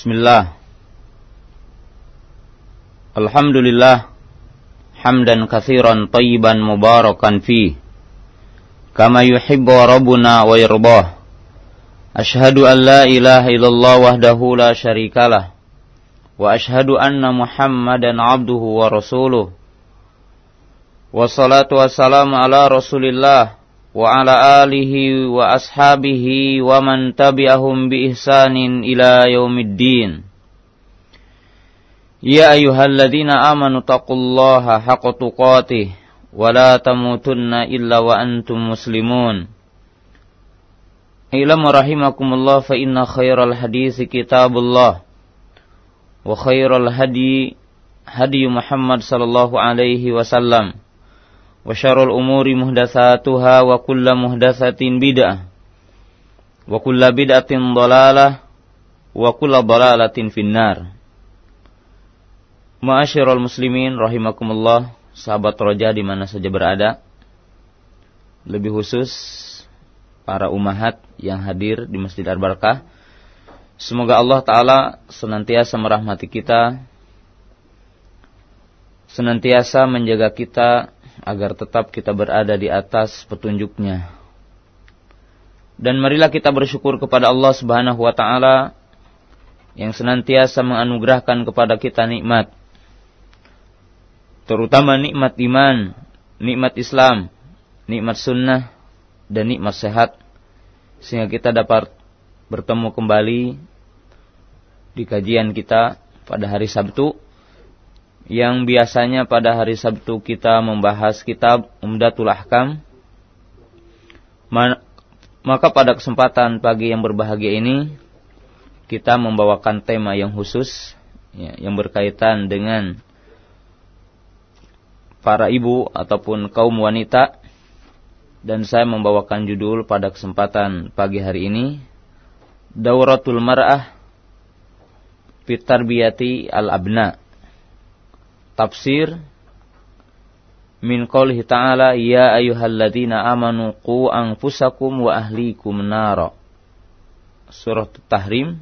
Bismillah. Alhamdulillah hamdan katsiran tayyiban mubarakan fi kama yuhibbu rabbuna wa yardah. Ashhadu an la wahdahu la syarikalah wa ashhadu anna Muhammadan abduhu wa rasuluh. Wassalatu wassalamu ala Rasulillah wa ala alihi wa ashabihi wa man tabi'ahum bi ihsanin ila yaumiddin. Ya ayyuhalladzina amanu taqullaha haqqa tuqatih wa la tamutunna illa wa antum muslimun. Ilamu rahimakumullah fa inna khairal hadisi kitabullah wa khairal hadi hadi Muhammad sallallahu alaihi wasallam وشر الأمور محدثاتها وكل محدثة بدعة وكل بدعة ضلالة وكل ضلالة في النار Ma'asyiral muslimin rahimakumullah, sahabat roja di mana saja berada. Lebih khusus para umahat yang hadir di Masjid Ar-Barakah. Semoga Allah taala senantiasa merahmati kita, senantiasa menjaga kita agar tetap kita berada di atas petunjuknya. Dan marilah kita bersyukur kepada Allah Subhanahu wa taala yang senantiasa menganugerahkan kepada kita nikmat. Terutama nikmat iman, nikmat Islam, nikmat sunnah, dan nikmat sehat. Sehingga kita dapat bertemu kembali di kajian kita pada hari Sabtu yang biasanya pada hari Sabtu kita membahas kitab Umdatul Ahkam. Maka pada kesempatan pagi yang berbahagia ini kita membawakan tema yang khusus ya, yang berkaitan dengan para ibu ataupun kaum wanita dan saya membawakan judul pada kesempatan pagi hari ini Dauratul Mar'ah Fitarbiyati Al-Abna' tafsir min qoulihi ta'ala ya ayyuhalladzina amanu qu anfusakum wa ahlikum nara. Surah Tahrim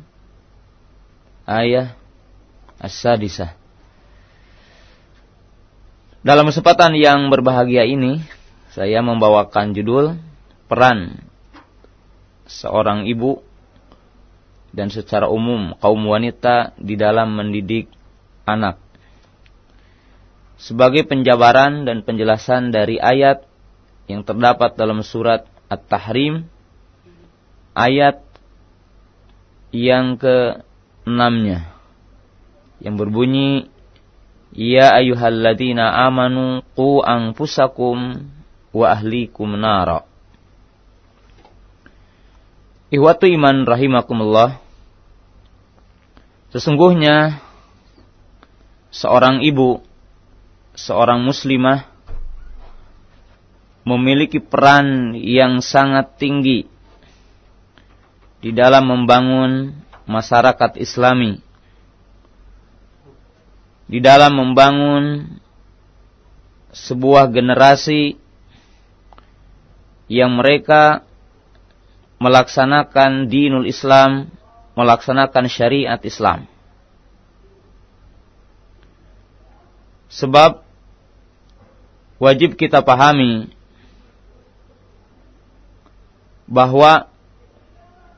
ayat as-sadisah. Dalam kesempatan yang berbahagia ini saya membawakan judul peran seorang ibu dan secara umum kaum wanita di dalam mendidik anak sebagai penjabaran dan penjelasan dari ayat yang terdapat dalam surat At-Tahrim ayat yang ke-6-nya yang berbunyi Ya ayyuhalladzina amanu qu anfusakum wa ahlikum nara. Ihwatu iman rahimakumullah Sesungguhnya seorang ibu seorang muslimah memiliki peran yang sangat tinggi di dalam membangun masyarakat Islami, di dalam membangun sebuah generasi yang mereka melaksanakan dinul Islam, melaksanakan syariat Islam. Sebab wajib kita pahami bahwa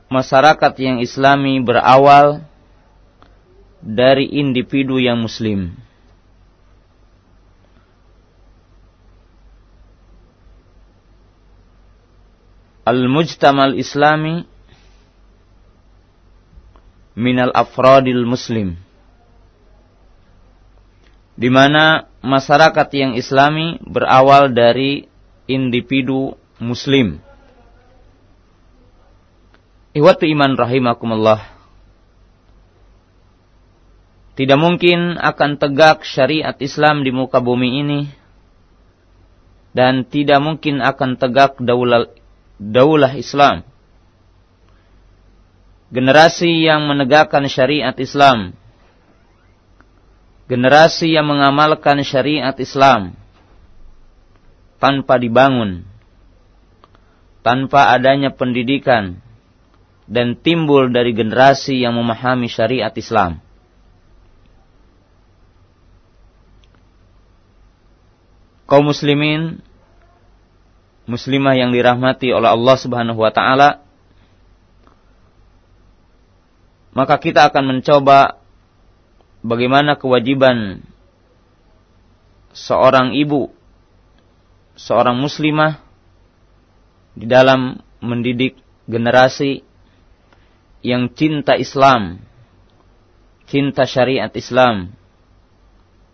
masyarakat yang islami berawal dari individu yang muslim. Al-mujtamal islami minal afradil muslim di mana masyarakat yang islami berawal dari individu muslim. Ihwatu iman rahimakumullah. Tidak mungkin akan tegak syariat Islam di muka bumi ini dan tidak mungkin akan tegak daulah, daulah Islam. Generasi yang menegakkan syariat Islam generasi yang mengamalkan syariat Islam tanpa dibangun, tanpa adanya pendidikan, dan timbul dari generasi yang memahami syariat Islam. Kaum muslimin muslimah yang dirahmati oleh Allah Subhanahu wa taala maka kita akan mencoba bagaimana kewajiban seorang ibu seorang muslimah di dalam mendidik generasi yang cinta Islam, cinta syariat Islam,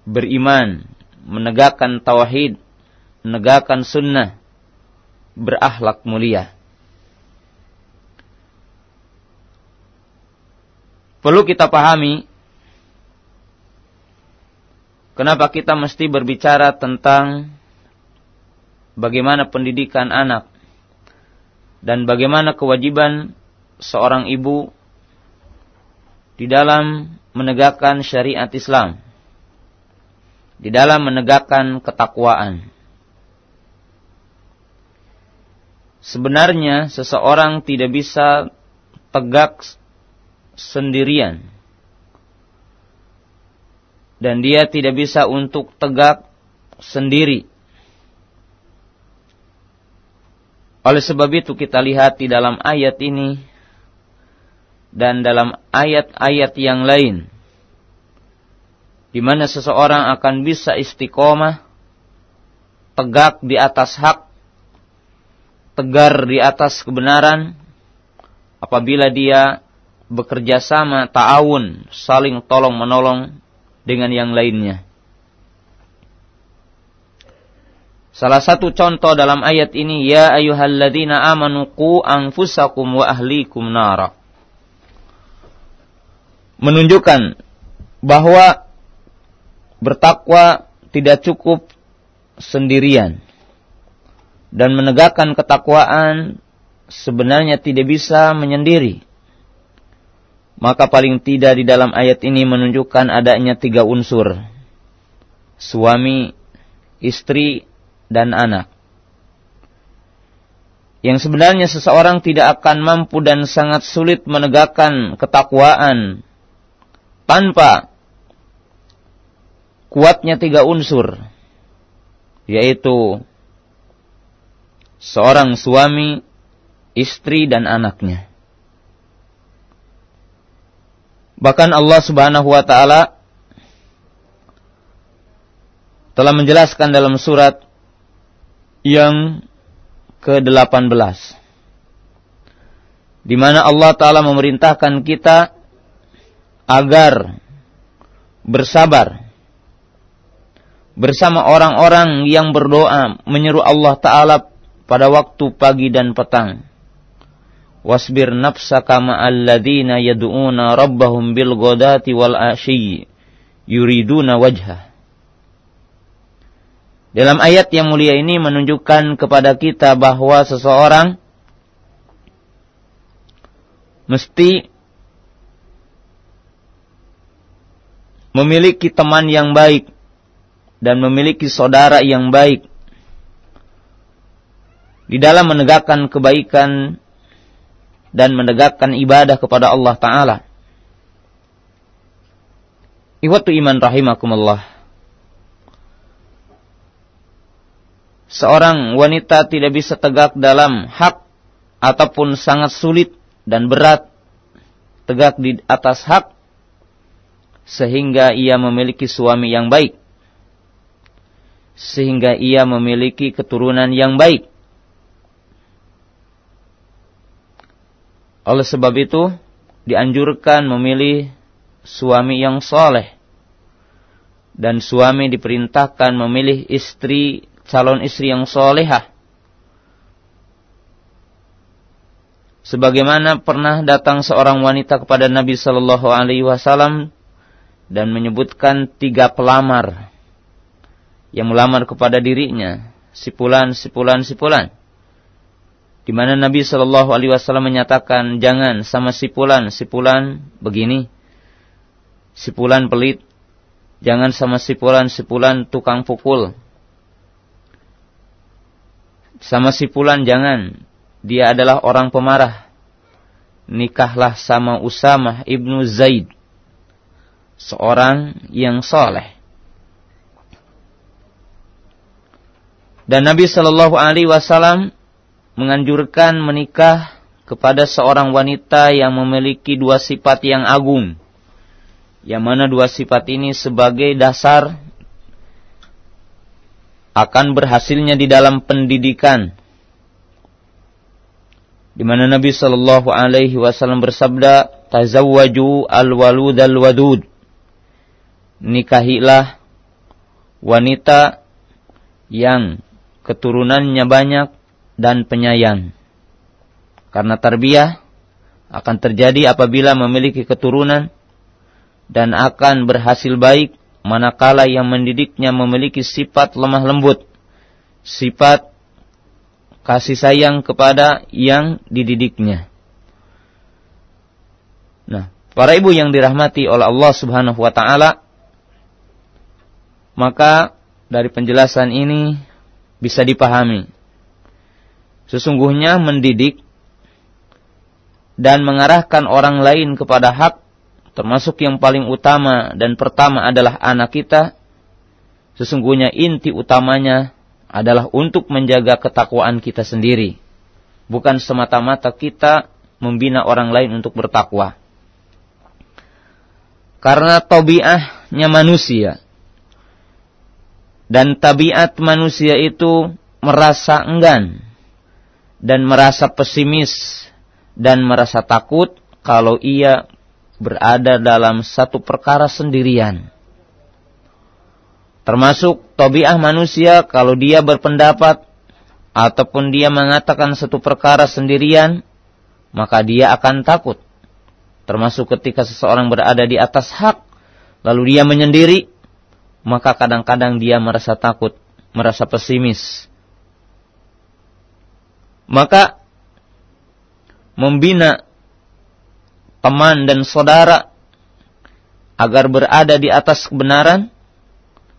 beriman, menegakkan tauhid, menegakkan sunnah, berakhlak mulia. Perlu kita pahami kenapa kita mesti berbicara tentang bagaimana pendidikan anak dan bagaimana kewajiban seorang ibu di dalam menegakkan syariat Islam, di dalam menegakkan ketakwaan. Sebenarnya seseorang tidak bisa tegak sendirian. Dan dia tidak bisa untuk tegak sendiri. Oleh sebab itu kita lihat di dalam ayat ini dan dalam ayat-ayat yang lain di mana seseorang akan bisa istiqomah tegak di atas hak tegar di atas kebenaran apabila dia bekerja sama ta'awun saling tolong menolong dengan yang lainnya Salah satu contoh dalam ayat ini, Ya ayuhalladzina amanu ku anfusakum wa ahlikum nara. Menunjukkan bahwa bertakwa tidak cukup sendirian. Dan menegakkan ketakwaan sebenarnya tidak bisa menyendiri. Maka paling tidak di dalam ayat ini menunjukkan adanya tiga unsur. Suami, istri, dan anak. Yang sebenarnya seseorang tidak akan mampu dan sangat sulit menegakkan ketakwaan tanpa kuatnya tiga unsur, yaitu seorang suami, istri, dan anaknya. Bahkan Allah Subhanahu wa Ta'ala telah menjelaskan dalam surat yang ke-18 di mana Allah taala memerintahkan kita agar bersabar bersama orang-orang yang berdoa menyeru Allah taala pada waktu pagi dan petang wasbir nafsaka ma'alladzina yad'una rabbahum bil ghadati wal ashyi yuriduna wajhah dalam ayat yang mulia ini menunjukkan kepada kita bahwa seseorang mesti memiliki teman yang baik dan memiliki saudara yang baik. Di dalam menegakkan kebaikan dan menegakkan ibadah kepada Allah Ta'ala. Iwatu iman rahimakumullah. seorang wanita tidak bisa tegak dalam hak ataupun sangat sulit dan berat tegak di atas hak sehingga ia memiliki suami yang baik sehingga ia memiliki keturunan yang baik oleh sebab itu dianjurkan memilih suami yang soleh dan suami diperintahkan memilih istri calon istri yang solehah. Sebagaimana pernah datang seorang wanita kepada Nabi Shallallahu Alaihi Wasallam dan menyebutkan tiga pelamar yang melamar kepada dirinya, sipulan, sipulan, sipulan. Di mana Nabi Shallallahu Alaihi Wasallam menyatakan jangan sama sipulan, sipulan begini, sipulan pelit, jangan sama sipulan, sipulan tukang pukul, sama si Fulan jangan. Dia adalah orang pemarah. nikahlah sama Usamah ibnu Zaid, seorang yang soleh. Dan Nabi Shallallahu Alaihi Wasallam menganjurkan menikah kepada seorang wanita yang memiliki dua sifat yang agung. Yang mana dua sifat ini sebagai dasar akan berhasilnya di dalam pendidikan. Di mana Nabi Shallallahu Alaihi Wasallam bersabda, "Tazawwaju al-walud al-wadud." Nikahilah wanita yang keturunannya banyak dan penyayang. Karena tarbiyah akan terjadi apabila memiliki keturunan dan akan berhasil baik manakala yang mendidiknya memiliki sifat lemah lembut, sifat kasih sayang kepada yang dididiknya. Nah, para ibu yang dirahmati oleh Allah Subhanahu wa taala, maka dari penjelasan ini bisa dipahami. Sesungguhnya mendidik dan mengarahkan orang lain kepada hak termasuk yang paling utama dan pertama adalah anak kita. Sesungguhnya inti utamanya adalah untuk menjaga ketakwaan kita sendiri. Bukan semata-mata kita membina orang lain untuk bertakwa. Karena tabiatnya manusia dan tabiat manusia itu merasa enggan dan merasa pesimis dan merasa takut kalau ia berada dalam satu perkara sendirian. Termasuk tobiah manusia kalau dia berpendapat ataupun dia mengatakan satu perkara sendirian, maka dia akan takut. Termasuk ketika seseorang berada di atas hak, lalu dia menyendiri, maka kadang-kadang dia merasa takut, merasa pesimis. Maka membina teman dan saudara agar berada di atas kebenaran,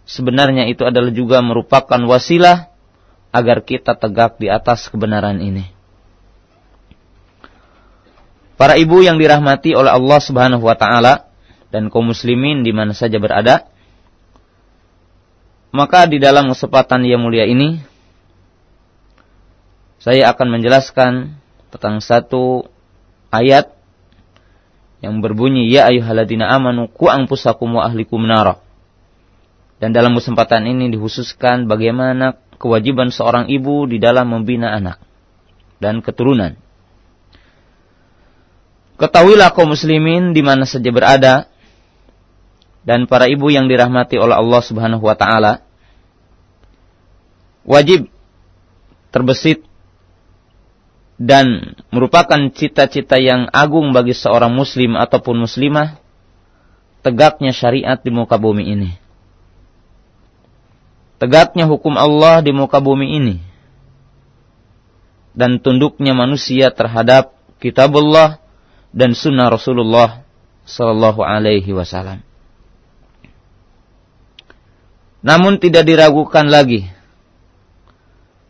sebenarnya itu adalah juga merupakan wasilah agar kita tegak di atas kebenaran ini. Para ibu yang dirahmati oleh Allah Subhanahu wa taala dan kaum muslimin di mana saja berada, maka di dalam kesempatan yang mulia ini saya akan menjelaskan tentang satu ayat yang berbunyi ya ayyuhalladzina amanu qu anfusakum wa ahlikum nara. Dan dalam kesempatan ini dihususkan bagaimana kewajiban seorang ibu di dalam membina anak dan keturunan. Ketahuilah kaum muslimin di mana saja berada dan para ibu yang dirahmati oleh Allah Subhanahu wa taala wajib terbesit dan merupakan cita-cita yang agung bagi seorang muslim ataupun muslimah tegaknya syariat di muka bumi ini. Tegaknya hukum Allah di muka bumi ini. Dan tunduknya manusia terhadap kitabullah dan sunnah Rasulullah sallallahu alaihi wasallam. Namun tidak diragukan lagi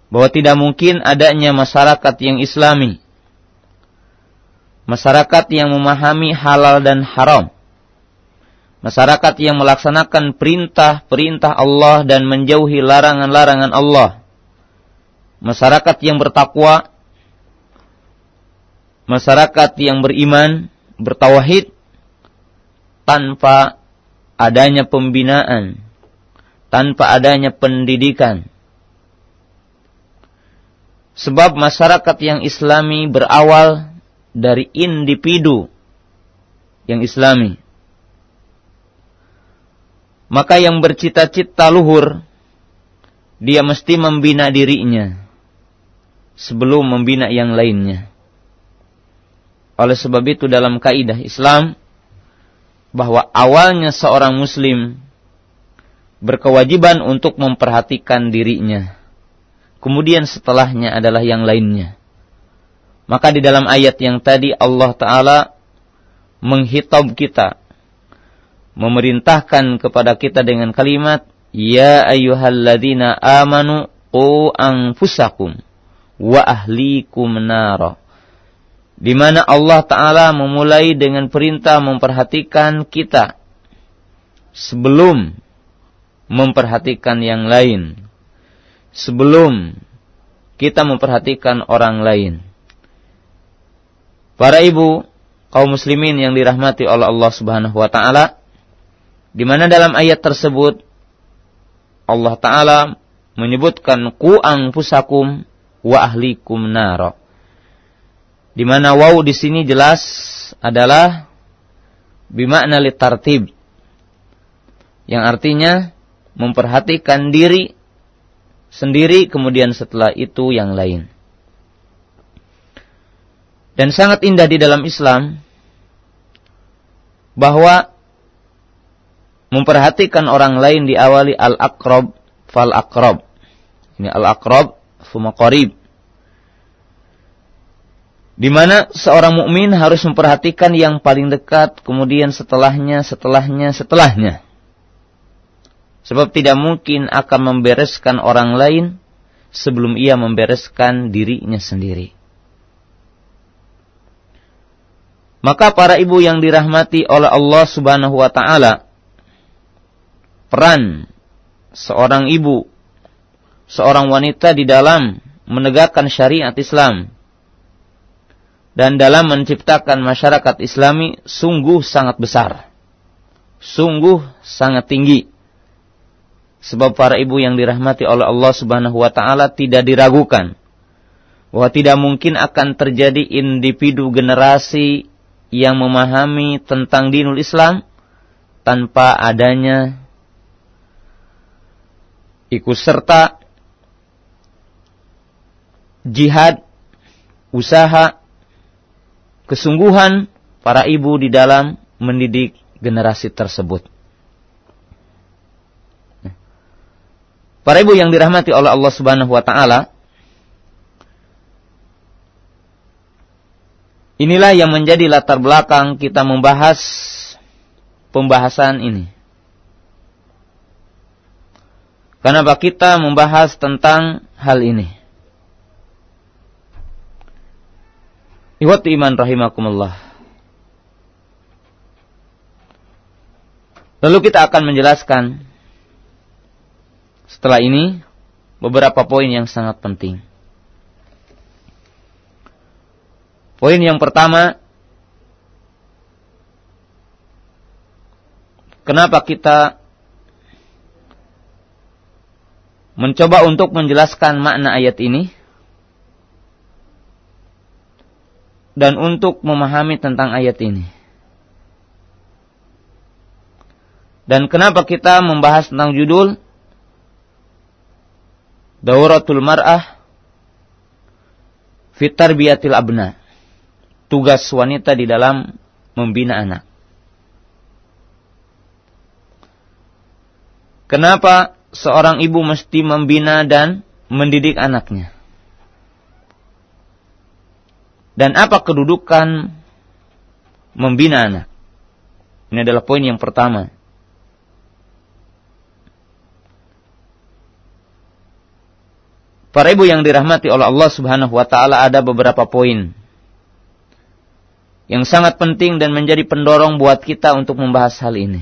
bahwa tidak mungkin adanya masyarakat yang islami. Masyarakat yang memahami halal dan haram. Masyarakat yang melaksanakan perintah-perintah Allah dan menjauhi larangan-larangan Allah. Masyarakat yang bertakwa. Masyarakat yang beriman, bertawahid tanpa adanya pembinaan, tanpa adanya pendidikan Sebab masyarakat yang islami berawal dari individu yang islami. Maka yang bercita-cita luhur, dia mesti membina dirinya sebelum membina yang lainnya. Oleh sebab itu dalam kaidah Islam, bahwa awalnya seorang muslim berkewajiban untuk memperhatikan dirinya Kemudian setelahnya adalah yang lainnya. Maka di dalam ayat yang tadi Allah Ta'ala menghitab kita. Memerintahkan kepada kita dengan kalimat, Ya ayyuhalladzina amanu qu anfusakum wa ahlikum nara. di mana Allah Ta'ala memulai dengan perintah memperhatikan kita sebelum memperhatikan yang lain. Sebelum kita memperhatikan orang lain. Para ibu, kaum muslimin yang dirahmati oleh Allah Subhanahu wa taala, di mana dalam ayat tersebut Allah taala menyebutkan ku pusakum wa ahlikum naro di mana waw di sini jelas adalah bimakna litartib. Yang artinya memperhatikan diri sendiri kemudian setelah itu yang lain. Dan sangat indah di dalam Islam bahwa memperhatikan orang lain diawali al-aqrab fal aqrab. Ini al-aqrab fuma qarib di mana seorang mukmin harus memperhatikan yang paling dekat, kemudian setelahnya, setelahnya, setelahnya. Sebab tidak mungkin akan membereskan orang lain sebelum ia membereskan dirinya sendiri. Maka para ibu yang dirahmati oleh Allah Subhanahu wa taala peran seorang ibu, seorang wanita di dalam menegakkan syariat Islam dan dalam menciptakan masyarakat Islami sungguh sangat besar. Sungguh sangat tinggi. Sebab para ibu yang dirahmati oleh Allah Subhanahu wa taala tidak diragukan bahwa tidak mungkin akan terjadi individu generasi yang memahami tentang dinul Islam tanpa adanya ikut serta jihad, usaha kesungguhan para ibu di dalam mendidik generasi tersebut. Para ibu yang dirahmati oleh Allah Subhanahu wa taala, inilah yang menjadi latar belakang kita membahas pembahasan ini. Kenapa kita membahas tentang hal ini? Iwat iman rahimakumullah. Lalu kita akan menjelaskan setelah ini beberapa poin yang sangat penting. Poin yang pertama, kenapa kita mencoba untuk menjelaskan makna ayat ini? dan untuk memahami tentang ayat ini. Dan kenapa kita membahas tentang judul Dauratul Mar'ah Fitar Biatil Abna Tugas wanita di dalam membina anak Kenapa seorang ibu mesti membina dan mendidik anaknya? Dan apa kedudukan membina anak? Ini adalah poin yang pertama. Para ibu yang dirahmati oleh Allah Subhanahu wa taala ada beberapa poin yang sangat penting dan menjadi pendorong buat kita untuk membahas hal ini.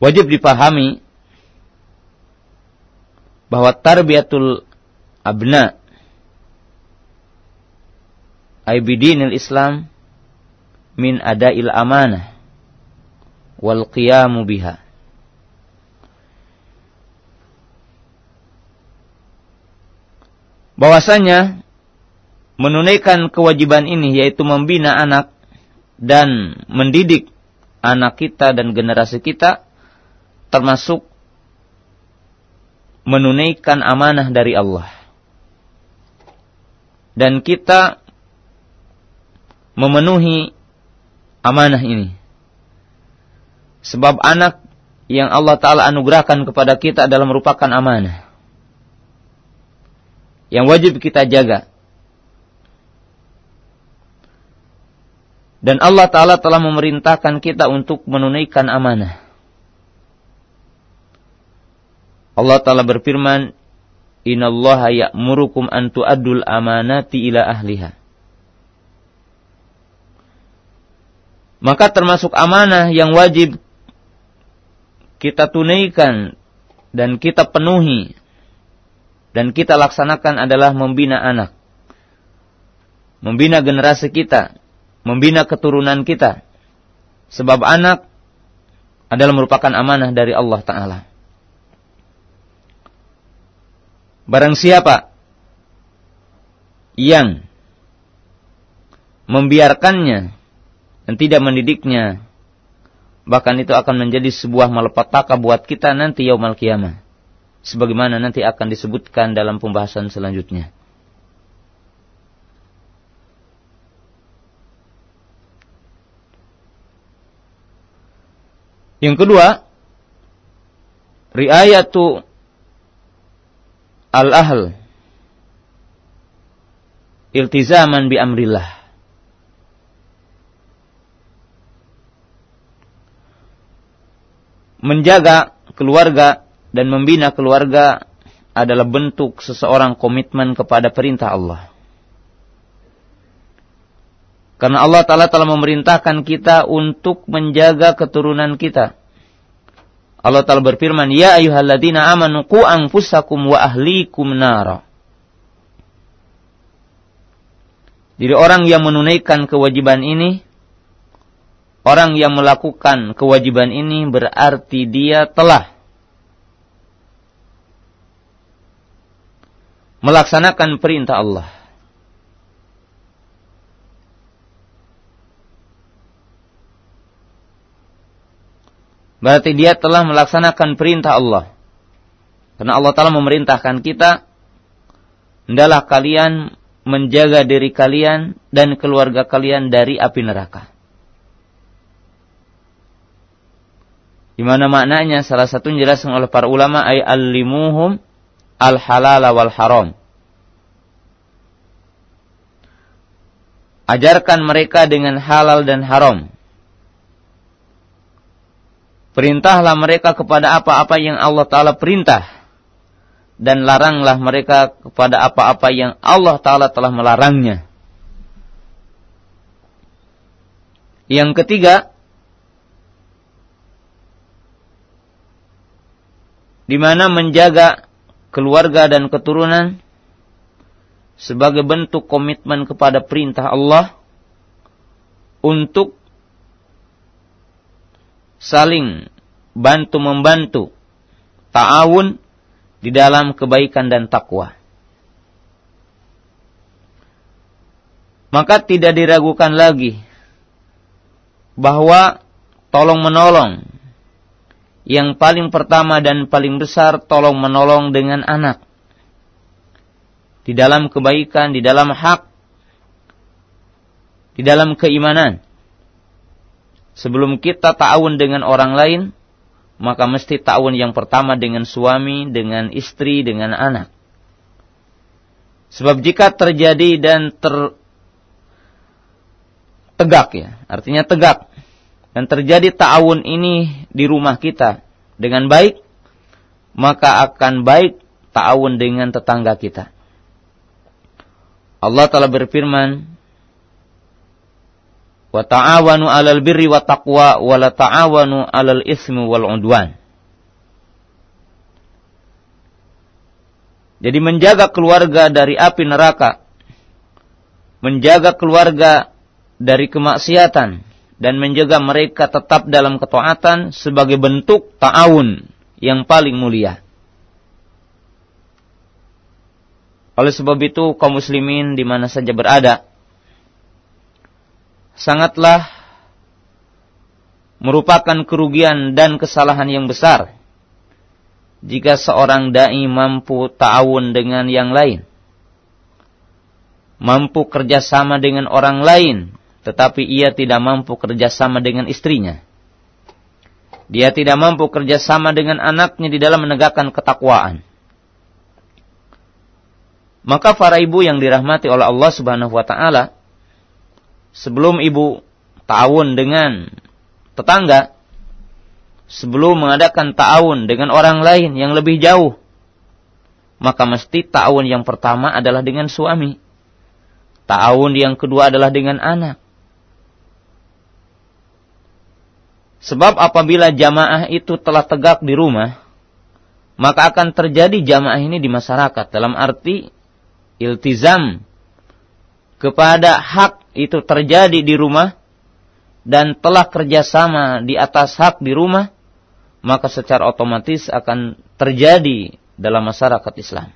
Wajib dipahami bahwa tarbiyatul abna aibidinil Islam min adail amanah wal qiyamu biha. Bahwasanya menunaikan kewajiban ini yaitu membina anak dan mendidik anak kita dan generasi kita termasuk menunaikan amanah dari Allah. Dan kita memenuhi amanah ini. Sebab anak yang Allah Ta'ala anugerahkan kepada kita adalah merupakan amanah. Yang wajib kita jaga. Dan Allah Ta'ala telah memerintahkan kita untuk menunaikan amanah. Allah Ta'ala berfirman, Innallaha ya'murukum an tu'addul amanati ila ahliha. Maka termasuk amanah yang wajib kita tunaikan dan kita penuhi dan kita laksanakan adalah membina anak. Membina generasi kita, membina keturunan kita. Sebab anak adalah merupakan amanah dari Allah Ta'ala. Barang siapa yang membiarkannya dan tidak mendidiknya, bahkan itu akan menjadi sebuah malapetaka buat kita nanti yaumal kiamah. Sebagaimana nanti akan disebutkan dalam pembahasan selanjutnya. Yang kedua, riayatu al-ahl iltizaman bi amrillah. Menjaga keluarga dan membina keluarga adalah bentuk seseorang komitmen kepada perintah Allah. Karena Allah Ta'ala telah memerintahkan kita untuk menjaga keturunan kita. Allah Ta'ala berfirman, Ya ayuhalladzina amanu ku anfusakum wa ahlikum nara. Jadi orang yang menunaikan kewajiban ini, orang yang melakukan kewajiban ini berarti dia telah melaksanakan perintah Allah. Berarti dia telah melaksanakan perintah Allah. Karena Allah telah memerintahkan kita, hendaklah kalian menjaga diri kalian dan keluarga kalian dari api neraka. Di mana maknanya salah satu dijelaskan oleh para ulama ay allimuhum al halal wal haram. Ajarkan mereka dengan halal dan haram. Perintahlah mereka kepada apa-apa yang Allah Ta'ala perintah. Dan laranglah mereka kepada apa-apa yang Allah Ta'ala telah melarangnya. Yang ketiga, di mana menjaga keluarga dan keturunan sebagai bentuk komitmen kepada perintah Allah untuk saling bantu membantu ta'awun di dalam kebaikan dan takwa. Maka tidak diragukan lagi bahwa tolong menolong yang paling pertama dan paling besar tolong menolong dengan anak. Di dalam kebaikan, di dalam hak, di dalam keimanan. Sebelum kita ta'awun dengan orang lain, maka mesti ta'awun yang pertama dengan suami, dengan istri, dengan anak. Sebab jika terjadi dan ter tegak ya, artinya tegak dan terjadi ta'awun ini di rumah kita dengan baik, maka akan baik ta'awun dengan tetangga kita. Allah telah berfirman, wa ta'awanu 'alal birri wa taqwa wa la ta'awanu 'alal ismi wal. Jadi menjaga keluarga dari api neraka, menjaga keluarga dari kemaksiatan dan menjaga mereka tetap dalam ketaatan sebagai bentuk ta'awun yang paling mulia. Oleh sebab itu kaum muslimin di mana saja berada sangatlah merupakan kerugian dan kesalahan yang besar jika seorang dai mampu ta'awun dengan yang lain. Mampu kerjasama dengan orang lain, tetapi ia tidak mampu kerjasama dengan istrinya. Dia tidak mampu kerjasama dengan anaknya di dalam menegakkan ketakwaan. Maka para ibu yang dirahmati oleh Allah Subhanahu wa taala, sebelum ibu ta'awun dengan tetangga, sebelum mengadakan ta'awun dengan orang lain yang lebih jauh, maka mesti ta'awun yang pertama adalah dengan suami. Ta'awun yang kedua adalah dengan anak. Sebab apabila jamaah itu telah tegak di rumah, maka akan terjadi jamaah ini di masyarakat. Dalam arti iltizam kepada hak itu terjadi di rumah dan telah kerjasama di atas hak di rumah, maka secara otomatis akan terjadi dalam masyarakat Islam.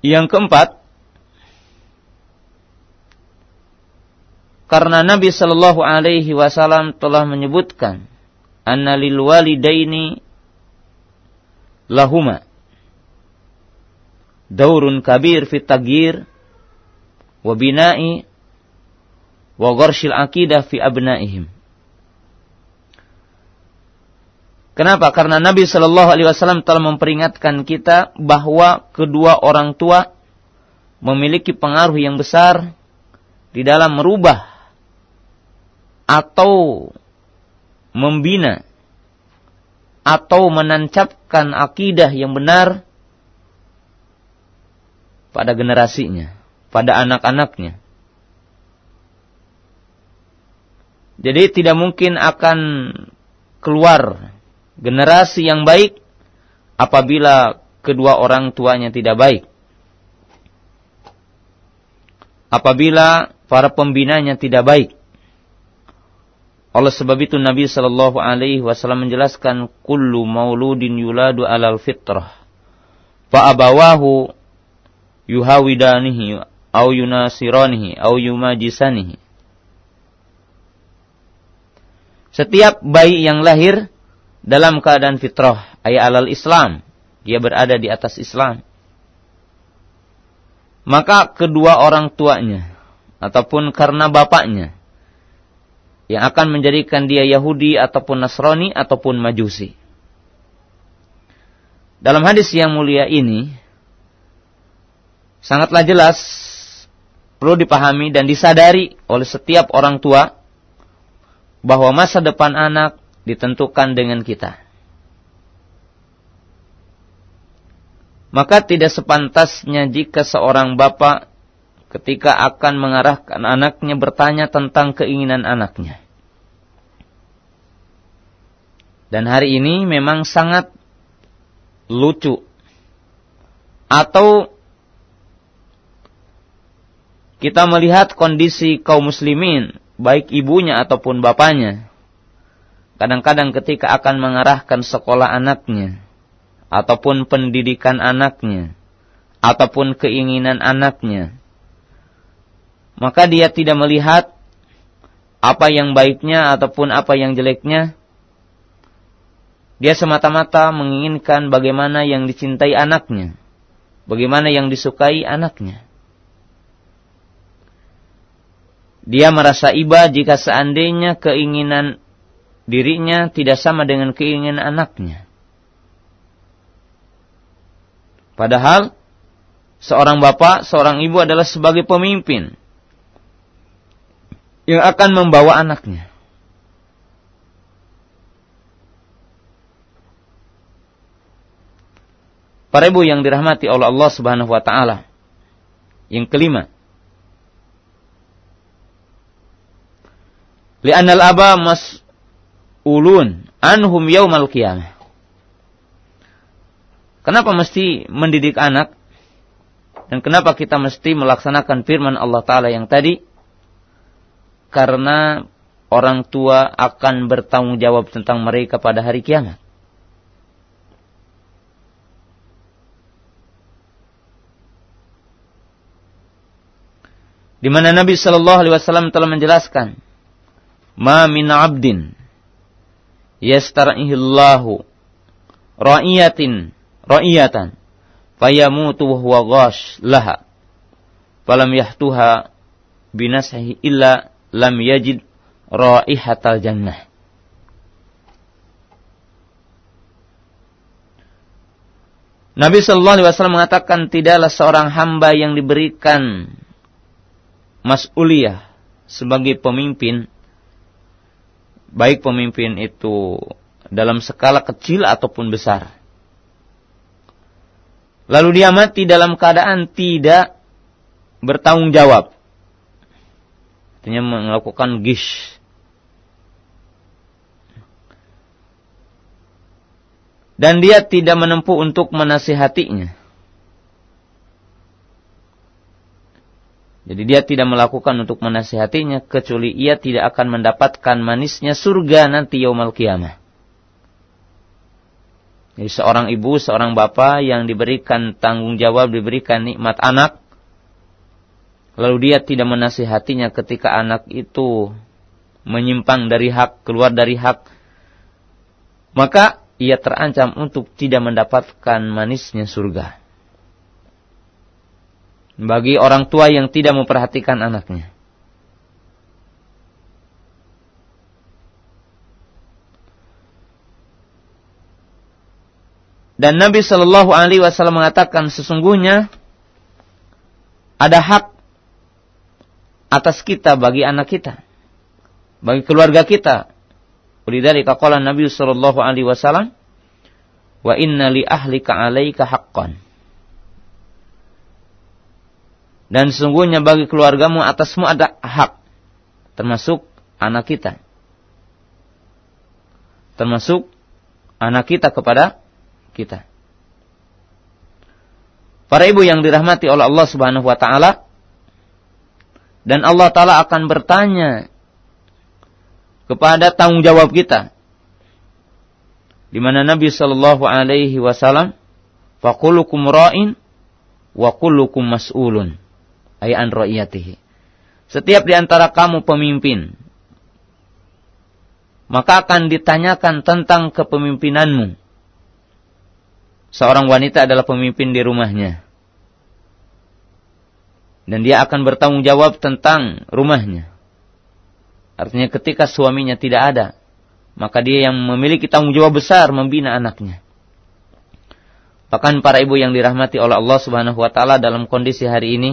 Yang keempat, karena Nabi Shallallahu Alaihi Wasallam telah menyebutkan, anna lil walidaini lahuma daurun kabir fit tagir wa bina'i fi abnaihim. Kenapa? Karena Nabi Shallallahu Alaihi Wasallam telah memperingatkan kita bahwa kedua orang tua memiliki pengaruh yang besar di dalam merubah atau membina atau menancapkan akidah yang benar pada generasinya, pada anak-anaknya. Jadi tidak mungkin akan keluar generasi yang baik apabila kedua orang tuanya tidak baik. Apabila para pembinanya tidak baik. Oleh sebab itu Nabi Shallallahu Alaihi Wasallam menjelaskan kullu mauludin yuladu alal fitrah. Fa abawahu yuhawidanihi au yunasiranihi au yumajisanihi Setiap bayi yang lahir dalam keadaan fitrah, ayat alal Islam, dia berada di atas Islam. Maka kedua orang tuanya, ataupun karena bapaknya, yang akan menjadikan dia Yahudi ataupun Nasrani ataupun Majusi. Dalam hadis yang mulia ini, sangatlah jelas perlu dipahami dan disadari oleh setiap orang tua bahwa masa depan anak ditentukan dengan kita. Maka tidak sepantasnya jika seorang bapak ketika akan mengarahkan anaknya bertanya tentang keinginan anaknya. Dan hari ini memang sangat lucu. Atau kita melihat kondisi kaum muslimin baik ibunya ataupun bapaknya. Kadang-kadang ketika akan mengarahkan sekolah anaknya, ataupun pendidikan anaknya, ataupun keinginan anaknya, maka dia tidak melihat apa yang baiknya ataupun apa yang jeleknya. Dia semata-mata menginginkan bagaimana yang dicintai anaknya, bagaimana yang disukai anaknya. Dia merasa iba jika seandainya keinginan dirinya tidak sama dengan keinginan anaknya. Padahal seorang bapak, seorang ibu adalah sebagai pemimpin yang akan membawa anaknya. Para ibu yang dirahmati oleh Allah Subhanahu wa taala. Yang kelima, Li'annal aba mas'ulun anhum yaumal qiyamah. Kenapa mesti mendidik anak? Dan kenapa kita mesti melaksanakan firman Allah Ta'ala yang tadi? Karena orang tua akan bertanggung jawab tentang mereka pada hari kiamat. Di mana Nabi Shallallahu Alaihi Wasallam telah menjelaskan ma min abdin yastar'ihillahu ra'iyatin ra'iyatan fayamutu wa huwa ghash laha falam yahtuha binashihi illa lam yajid ra'ihatal jannah Nabi Shallallahu Alaihi Wasallam mengatakan tidaklah seorang hamba yang diberikan mas'uliyah sebagai pemimpin baik pemimpin itu dalam skala kecil ataupun besar. Lalu dia mati dalam keadaan tidak bertanggung jawab. Artinya melakukan gish. Dan dia tidak menempuh untuk menasihatinya. Jadi dia tidak melakukan untuk menasihatinya kecuali ia tidak akan mendapatkan manisnya surga nanti yaumal kiamah. Jadi seorang ibu, seorang bapak yang diberikan tanggung jawab, diberikan nikmat anak, lalu dia tidak menasihatinya ketika anak itu menyimpang dari hak, keluar dari hak, maka ia terancam untuk tidak mendapatkan manisnya surga bagi orang tua yang tidak memperhatikan anaknya. Dan Nabi Shallallahu Alaihi Wasallam mengatakan sesungguhnya ada hak atas kita bagi anak kita, bagi keluarga kita. Dari kaqala Nabi Shallallahu Alaihi Wasallam, wa inna li ahlika alaika haqqan dan sesungguhnya bagi keluargamu atasmu ada hak. Termasuk anak kita. Termasuk anak kita kepada kita. Para ibu yang dirahmati oleh Allah Subhanahu wa taala dan Allah taala akan bertanya kepada tanggung jawab kita. Di mana Nabi sallallahu alaihi wasallam faqulukum ra'in wa kullukum mas'ulun ay an ra'iyatihi. Setiap di antara kamu pemimpin, maka akan ditanyakan tentang kepemimpinanmu. Seorang wanita adalah pemimpin di rumahnya. Dan dia akan bertanggung jawab tentang rumahnya. Artinya ketika suaminya tidak ada, maka dia yang memiliki tanggung jawab besar membina anaknya. Bahkan para ibu yang dirahmati oleh Allah Subhanahu wa taala dalam kondisi hari ini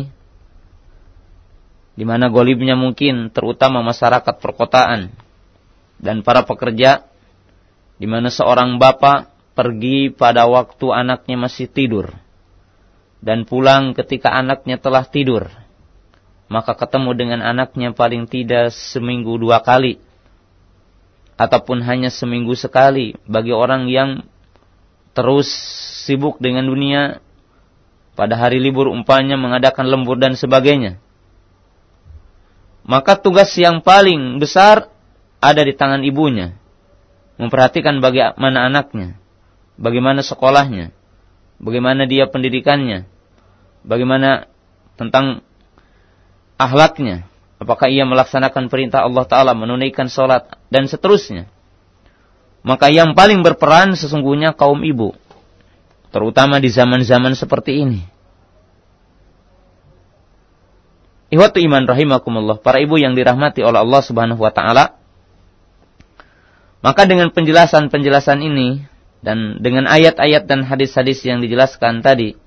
di mana golibnya mungkin terutama masyarakat perkotaan dan para pekerja, di mana seorang bapak pergi pada waktu anaknya masih tidur dan pulang ketika anaknya telah tidur, maka ketemu dengan anaknya paling tidak seminggu dua kali. Ataupun hanya seminggu sekali. Bagi orang yang terus sibuk dengan dunia pada hari libur umpamanya mengadakan lembur dan sebagainya. Maka tugas yang paling besar ada di tangan ibunya. Memperhatikan bagaimana anaknya, bagaimana sekolahnya, bagaimana dia pendidikannya, bagaimana tentang ahlaknya, apakah ia melaksanakan perintah Allah Ta'ala, menunaikan sholat, dan seterusnya. Maka yang paling berperan sesungguhnya kaum ibu, terutama di zaman-zaman seperti ini. Ihwatu iman rahimakumullah, para ibu yang dirahmati oleh Allah Subhanahu wa taala. Maka dengan penjelasan-penjelasan ini dan dengan ayat-ayat dan hadis-hadis yang dijelaskan tadi,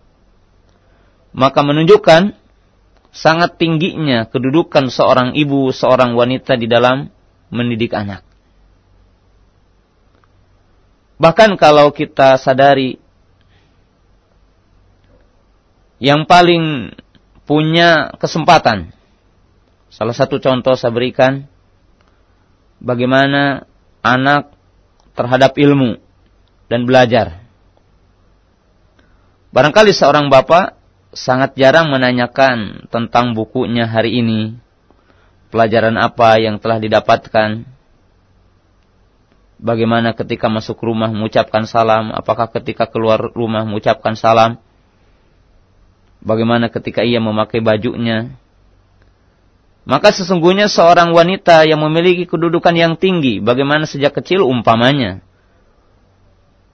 maka menunjukkan sangat tingginya kedudukan seorang ibu, seorang wanita di dalam mendidik anak. Bahkan kalau kita sadari yang paling punya kesempatan. Salah satu contoh saya berikan bagaimana anak terhadap ilmu dan belajar. Barangkali seorang bapak sangat jarang menanyakan tentang bukunya hari ini, pelajaran apa yang telah didapatkan, bagaimana ketika masuk rumah mengucapkan salam, apakah ketika keluar rumah mengucapkan salam, Bagaimana ketika ia memakai bajunya. Maka sesungguhnya seorang wanita yang memiliki kedudukan yang tinggi. Bagaimana sejak kecil umpamanya.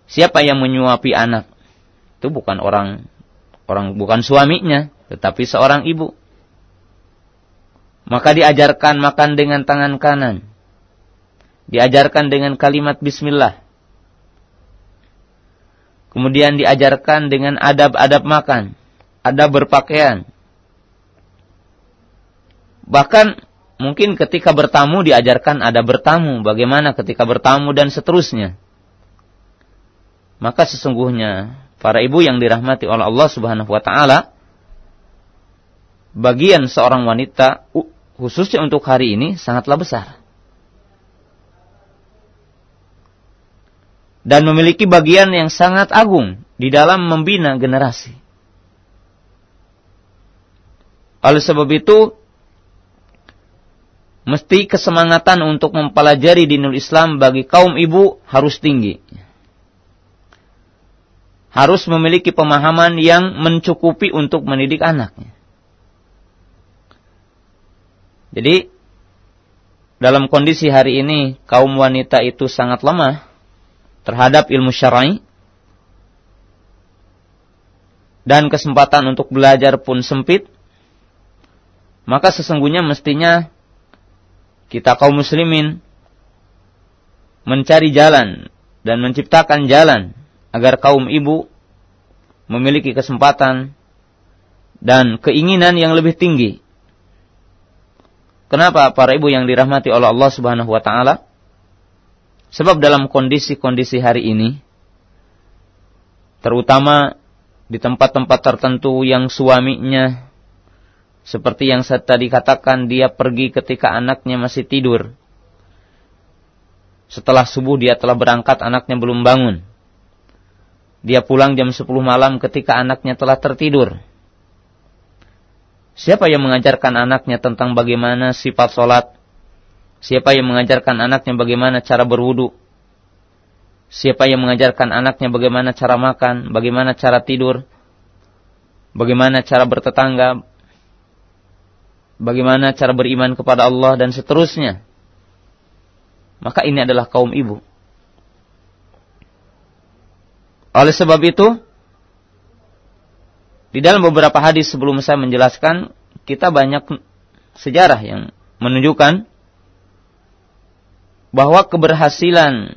Siapa yang menyuapi anak? Itu bukan orang orang bukan suaminya. Tetapi seorang ibu. Maka diajarkan makan dengan tangan kanan. Diajarkan dengan kalimat bismillah. Kemudian diajarkan dengan adab-adab makan ada berpakaian. Bahkan mungkin ketika bertamu diajarkan ada bertamu, bagaimana ketika bertamu dan seterusnya. Maka sesungguhnya para ibu yang dirahmati oleh Allah Subhanahu wa taala bagian seorang wanita khususnya untuk hari ini sangatlah besar. Dan memiliki bagian yang sangat agung di dalam membina generasi. Oleh sebab itu, mesti kesemangatan untuk mempelajari dinul Islam bagi kaum ibu harus tinggi. Harus memiliki pemahaman yang mencukupi untuk mendidik anaknya. Jadi, dalam kondisi hari ini, kaum wanita itu sangat lemah terhadap ilmu syar'i dan kesempatan untuk belajar pun sempit, maka sesungguhnya mestinya kita kaum muslimin mencari jalan dan menciptakan jalan agar kaum ibu memiliki kesempatan dan keinginan yang lebih tinggi. Kenapa para ibu yang dirahmati oleh Allah Subhanahu wa taala? Sebab dalam kondisi-kondisi hari ini terutama di tempat-tempat tertentu yang suaminya seperti yang saya tadi katakan, dia pergi ketika anaknya masih tidur. Setelah subuh dia telah berangkat, anaknya belum bangun. Dia pulang jam 10 malam ketika anaknya telah tertidur. Siapa yang mengajarkan anaknya tentang bagaimana sifat sholat? Siapa yang mengajarkan anaknya bagaimana cara berwudu? Siapa yang mengajarkan anaknya bagaimana cara makan, bagaimana cara tidur, bagaimana cara bertetangga, bagaimana cara beriman kepada Allah dan seterusnya. Maka ini adalah kaum ibu. Oleh sebab itu, di dalam beberapa hadis sebelum saya menjelaskan, kita banyak sejarah yang menunjukkan bahwa keberhasilan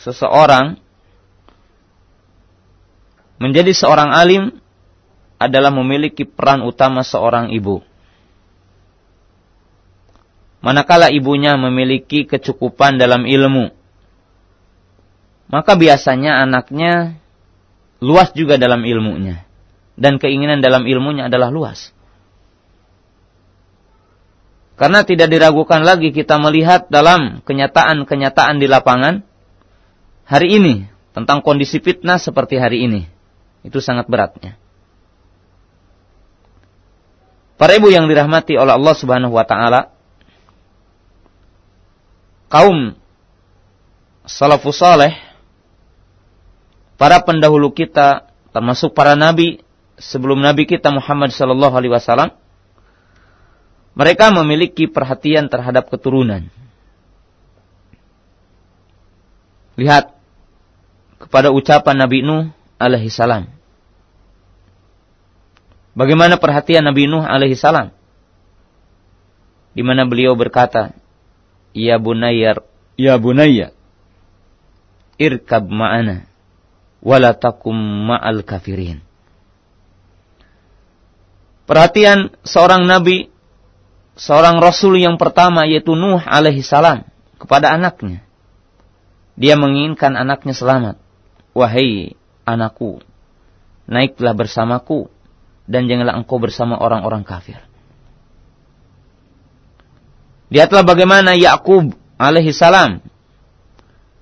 seseorang menjadi seorang alim adalah memiliki peran utama seorang ibu. Manakala ibunya memiliki kecukupan dalam ilmu, maka biasanya anaknya luas juga dalam ilmunya. Dan keinginan dalam ilmunya adalah luas. Karena tidak diragukan lagi kita melihat dalam kenyataan-kenyataan di lapangan hari ini tentang kondisi fitnah seperti hari ini. Itu sangat beratnya. Para ibu yang dirahmati oleh Allah Subhanahu wa taala, kaum salafus saleh, para pendahulu kita, termasuk para nabi sebelum nabi kita Muhammad sallallahu alaihi wasallam, mereka memiliki perhatian terhadap keturunan. Lihat kepada ucapan Nabi Nuh alaihi salam. Bagaimana perhatian Nabi Nuh alaihi salam? Di mana beliau berkata, Ya bunayyar, ya bunayya, irkab ma'ana, wala takum ma'al kafirin. Perhatian seorang nabi, seorang rasul yang pertama yaitu Nuh alaihi salam kepada anaknya. Dia menginginkan anaknya selamat. Wahai anakku, naiklah bersamaku dan janganlah engkau bersama orang-orang kafir. Lihatlah bagaimana Yakub alaihi salam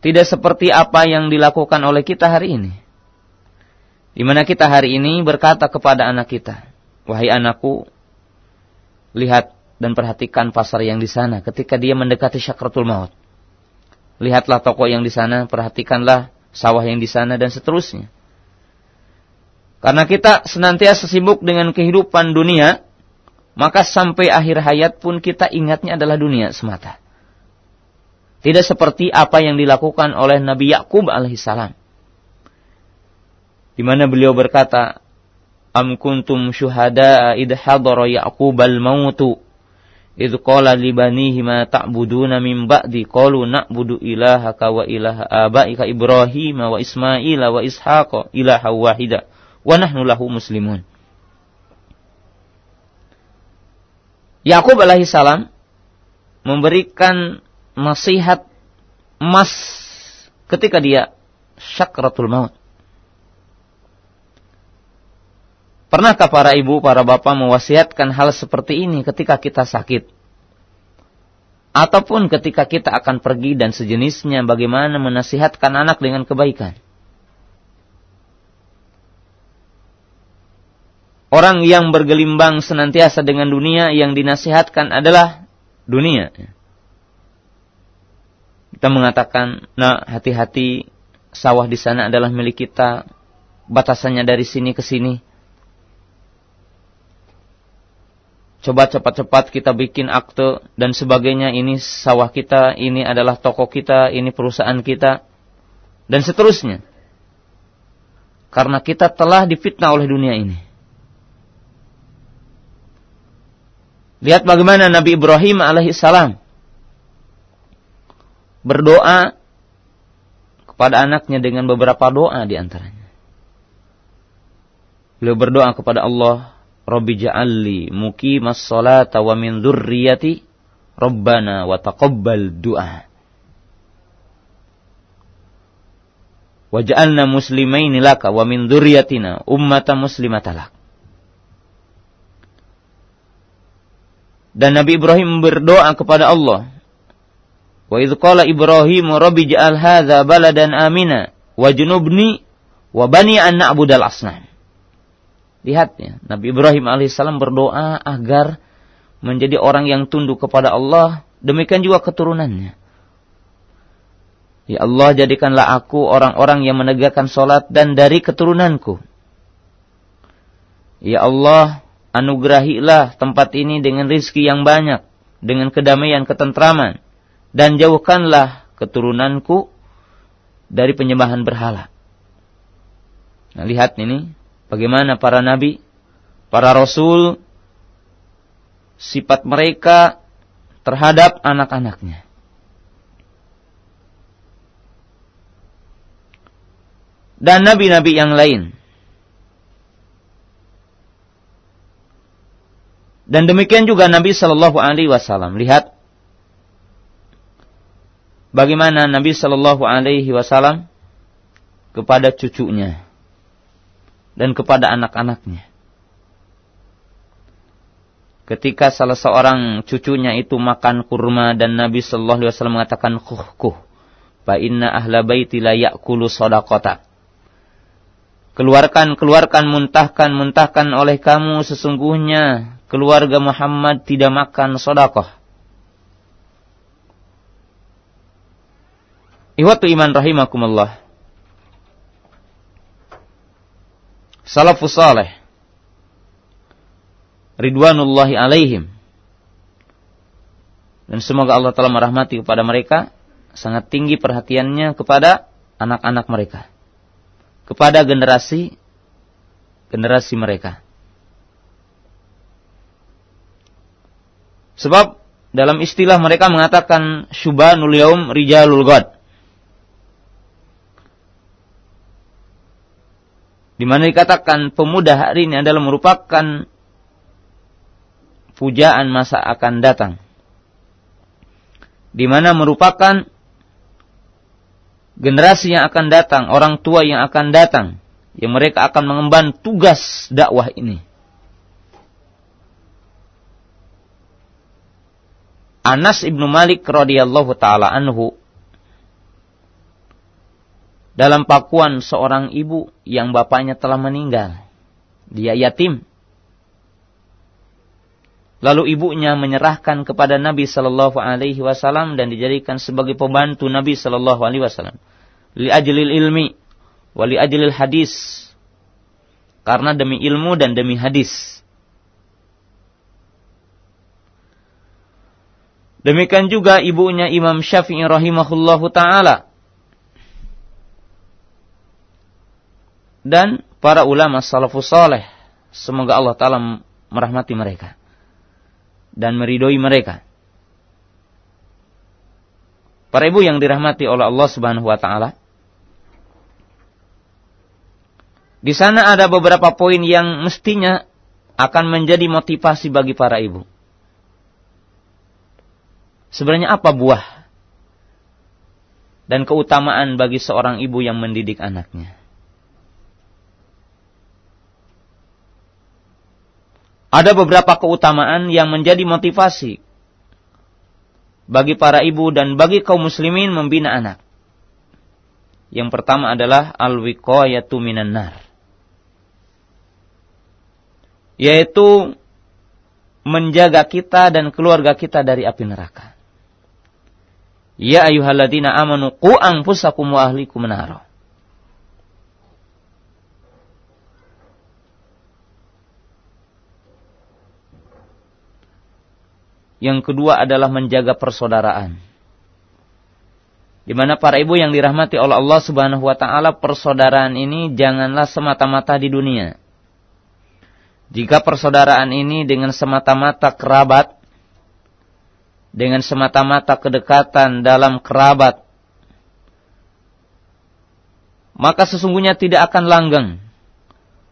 tidak seperti apa yang dilakukan oleh kita hari ini. Di mana kita hari ini berkata kepada anak kita, "Wahai anakku, lihat dan perhatikan pasar yang di sana ketika dia mendekati syakratul maut. Lihatlah toko yang di sana, perhatikanlah sawah yang di sana dan seterusnya." Karena kita senantiasa sibuk dengan kehidupan dunia, maka sampai akhir hayat pun kita ingatnya adalah dunia semata. Tidak seperti apa yang dilakukan oleh Nabi Yakub alaihissalam. Di mana beliau berkata, Am kuntum syuhada id hadara Yaqub al-mautu id qala li banihi ma ta'buduna min ba'di qalu na'budu ilahaka wa ilaha abaika Ibrahim wa Ismail wa Ishaq ilaha wahida wa nahnu lahu muslimun. Yakub alaihissalam memberikan nasihat emas ketika dia syakratul maut. Pernahkah para ibu, para bapak mewasiatkan hal seperti ini ketika kita sakit? Ataupun ketika kita akan pergi dan sejenisnya bagaimana menasihatkan anak dengan kebaikan? Orang yang bergelimbang senantiasa dengan dunia yang dinasihatkan adalah dunia. Kita mengatakan, nah hati-hati sawah di sana adalah milik kita, batasannya dari sini ke sini. Coba cepat-cepat kita bikin akte dan sebagainya. Ini sawah kita, ini adalah toko kita, ini perusahaan kita. Dan seterusnya. Karena kita telah difitnah oleh dunia ini. Lihat bagaimana Nabi Ibrahim alaihissalam berdoa kepada anaknya dengan beberapa doa di antaranya. Beliau berdoa kepada Allah, Rabbi ja'alli muqimas salata wa min dzurriyyati Rabbana wa taqabbal du'a. Waj'alna muslimaini laka wa min dzurriyyatina ummatan muslimatalak. Dan Nabi Ibrahim berdoa kepada Allah. Wa idh qala Ibrahim rabbi ja'al hadza baladan amina wajnubni wa bani an na'budal asnam. Lihat ya, Nabi Ibrahim alaihissalam berdoa agar menjadi orang yang tunduk kepada Allah, demikian juga keturunannya. Ya Allah, jadikanlah aku orang-orang yang menegakkan solat dan dari keturunanku. Ya Allah, anugerahilah tempat ini dengan rizki yang banyak, dengan kedamaian, ketentraman, dan jauhkanlah keturunanku dari penyembahan berhala. Nah, lihat ini, bagaimana para nabi, para rasul, sifat mereka terhadap anak-anaknya. Dan nabi-nabi yang lain Dan demikian juga Nabi Shallallahu Alaihi Wasallam. Lihat bagaimana Nabi Shallallahu Alaihi Wasallam kepada cucunya dan kepada anak-anaknya. Ketika salah seorang cucunya itu makan kurma dan Nabi Shallallahu Alaihi Wasallam mengatakan kuh kuh, fa inna ahla baiti la sodakota. Keluarkan, keluarkan, muntahkan, muntahkan oleh kamu sesungguhnya keluarga Muhammad tidak makan sodakoh. Ihwatu iman rahimakumullah. Salafus salih. Ridwanullahi alaihim. Dan semoga Allah telah merahmati kepada mereka. Sangat tinggi perhatiannya kepada anak-anak mereka. Kepada generasi generasi mereka. Sebab dalam istilah mereka mengatakan syubanul yaum rijalul ghad. Di mana dikatakan pemuda hari ini adalah merupakan pujaan masa akan datang. Di mana merupakan generasi yang akan datang, orang tua yang akan datang, yang mereka akan mengemban tugas dakwah ini. Anas ibnu Malik radhiyallahu taala anhu dalam pakuan seorang ibu yang bapaknya telah meninggal. Dia yatim. Lalu ibunya menyerahkan kepada Nabi Shallallahu Alaihi Wasallam dan dijadikan sebagai pembantu Nabi Shallallahu Alaihi Wasallam. Li ajlil ilmi, wali ajlil hadis. Karena demi ilmu dan demi hadis. Demikian juga ibunya Imam Syafi'i rahimahullahu taala. Dan para ulama salafus saleh, semoga Allah taala merahmati mereka dan meridhoi mereka. Para ibu yang dirahmati oleh Allah Subhanahu wa taala. Di sana ada beberapa poin yang mestinya akan menjadi motivasi bagi para ibu. Sebenarnya apa buah dan keutamaan bagi seorang ibu yang mendidik anaknya? Ada beberapa keutamaan yang menjadi motivasi bagi para ibu dan bagi kaum muslimin membina anak. Yang pertama adalah al-wiqayatu minan nar. Yaitu menjaga kita dan keluarga kita dari api neraka. Ya ayyuhalladzina amanu qu anfusakum wa ahlikum nara. Yang kedua adalah menjaga persaudaraan. Di mana para ibu yang dirahmati oleh Allah Subhanahu wa taala, persaudaraan ini janganlah semata-mata di dunia. Jika persaudaraan ini dengan semata-mata kerabat, dengan semata-mata kedekatan dalam kerabat, maka sesungguhnya tidak akan langgeng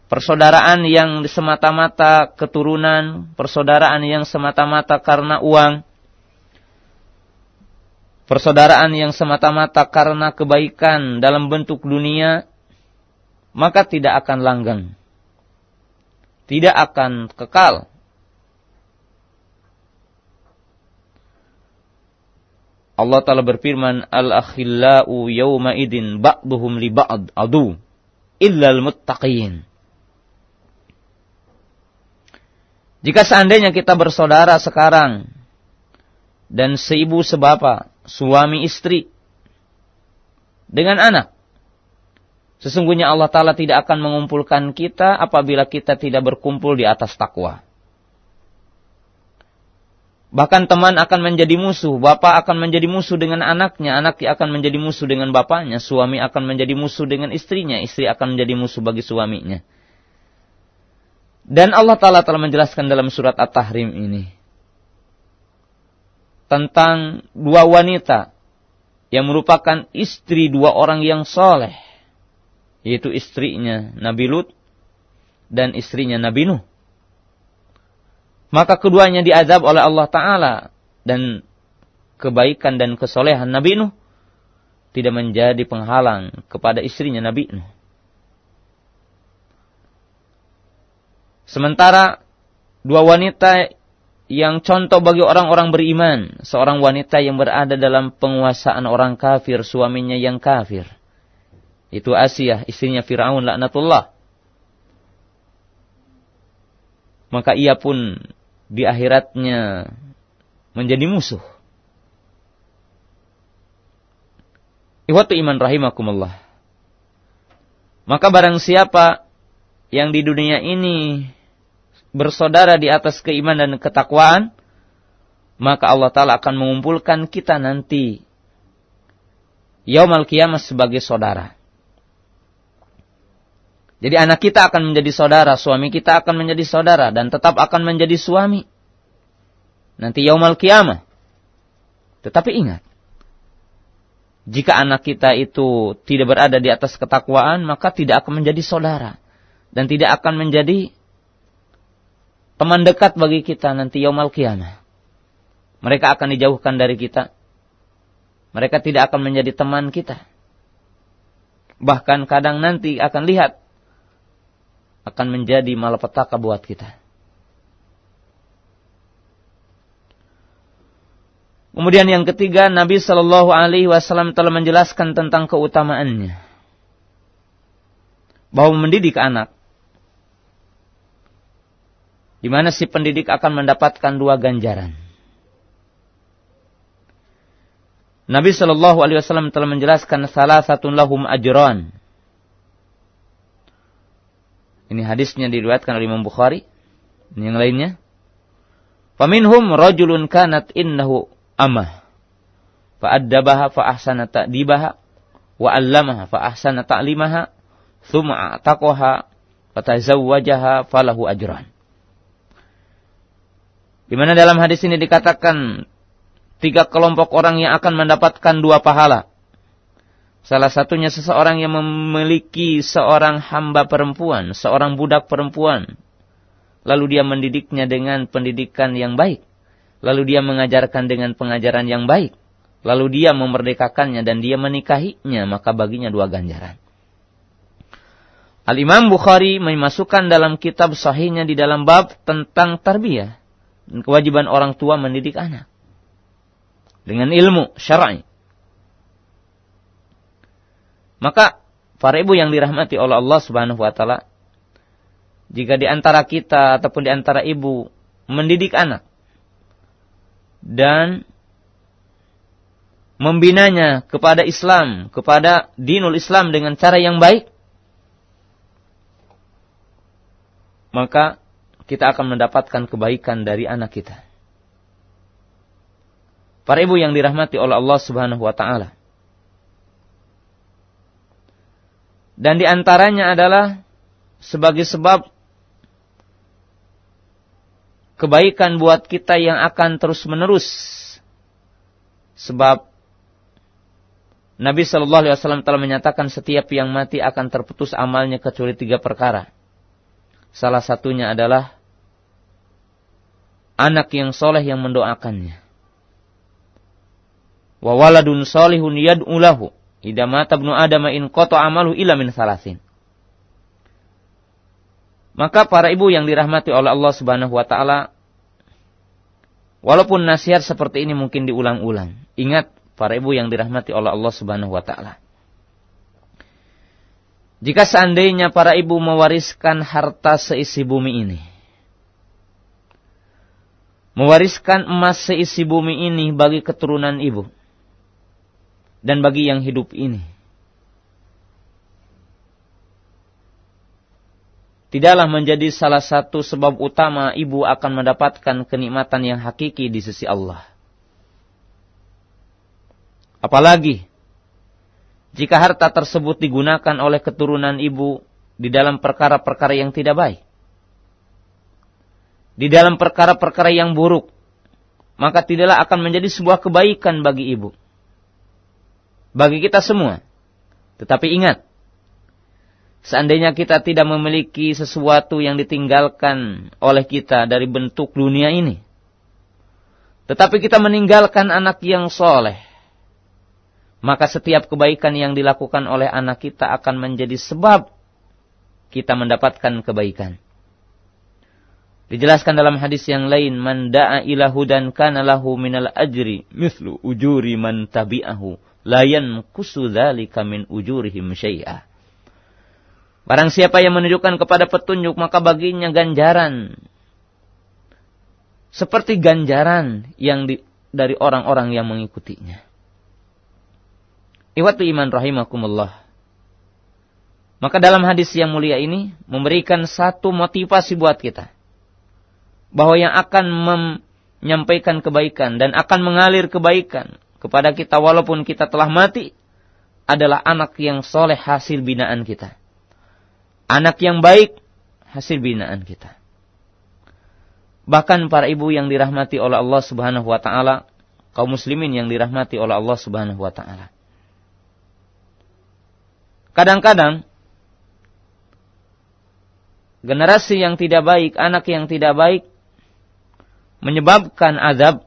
persaudaraan yang semata-mata keturunan, persaudaraan yang semata-mata karena uang, persaudaraan yang semata-mata karena kebaikan dalam bentuk dunia, maka tidak akan langgeng. Tidak akan kekal. Allah Ta'ala berfirman, Al-akhillau yawma idin ba'duhum li ba'd adu, illa al-muttaqin. Jika seandainya kita bersaudara sekarang dan seibu sebapa, suami istri dengan anak, sesungguhnya Allah Ta'ala tidak akan mengumpulkan kita apabila kita tidak berkumpul di atas takwa. Bahkan teman akan menjadi musuh, bapak akan menjadi musuh dengan anaknya, anak akan menjadi musuh dengan bapaknya, suami akan menjadi musuh dengan istrinya, istri akan menjadi musuh bagi suaminya. Dan Allah Ta'ala telah menjelaskan dalam surat At-Tahrim ini. Tentang dua wanita yang merupakan istri dua orang yang soleh. Yaitu istrinya Nabi Lut dan istrinya Nabi Nuh. Maka keduanya diazab oleh Allah Ta'ala. Dan kebaikan dan kesolehan Nabi Nuh tidak menjadi penghalang kepada istrinya Nabi Nuh. Sementara dua wanita yang contoh bagi orang-orang beriman, seorang wanita yang berada dalam penguasaan orang kafir, suaminya yang kafir. Itu Asia, istrinya Firaun laknatullah. Maka ia pun di akhiratnya menjadi musuh. Iwatu iman rahimakumullah. Maka barang siapa yang di dunia ini bersaudara di atas keimanan dan ketakwaan, maka Allah Ta'ala akan mengumpulkan kita nanti yaumal kiamat sebagai saudara. Jadi anak kita akan menjadi saudara, suami kita akan menjadi saudara, dan tetap akan menjadi suami. Nanti yaumal kiamat. Tetapi ingat, jika anak kita itu tidak berada di atas ketakwaan, maka tidak akan menjadi saudara. Dan tidak akan menjadi teman dekat bagi kita nanti yaumal kiamah. Mereka akan dijauhkan dari kita. Mereka tidak akan menjadi teman kita. Bahkan kadang nanti akan lihat akan menjadi malapetaka buat kita. Kemudian yang ketiga, Nabi Shallallahu Alaihi Wasallam telah menjelaskan tentang keutamaannya, bahwa mendidik anak di mana si pendidik akan mendapatkan dua ganjaran. Nabi Shallallahu Alaihi Wasallam telah menjelaskan salah satu lahum ajran. Ini hadisnya diriwayatkan oleh Imam Bukhari. Ini yang lainnya. Faminhum rajulun kanat innahu amah. Fa'addabaha fa'ahsana ta'dibaha. Wa allamaha fa'ahsana ta'limaha. Thumma a'taqaha fatazawwajaha falahu ajran. Di mana dalam hadis ini dikatakan tiga kelompok orang yang akan mendapatkan dua pahala. Salah satunya seseorang yang memiliki seorang hamba perempuan, seorang budak perempuan. Lalu dia mendidiknya dengan pendidikan yang baik. lalu dia mengajarkan dengan pengajaran yang baik, lalu dia memerdekakannya dan dia menikahinya, maka baginya dua ganjaran. Al-Imam Bukhari memasukkan dalam kitab sahihnya di dalam bab tentang tarbiyah dan kewajiban orang tua mendidik anak dengan ilmu syar'i. Maka para ibu yang dirahmati oleh Allah Subhanahu wa taala jika di antara kita ataupun di antara ibu mendidik anak dan membinanya kepada Islam, kepada dinul Islam dengan cara yang baik, maka kita akan mendapatkan kebaikan dari anak kita. Para ibu yang dirahmati oleh Allah Subhanahu wa taala. Dan di antaranya adalah sebagai sebab kebaikan buat kita yang akan terus-menerus. Sebab Nabi Shallallahu Alaihi Wasallam telah menyatakan setiap yang mati akan terputus amalnya kecuali tiga perkara. Salah satunya adalah anak yang soleh yang mendoakannya. Wa waladun solihun yad'ulahu. Ida mata ibnu in koto amalu ila min salasin. Maka para ibu yang dirahmati oleh Allah Subhanahu wa taala walaupun nasihat seperti ini mungkin diulang-ulang. Ingat para ibu yang dirahmati oleh Allah Subhanahu wa taala. Jika seandainya para ibu mewariskan harta seisi bumi ini, mewariskan emas seisi bumi ini bagi keturunan ibu, dan bagi yang hidup ini, tidaklah menjadi salah satu sebab utama ibu akan mendapatkan kenikmatan yang hakiki di sisi Allah. Apalagi jika harta tersebut digunakan oleh keturunan ibu di dalam perkara-perkara yang tidak baik. Di dalam perkara-perkara yang buruk. Maka tidaklah akan menjadi sebuah kebaikan bagi ibu. Bagi kita semua. Tetapi ingat. Seandainya kita tidak memiliki sesuatu yang ditinggalkan oleh kita dari bentuk dunia ini. Tetapi kita meninggalkan anak yang soleh maka setiap kebaikan yang dilakukan oleh anak kita akan menjadi sebab kita mendapatkan kebaikan. Dijelaskan dalam hadis yang lain, man da'a ila hudan kana lahu minal ajri mithlu ujuri man tabi'ahu la yanqusu dzalika min ujurihim syai'a. Barang siapa yang menunjukkan kepada petunjuk maka baginya ganjaran seperti ganjaran yang di, dari orang-orang yang mengikutinya. Iwatu iman rahimakumullah. Maka dalam hadis yang mulia ini memberikan satu motivasi buat kita. Bahwa yang akan menyampaikan kebaikan dan akan mengalir kebaikan kepada kita walaupun kita telah mati adalah anak yang soleh hasil binaan kita. Anak yang baik hasil binaan kita. Bahkan para ibu yang dirahmati oleh Allah Subhanahu wa taala, kaum muslimin yang dirahmati oleh Allah Subhanahu wa taala. Kadang-kadang generasi yang tidak baik, anak yang tidak baik menyebabkan azab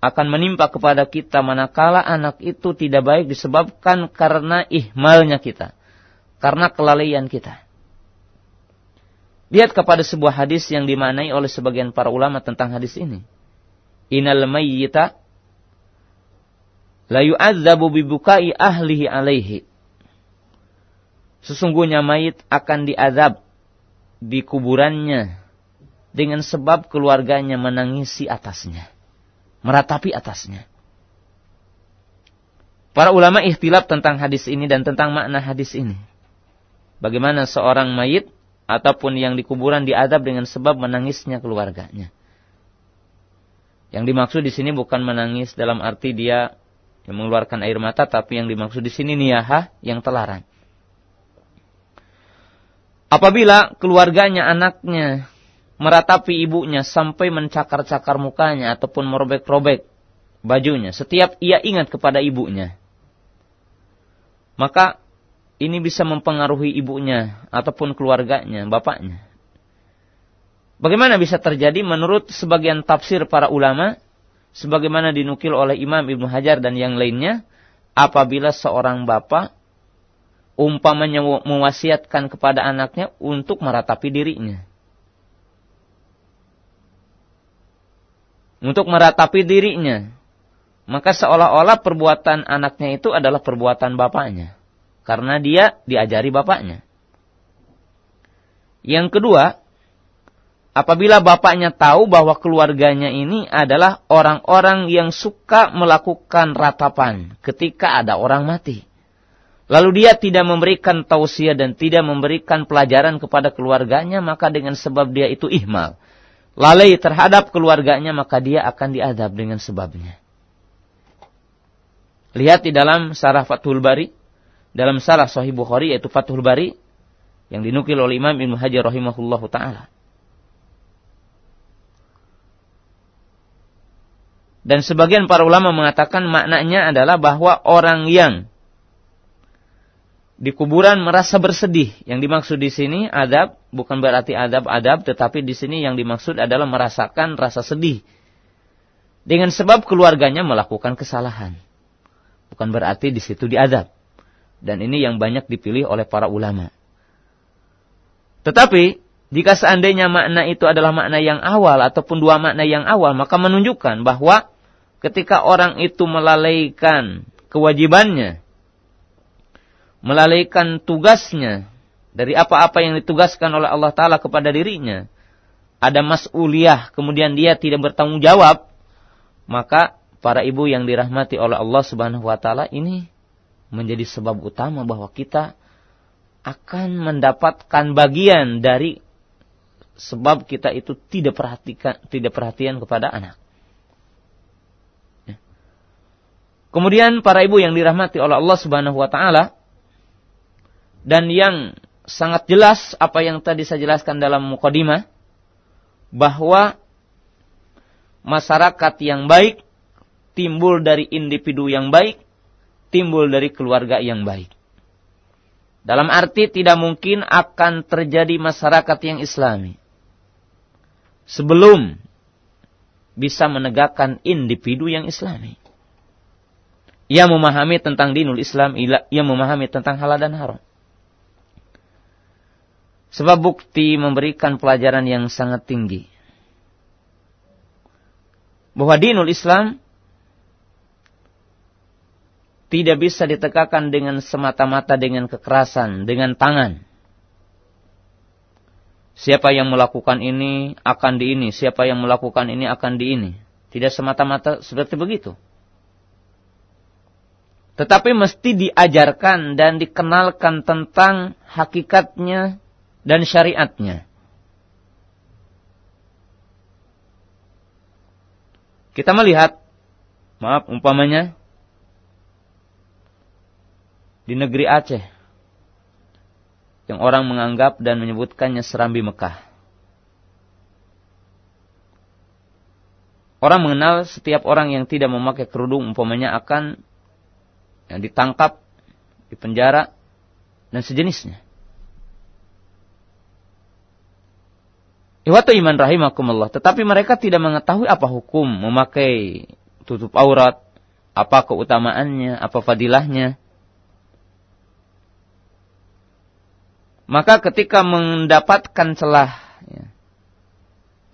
akan menimpa kepada kita manakala anak itu tidak baik disebabkan karena ihmalnya kita, karena kelalaian kita. Lihat kepada sebuah hadis yang dimaknai oleh sebagian para ulama tentang hadis ini. Inal mayyita la yu'adzabu bibukai ahlihi alaihi. Sesungguhnya mayit akan diazab di kuburannya dengan sebab keluarganya menangisi atasnya, meratapi atasnya. Para ulama ikhtilaf tentang hadis ini dan tentang makna hadis ini. Bagaimana seorang mayit ataupun yang di kuburan diadab dengan sebab menangisnya keluarganya. Yang dimaksud di sini bukan menangis dalam arti dia mengeluarkan air mata, tapi yang dimaksud di sini niyahah yang telarang. Apabila keluarganya, anaknya meratapi ibunya sampai mencakar-cakar mukanya ataupun merobek-robek bajunya, setiap ia ingat kepada ibunya, maka ini bisa mempengaruhi ibunya ataupun keluarganya, bapaknya. Bagaimana bisa terjadi menurut sebagian tafsir para ulama sebagaimana dinukil oleh Imam Ibnu Hajar dan yang lainnya apabila seorang bapak umpamanya mewasiatkan kepada anaknya untuk meratapi dirinya. Untuk meratapi dirinya. Maka seolah-olah perbuatan anaknya itu adalah perbuatan bapaknya. Karena dia diajari bapaknya. Yang kedua, apabila bapaknya tahu bahwa keluarganya ini adalah orang-orang yang suka melakukan ratapan ketika ada orang mati. Lalu dia tidak memberikan tausiah dan tidak memberikan pelajaran kepada keluarganya, maka dengan sebab dia itu ihmal. Lalai terhadap keluarganya, maka dia akan diadab dengan sebabnya. Lihat di dalam Sarah Fathul Bari, dalam Sarah Sahih Bukhari yaitu Fathul Bari, yang dinukil oleh Imam Ibnu Hajar rahimahullahu taala. Dan sebagian para ulama mengatakan maknanya adalah bahwa orang yang di kuburan merasa bersedih. Yang dimaksud di sini adab bukan berarti adab-adab, tetapi di sini yang dimaksud adalah merasakan rasa sedih. Dengan sebab keluarganya melakukan kesalahan. Bukan berarti di situ diadab. Dan ini yang banyak dipilih oleh para ulama. Tetapi jika seandainya makna itu adalah makna yang awal ataupun dua makna yang awal, maka menunjukkan bahwa ketika orang itu melalaikan kewajibannya, melalaikan tugasnya dari apa-apa yang ditugaskan oleh Allah Ta'ala kepada dirinya, ada mas'uliyah, kemudian dia tidak bertanggung jawab, maka para ibu yang dirahmati oleh Allah Subhanahu wa taala ini menjadi sebab utama bahwa kita akan mendapatkan bagian dari sebab kita itu tidak perhatikan tidak perhatian kepada anak. Ya. Kemudian para ibu yang dirahmati oleh Allah Subhanahu wa taala dan yang sangat jelas apa yang tadi saya jelaskan dalam mukadimah bahwa masyarakat yang baik timbul dari individu yang baik, timbul dari keluarga yang baik. Dalam arti tidak mungkin akan terjadi masyarakat yang islami sebelum bisa menegakkan individu yang islami. Ia memahami tentang dinul Islam, ia memahami tentang halal dan haram. Sebab bukti memberikan pelajaran yang sangat tinggi. Bahwa dinul Islam tidak bisa ditegakkan dengan semata-mata dengan kekerasan, dengan tangan. Siapa yang melakukan ini akan di ini, siapa yang melakukan ini akan di ini. Tidak semata-mata seperti begitu. Tetapi mesti diajarkan dan dikenalkan tentang hakikatnya dan syariatnya. Kita melihat, maaf umpamanya, di negeri Aceh yang orang menganggap dan menyebutkannya serambi Mekah. Orang mengenal setiap orang yang tidak memakai kerudung umpamanya akan yang ditangkap, dipenjara, dan sejenisnya. Iwatu iman rahimakumullah. Tetapi mereka tidak mengetahui apa hukum memakai tutup aurat, apa keutamaannya, apa fadilahnya. Maka ketika mendapatkan celah ya,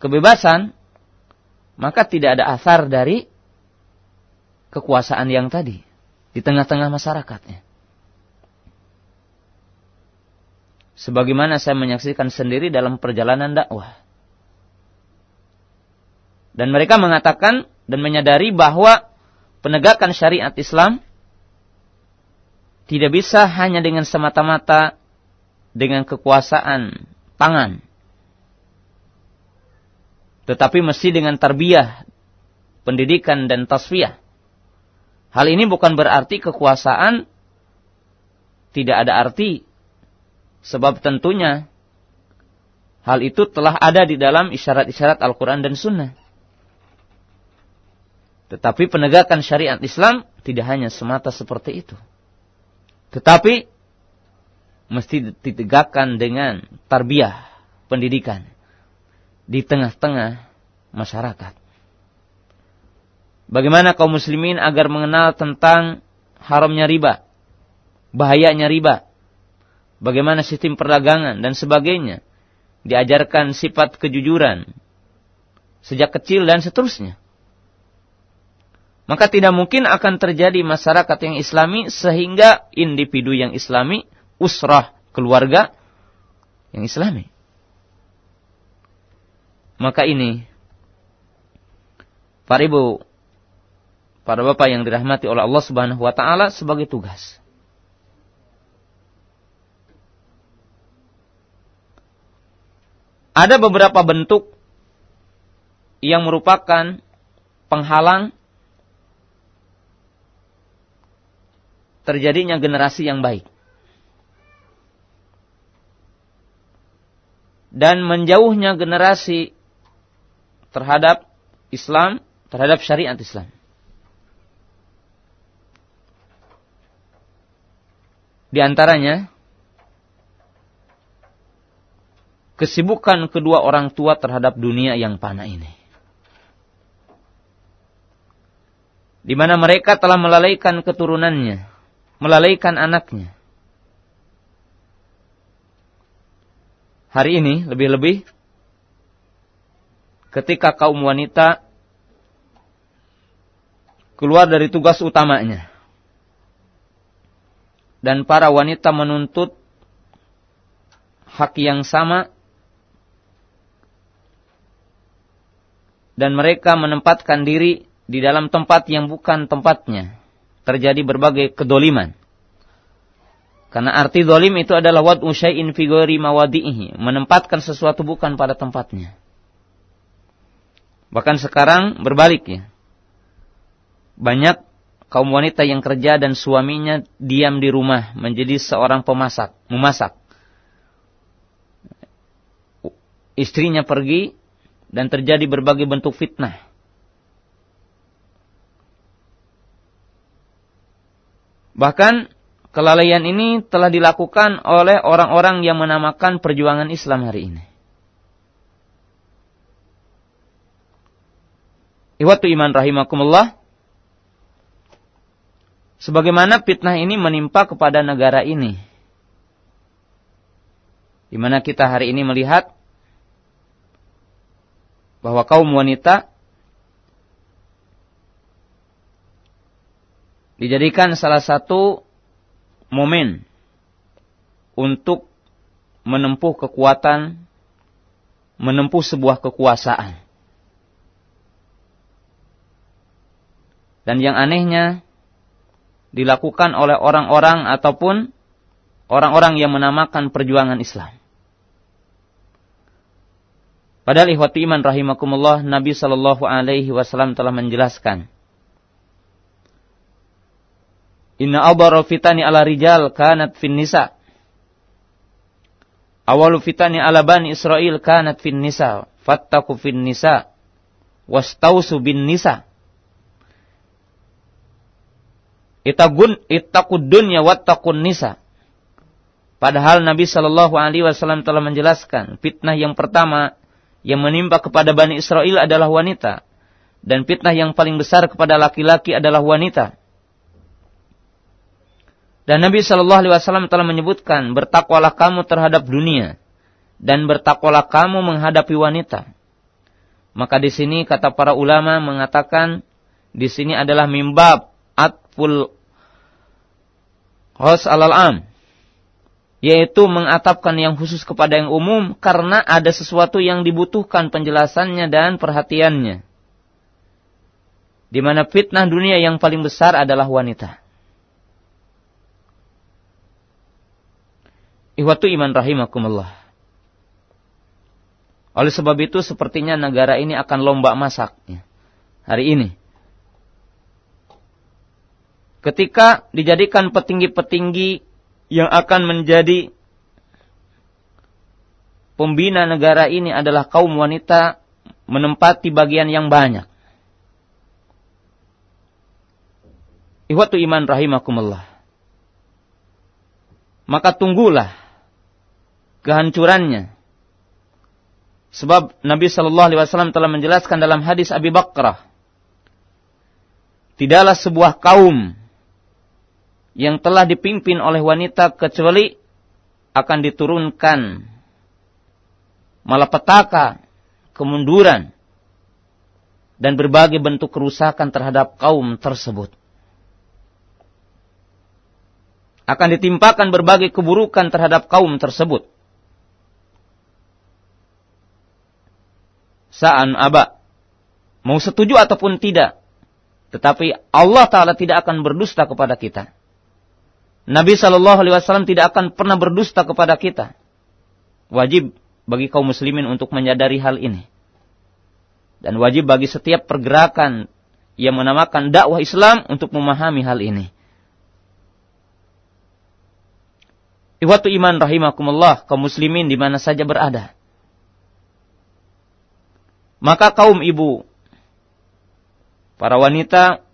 kebebasan, maka tidak ada asar dari kekuasaan yang tadi di tengah-tengah masyarakatnya. Sebagaimana saya menyaksikan sendiri dalam perjalanan dakwah. Dan mereka mengatakan dan menyadari bahwa penegakan syariat Islam tidak bisa hanya dengan semata-mata dengan kekuasaan tangan. Tetapi mesti dengan tarbiyah, pendidikan dan tasfiyah. Hal ini bukan berarti kekuasaan tidak ada arti. Sebab tentunya hal itu telah ada di dalam isyarat-isyarat Al-Quran dan Sunnah. Tetapi penegakan syariat Islam tidak hanya semata seperti itu. Tetapi mesti ditegakkan dengan tarbiyah, pendidikan. di tengah-tengah masyarakat. Bagaimana kaum muslimin agar mengenal tentang haramnya riba, bahayanya riba, bagaimana sistem perdagangan dan sebagainya. Diajarkan sifat kejujuran sejak kecil dan seterusnya. Maka tidak mungkin akan terjadi masyarakat yang islami sehingga individu yang islami, usrah, keluarga yang islami. Maka ini, para ibu, para bapak yang dirahmati oleh Allah subhanahu wa ta'ala sebagai tugas. Ada beberapa bentuk yang merupakan penghalang terjadinya generasi yang baik. Dan menjauhnya generasi terhadap Islam, terhadap syariat Islam. Di antaranya, kesibukan kedua orang tua terhadap dunia yang panah ini. Di mana mereka telah melalaikan keturunannya melalaikan anaknya. Hari ini lebih-lebih ketika kaum wanita keluar dari tugas utamanya. Dan para wanita menuntut hak yang sama dan mereka menempatkan diri di dalam tempat yang bukan tempatnya terjadi berbagai kedoliman. Karena arti dolim itu adalah wad usyai'in fi mawadi'ihi. Menempatkan sesuatu bukan pada tempatnya. Bahkan sekarang berbalik ya. Banyak kaum wanita yang kerja dan suaminya diam di rumah menjadi seorang pemasak, memasak. Istrinya pergi dan terjadi berbagai bentuk fitnah. Bahkan kelalaian ini telah dilakukan oleh orang-orang yang menamakan perjuangan Islam hari ini. Iwatu iman rahimakumullah. Sebagaimana fitnah ini menimpa kepada negara ini. Di mana kita hari ini melihat bahwa kaum wanita dijadikan salah satu momen untuk menempuh kekuatan, menempuh sebuah kekuasaan. Dan yang anehnya dilakukan oleh orang-orang ataupun orang-orang yang menamakan perjuangan Islam. Padahal ihwati iman rahimakumullah Nabi sallallahu alaihi wasallam telah menjelaskan Inna abara fitani ala rijal kanat fin nisa. Awalu fitani ala bani Israel kanat fin nisa. Fattaku fin nisa. Wastausu bin nisa. Itagun ittaqud dunya wattaqun nisa. Padahal Nabi Shallallahu alaihi wasallam telah menjelaskan fitnah yang pertama yang menimpa kepada Bani Israel adalah wanita dan fitnah yang paling besar kepada laki-laki adalah wanita. Dan Nabi Shallallahu Alaihi Wasallam telah menyebutkan bertakwalah kamu terhadap dunia dan bertakwalah kamu menghadapi wanita. Maka di sini kata para ulama mengatakan di sini adalah mimbab atful hos alal am yaitu mengatapkan yang khusus kepada yang umum karena ada sesuatu yang dibutuhkan penjelasannya dan perhatiannya. Di mana fitnah dunia yang paling besar adalah wanita. Ihwatu iman rahimakumullah. Oleh sebab itu sepertinya negara ini akan lomba masak ya, hari ini. Ketika dijadikan petinggi-petinggi yang akan menjadi pembina negara ini adalah kaum wanita menempati bagian yang banyak. Ihwatu iman rahimakumullah. Maka tunggulah kehancurannya. Sebab Nabi Shallallahu Alaihi Wasallam telah menjelaskan dalam hadis Abi Bakrah, tidaklah sebuah kaum yang telah dipimpin oleh wanita kecuali akan diturunkan malapetaka, kemunduran, dan berbagai bentuk kerusakan terhadap kaum tersebut. Akan ditimpakan berbagai keburukan terhadap kaum tersebut. Sa'an aba. Mau setuju ataupun tidak. Tetapi Allah Ta'ala tidak akan berdusta kepada kita. Nabi Shallallahu Alaihi Wasallam tidak akan pernah berdusta kepada kita. Wajib bagi kaum muslimin untuk menyadari hal ini. Dan wajib bagi setiap pergerakan yang menamakan dakwah Islam untuk memahami hal ini. Iwatu iman rahimakumullah, kaum muslimin di mana saja berada. Maka kaum ibu, para wanita,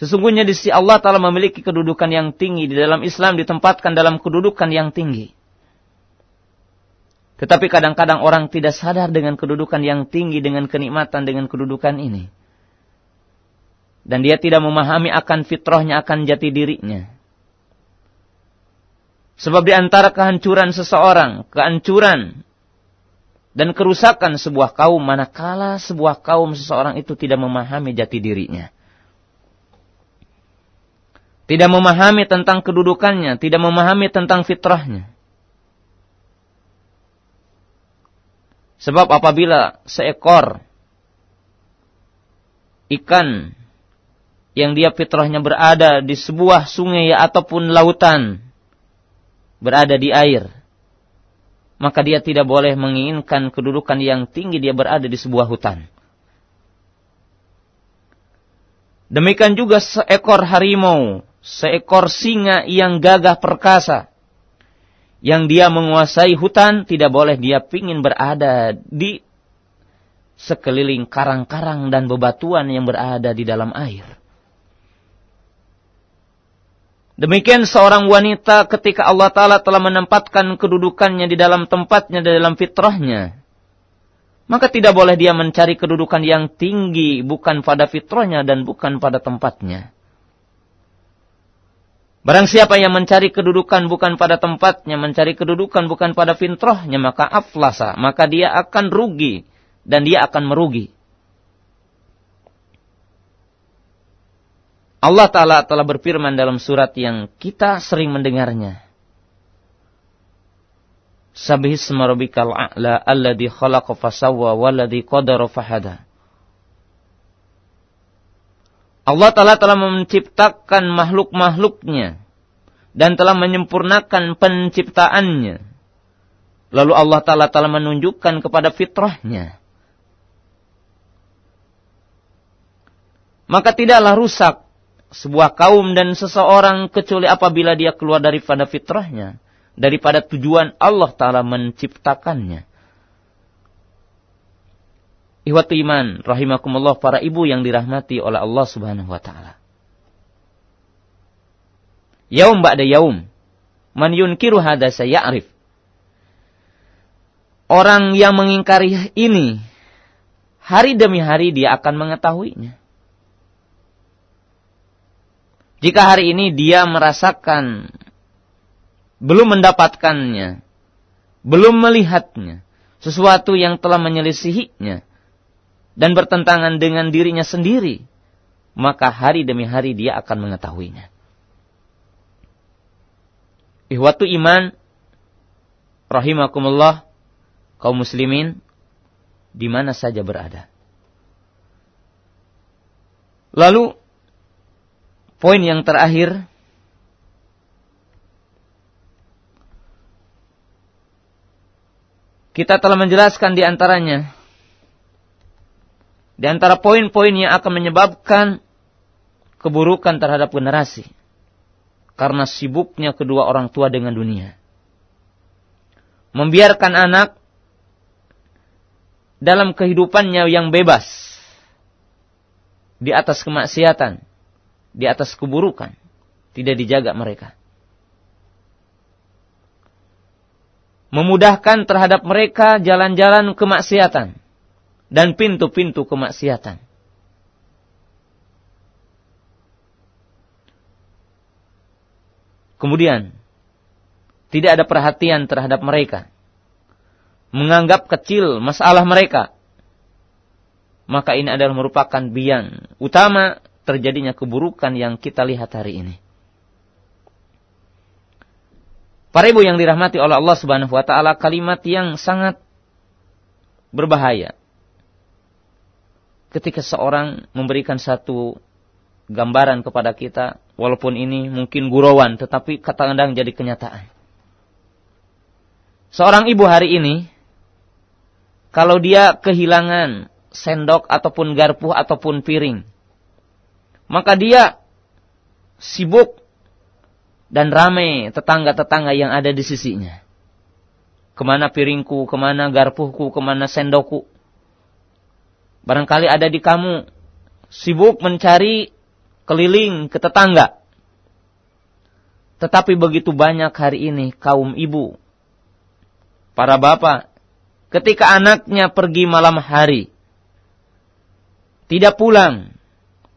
sesungguhnya di sisi Allah Ta'ala memiliki kedudukan yang tinggi. Di dalam Islam ditempatkan dalam kedudukan yang tinggi. Tetapi kadang-kadang orang tidak sadar dengan kedudukan yang tinggi, dengan kenikmatan, dengan kedudukan ini. Dan dia tidak memahami akan fitrahnya, akan jati dirinya. Sebab di antara kehancuran seseorang, kehancuran dan kerusakan sebuah kaum, manakala sebuah kaum seseorang itu tidak memahami jati dirinya. Tidak memahami tentang kedudukannya, tidak memahami tentang fitrahnya. Sebab apabila seekor ikan yang dia fitrahnya berada di sebuah sungai ataupun lautan, berada di air, maka dia tidak boleh menginginkan kedudukan yang tinggi dia berada di sebuah hutan. Demikian juga seekor harimau, seekor singa yang gagah perkasa, yang dia menguasai hutan tidak boleh dia pingin berada di sekeliling karang-karang dan bebatuan yang berada di dalam air. Demikian seorang wanita ketika Allah Ta'ala telah menempatkan kedudukannya di dalam tempatnya, di dalam fitrahnya. Maka tidak boleh dia mencari kedudukan yang tinggi bukan pada fitrahnya dan bukan pada tempatnya. Barang siapa yang mencari kedudukan bukan pada tempatnya, mencari kedudukan bukan pada fintrohnya, maka aflasa, maka dia akan rugi dan dia akan merugi. Allah Ta'ala telah berfirman dalam surat yang kita sering mendengarnya. Sabhisma rabbikal a'la alladhi khalaqa fasawwa walladhi qadara fahada. Allah Ta'ala telah menciptakan makhluk-makhluknya dan telah menyempurnakan penciptaannya. Lalu Allah Ta'ala telah menunjukkan kepada fitrahnya. Maka tidaklah rusak sebuah kaum dan seseorang kecuali apabila dia keluar daripada fitrahnya. Daripada tujuan Allah Ta'ala menciptakannya. Ihwatu iman, rahimakumullah para ibu yang dirahmati oleh Allah Subhanahu wa taala. Yaum ba'da yaum. Man yunkiru hada saya'rif. Orang yang mengingkari ini, hari demi hari dia akan mengetahuinya. Jika hari ini dia merasakan belum mendapatkannya, belum melihatnya, sesuatu yang telah menyelisihinya, dan bertentangan dengan dirinya sendiri, maka hari demi hari dia akan mengetahuinya. Ihwatu iman, rahimakumullah, kaum muslimin, di mana saja berada. Lalu, poin yang terakhir, kita telah menjelaskan di antaranya di antara poin-poin yang akan menyebabkan keburukan terhadap generasi. Karena sibuknya kedua orang tua dengan dunia. Membiarkan anak dalam kehidupannya yang bebas. Di atas kemaksiatan. Di atas keburukan. Tidak dijaga mereka. memudahkan terhadap mereka jalan-jalan kemaksiatan dan pintu-pintu kemaksiatan. Kemudian, tidak ada perhatian terhadap mereka. Menganggap kecil masalah mereka. Maka ini adalah merupakan biang utama terjadinya keburukan yang kita lihat hari ini. Para ibu yang dirahmati oleh Allah Subhanahu wa taala, kalimat yang sangat berbahaya. Ketika seorang memberikan satu gambaran kepada kita, walaupun ini mungkin gurauan, tetapi kadang-kadang jadi kenyataan. Seorang ibu hari ini, kalau dia kehilangan sendok ataupun garpu ataupun piring, maka dia sibuk dan ramai tetangga-tetangga yang ada di sisinya. Ke mana piringku, ke mana garpuku, ke mana sendokku. Barangkali ada di kamu sibuk mencari keliling ke tetangga. Tetapi begitu banyak hari ini kaum ibu, para bapak, ketika anaknya pergi malam hari, tidak pulang,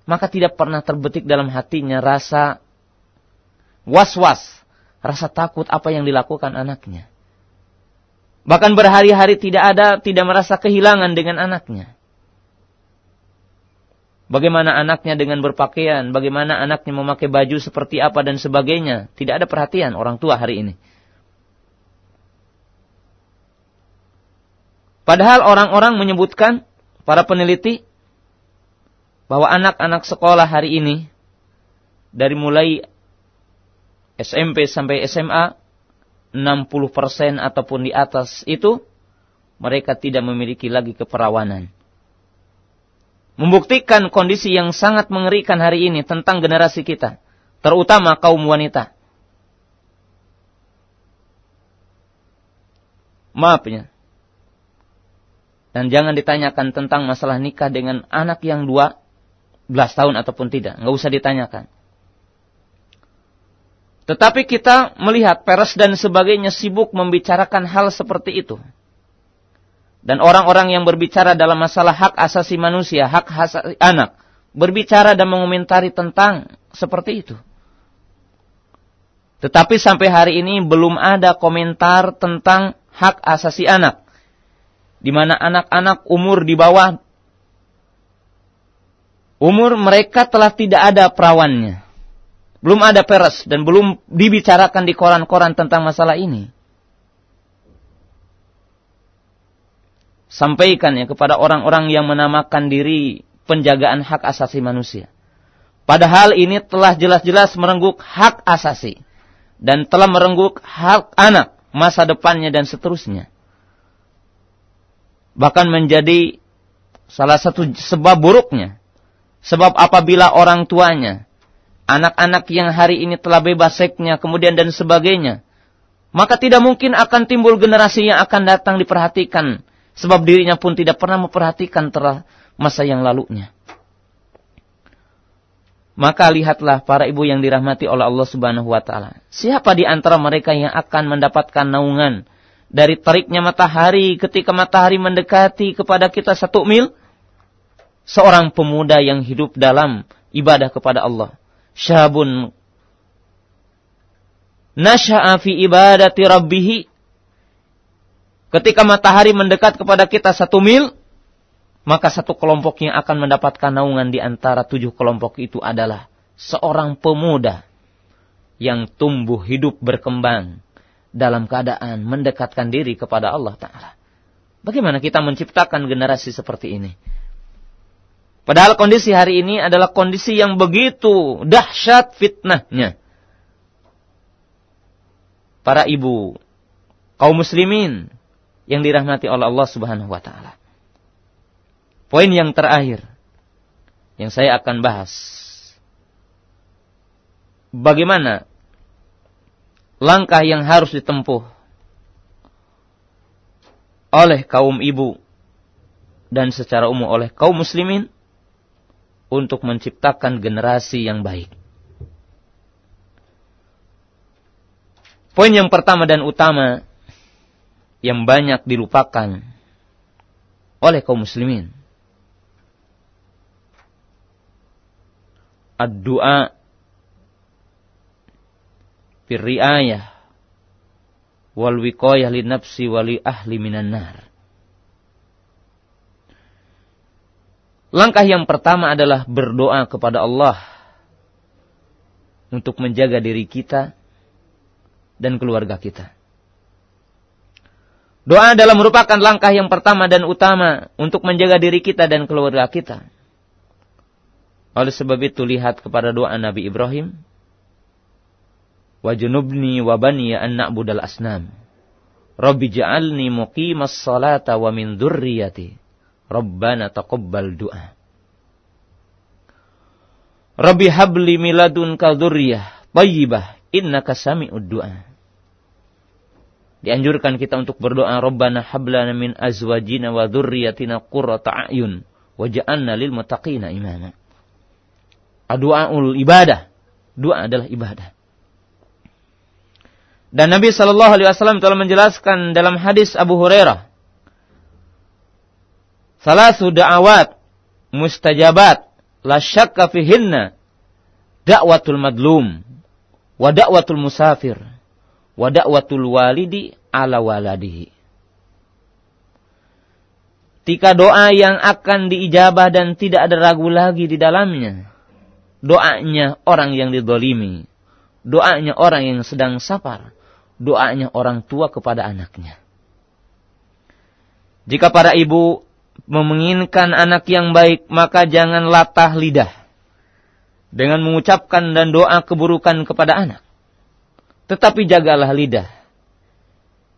maka tidak pernah terbetik dalam hatinya rasa was-was, rasa takut apa yang dilakukan anaknya. Bahkan berhari-hari tidak ada, tidak merasa kehilangan dengan anaknya. Bagaimana anaknya dengan berpakaian, bagaimana anaknya memakai baju seperti apa dan sebagainya. Tidak ada perhatian orang tua hari ini. Padahal orang-orang menyebutkan, para peneliti, bahwa anak-anak sekolah hari ini, dari mulai SMP sampai SMA 60% ataupun di atas itu mereka tidak memiliki lagi keperawanan. Membuktikan kondisi yang sangat mengerikan hari ini tentang generasi kita, terutama kaum wanita. Maafnya. Dan jangan ditanyakan tentang masalah nikah dengan anak yang 12 tahun ataupun tidak. Nggak usah ditanyakan. Tetapi kita melihat peres dan sebagainya sibuk membicarakan hal seperti itu. Dan orang-orang yang berbicara dalam masalah hak asasi manusia, hak asasi anak, berbicara dan mengomentari tentang seperti itu. Tetapi sampai hari ini belum ada komentar tentang hak asasi anak. Di mana anak-anak umur di bawah umur mereka telah tidak ada perawannya. Belum ada peres dan belum dibicarakan di koran-koran tentang masalah ini. Sampaikan ya kepada orang-orang yang menamakan diri penjagaan hak asasi manusia. Padahal ini telah jelas-jelas merenggut hak asasi. Dan telah merenggut hak anak, masa depannya dan seterusnya. Bahkan menjadi salah satu sebab buruknya. Sebab apabila orang tuanya anak-anak yang hari ini telah bebas seksnya, kemudian dan sebagainya, maka tidak mungkin akan timbul generasi yang akan datang diperhatikan, sebab dirinya pun tidak pernah memperhatikan telah masa yang lalunya. Maka lihatlah para ibu yang dirahmati oleh Allah Subhanahu wa taala. Siapa di antara mereka yang akan mendapatkan naungan dari teriknya matahari ketika matahari mendekati kepada kita satu mil? Seorang pemuda yang hidup dalam ibadah kepada Allah syabun nasha'a fi ibadati rabbih ketika matahari mendekat kepada kita satu mil maka satu kelompok yang akan mendapatkan naungan di antara tujuh kelompok itu adalah seorang pemuda yang tumbuh hidup berkembang dalam keadaan mendekatkan diri kepada Allah Ta'ala. Bagaimana kita menciptakan generasi seperti ini? Padahal kondisi hari ini adalah kondisi yang begitu dahsyat fitnahnya. Para ibu, kaum muslimin yang dirahmati oleh Allah Subhanahu wa taala. Poin yang terakhir yang saya akan bahas. Bagaimana langkah yang harus ditempuh oleh kaum ibu dan secara umum oleh kaum muslimin untuk menciptakan generasi yang baik. Poin yang pertama dan utama yang banyak dilupakan oleh kaum muslimin. Ad-du'a firriayah wal wiqayah li nafsi wali ahli minan nar. Langkah yang pertama adalah berdoa kepada Allah untuk menjaga diri kita dan keluarga kita. Doa adalah merupakan langkah yang pertama dan utama untuk menjaga diri kita dan keluarga kita. Oleh sebab itu lihat kepada doa Nabi Ibrahim wa junubni wa bani an na'budal asnam. Rabbi ja'alni muqimas salata wa min dzurriyyati. Rabbana taqabbal du'a. Rabbi habli miladunka dzurriyyah thayyibah innaka sami'ud du'a. Dianjurkan kita untuk berdoa Rabbana hablana min azwajina wa dzurriyyatina qurrata a'yun waj'alna lil muttaqina imama. Doaul ibadah. Doa adalah ibadah. Dan Nabi Shallallahu Alaihi Wasallam telah menjelaskan dalam hadis Abu Hurairah, salah da'awat mustajabat la syakka fihinna madlum wa da'watul musafir wa da'watul walidi ala waladihi. Tiga doa yang akan diijabah dan tidak ada ragu lagi di dalamnya. Doanya orang yang didolimi. Doanya orang yang sedang sapar doanya orang tua kepada anaknya. Jika para ibu menginginkan anak yang baik, maka jangan latah lidah dengan mengucapkan dan doa keburukan kepada anak. Tetapi jagalah lidah.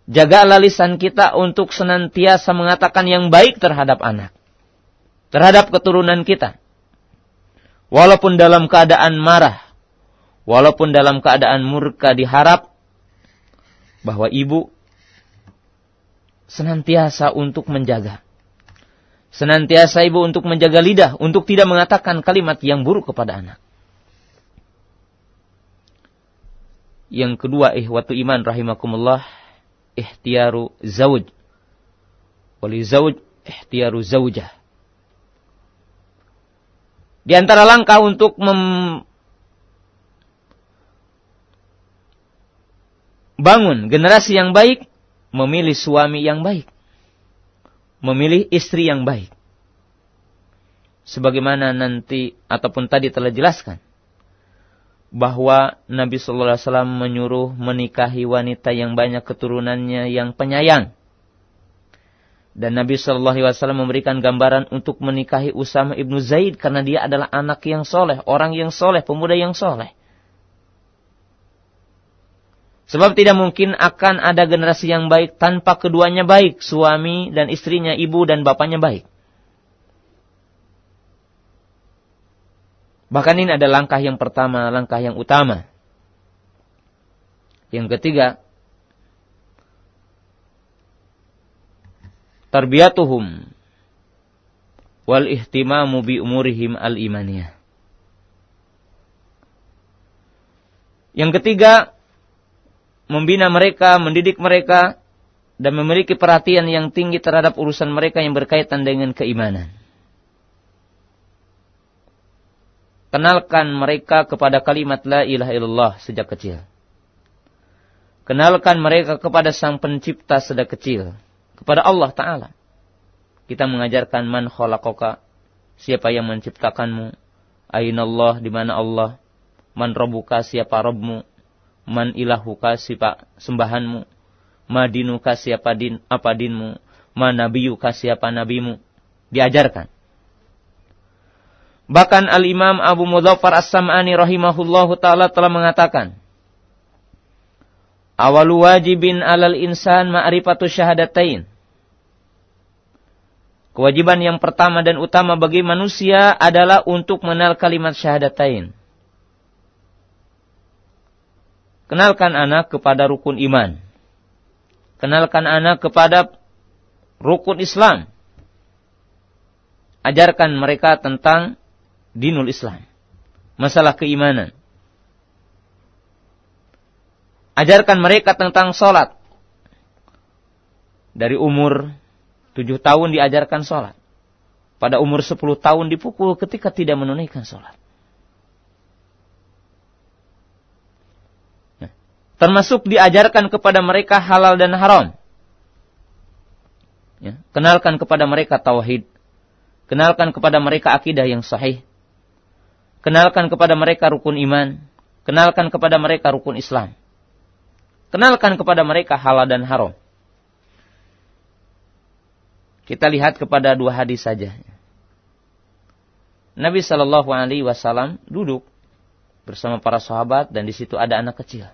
Jagalah lisan kita untuk senantiasa mengatakan yang baik terhadap anak. Terhadap keturunan kita. Walaupun dalam keadaan marah. Walaupun dalam keadaan murka diharap bahwa ibu senantiasa untuk menjaga. Senantiasa ibu untuk menjaga lidah, untuk tidak mengatakan kalimat yang buruk kepada anak. Yang kedua, ihwatu iman rahimakumullah, ihtiyaru zawj. Wali zawj, ihtiyaru zawjah. Di antara langkah untuk mem bangun generasi yang baik, memilih suami yang baik. Memilih istri yang baik. Sebagaimana nanti ataupun tadi telah jelaskan bahwa Nabi Shallallahu Alaihi Wasallam menyuruh menikahi wanita yang banyak keturunannya yang penyayang. Dan Nabi Shallallahu Alaihi Wasallam memberikan gambaran untuk menikahi Usama ibnu Zaid karena dia adalah anak yang soleh, orang yang soleh, pemuda yang soleh. Sebab tidak mungkin akan ada generasi yang baik tanpa keduanya baik. Suami dan istrinya, ibu dan bapaknya baik. Bahkan ini ada langkah yang pertama, langkah yang utama. Yang ketiga, tarbiyatuhum wal ihtimamu bi umurihim al imaniyah. Yang ketiga, membina mereka, mendidik mereka, dan memiliki perhatian yang tinggi terhadap urusan mereka yang berkaitan dengan keimanan. Kenalkan mereka kepada kalimat la ilaha illallah sejak kecil. Kenalkan mereka kepada sang pencipta sejak kecil. Kepada Allah Ta'ala. Kita mengajarkan man khalaqaka. Siapa yang menciptakanmu. Ainallah di mana Allah. Man robuka siapa Robmu man ilahuka siapa sembahanmu, madinuka siapa din apa dinmu, manabiyuka siapa nabimu. Diajarkan. Bahkan Al-Imam Abu Mudhaffar As-Sam'ani rahimahullahu taala telah mengatakan, Awalu wajibin alal insan ma'rifatu syahadatain. Kewajiban yang pertama dan utama bagi manusia adalah untuk mengenal kalimat syahadatain. Kenalkan anak kepada rukun iman. Kenalkan anak kepada rukun Islam. Ajarkan mereka tentang dinul Islam. Masalah keimanan. Ajarkan mereka tentang sholat. Dari umur tujuh tahun diajarkan sholat. Pada umur sepuluh tahun dipukul ketika tidak menunaikan sholat. Termasuk diajarkan kepada mereka halal dan haram. Ya, kenalkan kepada mereka tauhid. Kenalkan kepada mereka akidah yang sahih. Kenalkan kepada mereka rukun iman. Kenalkan kepada mereka rukun Islam. Kenalkan kepada mereka halal dan haram. Kita lihat kepada dua hadis saja. Nabi Shallallahu Alaihi Wasallam duduk bersama para sahabat dan di situ ada anak kecil.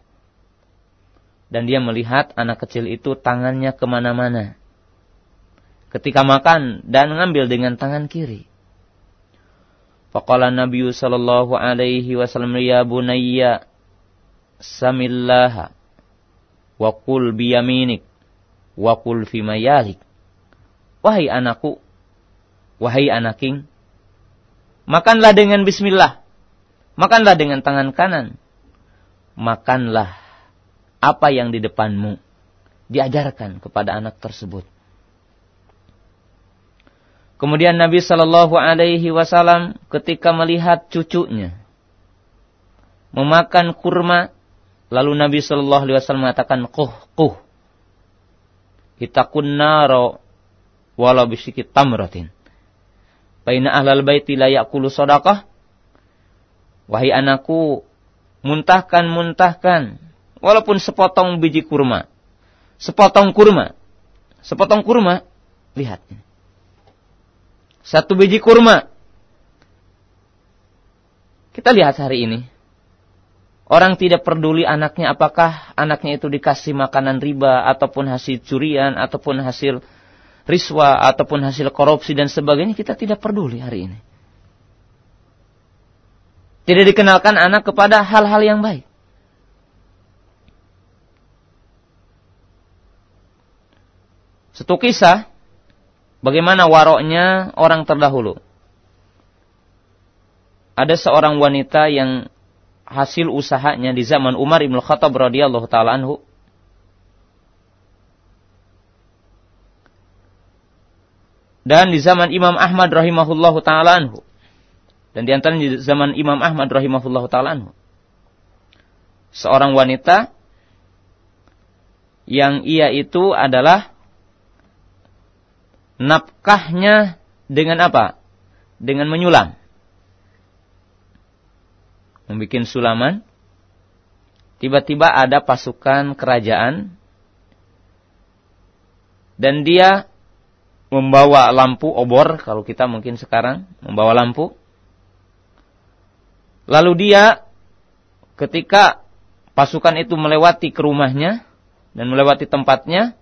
Dan dia melihat anak kecil itu tangannya ke mana-mana. Ketika makan dan mengambil dengan tangan kiri. Faqala Nabi sallallahu alaihi wasallam ya bunayya samillaha wa qul biyaminik wa qul fi mayalik. Wahai anakku, wahai anaking, makanlah dengan bismillah. Makanlah dengan tangan kanan. Makanlah apa yang di depanmu. Diajarkan kepada anak tersebut. Kemudian Nabi Shallallahu Alaihi Wasallam ketika melihat cucunya memakan kurma, lalu Nabi Shallallahu Alaihi Wasallam mengatakan, kuh kuh, itakun naro walau bisikit tamratin. Baina ahlal baiti la yakulu sodakah. Wahai anakku, muntahkan, muntahkan. Walaupun sepotong biji kurma. Sepotong kurma. Sepotong kurma. Lihat satu biji kurma. Kita lihat hari ini. Orang tidak peduli anaknya apakah anaknya itu dikasih makanan riba ataupun hasil curian ataupun hasil riswa ataupun hasil korupsi dan sebagainya kita tidak peduli hari ini. Tidak dikenalkan anak kepada hal-hal yang baik. Satu kisah Bagaimana waroknya orang terdahulu? Ada seorang wanita yang hasil usahanya di zaman Umar ibn Khattab radhiyallahu taala anhu. Dan di zaman Imam Ahmad rahimahullahu taala anhu. Dan di antara di zaman Imam Ahmad rahimahullahu taala anhu. Seorang wanita yang ia itu adalah nafkahnya dengan apa? Dengan menyulam. Membikin sulaman. Tiba-tiba ada pasukan kerajaan. Dan dia membawa lampu obor. Kalau kita mungkin sekarang membawa lampu. Lalu dia ketika pasukan itu melewati ke rumahnya. Dan melewati tempatnya.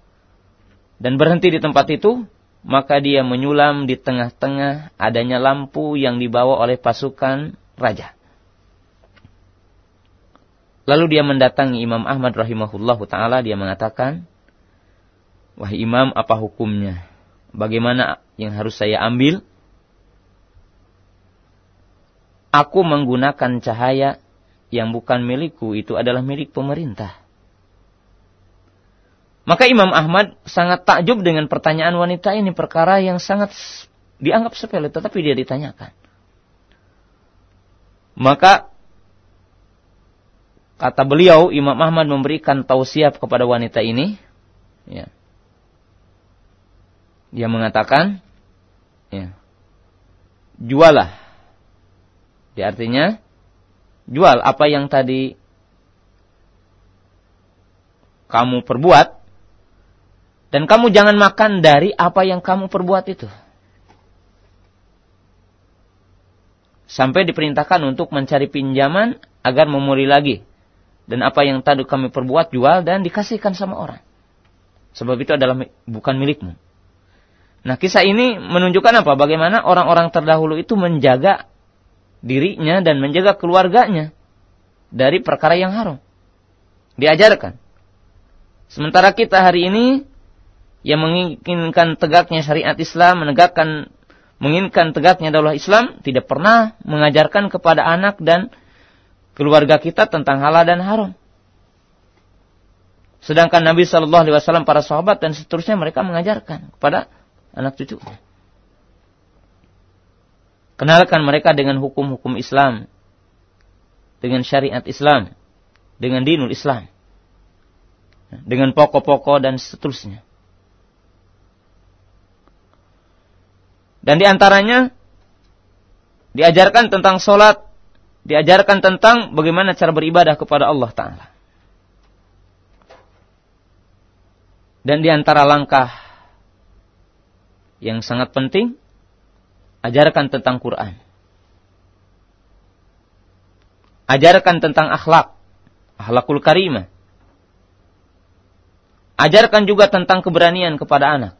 Dan berhenti di tempat itu maka dia menyulam di tengah-tengah adanya lampu yang dibawa oleh pasukan raja. Lalu dia mendatangi Imam Ahmad rahimahullah taala dia mengatakan, "Wahai Imam, apa hukumnya? Bagaimana yang harus saya ambil?" Aku menggunakan cahaya yang bukan milikku itu adalah milik pemerintah. Maka Imam Ahmad sangat takjub dengan pertanyaan wanita ini perkara yang sangat dianggap sepele tetapi dia ditanyakan. Maka kata beliau Imam Ahmad memberikan tausiah kepada wanita ini ya. Dia mengatakan ya. Jualah. Dia artinya jual apa yang tadi kamu perbuat dan kamu jangan makan dari apa yang kamu perbuat itu. Sampai diperintahkan untuk mencari pinjaman agar memulih lagi. Dan apa yang tadi kami perbuat jual dan dikasihkan sama orang. Sebab itu adalah bukan milikmu. Nah kisah ini menunjukkan apa? Bagaimana orang-orang terdahulu itu menjaga dirinya dan menjaga keluarganya dari perkara yang haram. Diajarkan. Sementara kita hari ini yang menginginkan tegaknya syariat Islam, menegakkan menginginkan tegaknya daulah Islam, tidak pernah mengajarkan kepada anak dan keluarga kita tentang halal dan haram. Sedangkan Nabi Shallallahu Alaihi Wasallam, para sahabat dan seterusnya mereka mengajarkan kepada anak cucunya. Kenalkan mereka dengan hukum-hukum Islam, dengan syariat Islam, dengan dinul Islam, dengan pokok-pokok dan seterusnya. Dan di antaranya diajarkan tentang sholat, diajarkan tentang bagaimana cara beribadah kepada Allah Ta'ala. Dan di antara langkah yang sangat penting Ajarkan tentang Quran. Ajarkan tentang akhlak. Akhlakul karimah. Ajarkan juga tentang keberanian kepada anak.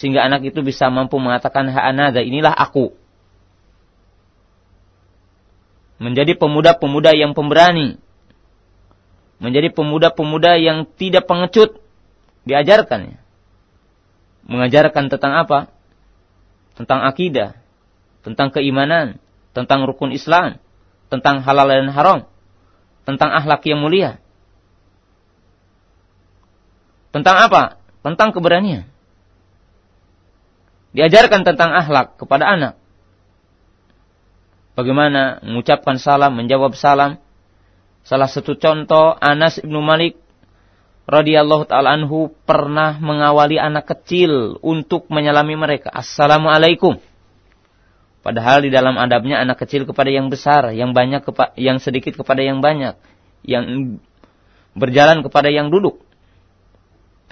Sehingga anak itu bisa mampu mengatakan ha'anada, inilah aku. Menjadi pemuda-pemuda yang pemberani. Menjadi pemuda-pemuda yang tidak pengecut. Diajarkan. Mengajarkan tentang apa? tentang akidah, tentang keimanan, tentang rukun Islam, tentang halal dan haram, tentang akhlak yang mulia. Tentang apa? Tentang keberanian. Diajarkan tentang akhlak kepada anak. Bagaimana mengucapkan salam, menjawab salam. Salah satu contoh Anas ibnu Malik radhiyallahu taala anhu pernah mengawali anak kecil untuk menyalami mereka. Assalamualaikum. Padahal di dalam adabnya anak kecil kepada yang besar, yang banyak yang sedikit kepada yang banyak, yang berjalan kepada yang duduk.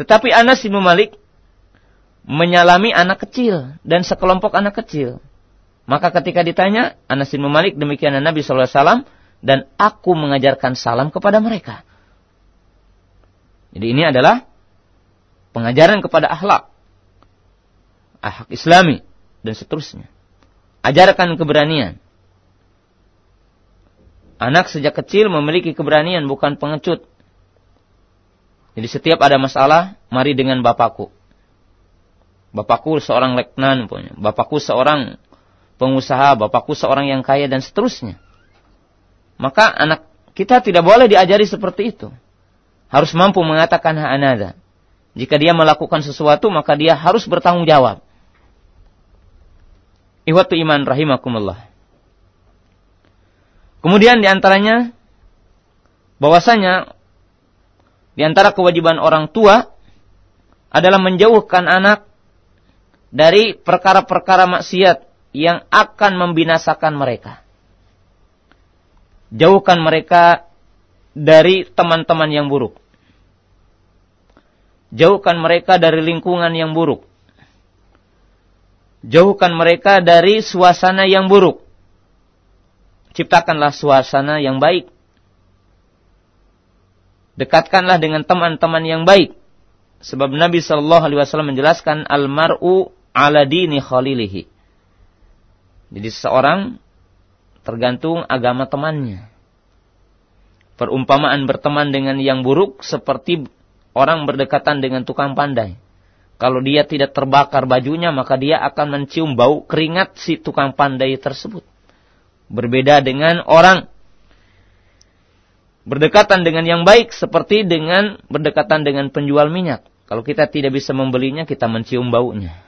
Tetapi Anas bin Malik menyalami anak kecil dan sekelompok anak kecil. Maka ketika ditanya, Anas bin Malik demikian Nabi SAW dan aku mengajarkan salam kepada mereka. Jadi ini adalah pengajaran kepada akhlak. Akhlak islami dan seterusnya. Ajarkan keberanian. Anak sejak kecil memiliki keberanian bukan pengecut. Jadi setiap ada masalah, mari dengan bapakku. Bapakku seorang leknan punya. Bapakku seorang pengusaha, bapakku seorang yang kaya dan seterusnya. Maka anak kita tidak boleh diajari seperti itu harus mampu mengatakan anada. Jika dia melakukan sesuatu maka dia harus bertanggung jawab. Ihwatu iman rahimakumullah. Kemudian di antaranya bahwasanya di antara kewajiban orang tua adalah menjauhkan anak dari perkara-perkara maksiat yang akan membinasakan mereka. Jauhkan mereka dari teman-teman yang buruk. Jauhkan mereka dari lingkungan yang buruk. Jauhkan mereka dari suasana yang buruk. Ciptakanlah suasana yang baik. Dekatkanlah dengan teman-teman yang baik. Sebab Nabi Shallallahu Alaihi Wasallam menjelaskan almaru ala dini khalilihi. Jadi seorang tergantung agama temannya. Perumpamaan berteman dengan yang buruk seperti orang berdekatan dengan tukang pandai. Kalau dia tidak terbakar bajunya, maka dia akan mencium bau keringat si tukang pandai tersebut. Berbeda dengan orang berdekatan dengan yang baik seperti dengan berdekatan dengan penjual minyak. Kalau kita tidak bisa membelinya, kita mencium baunya.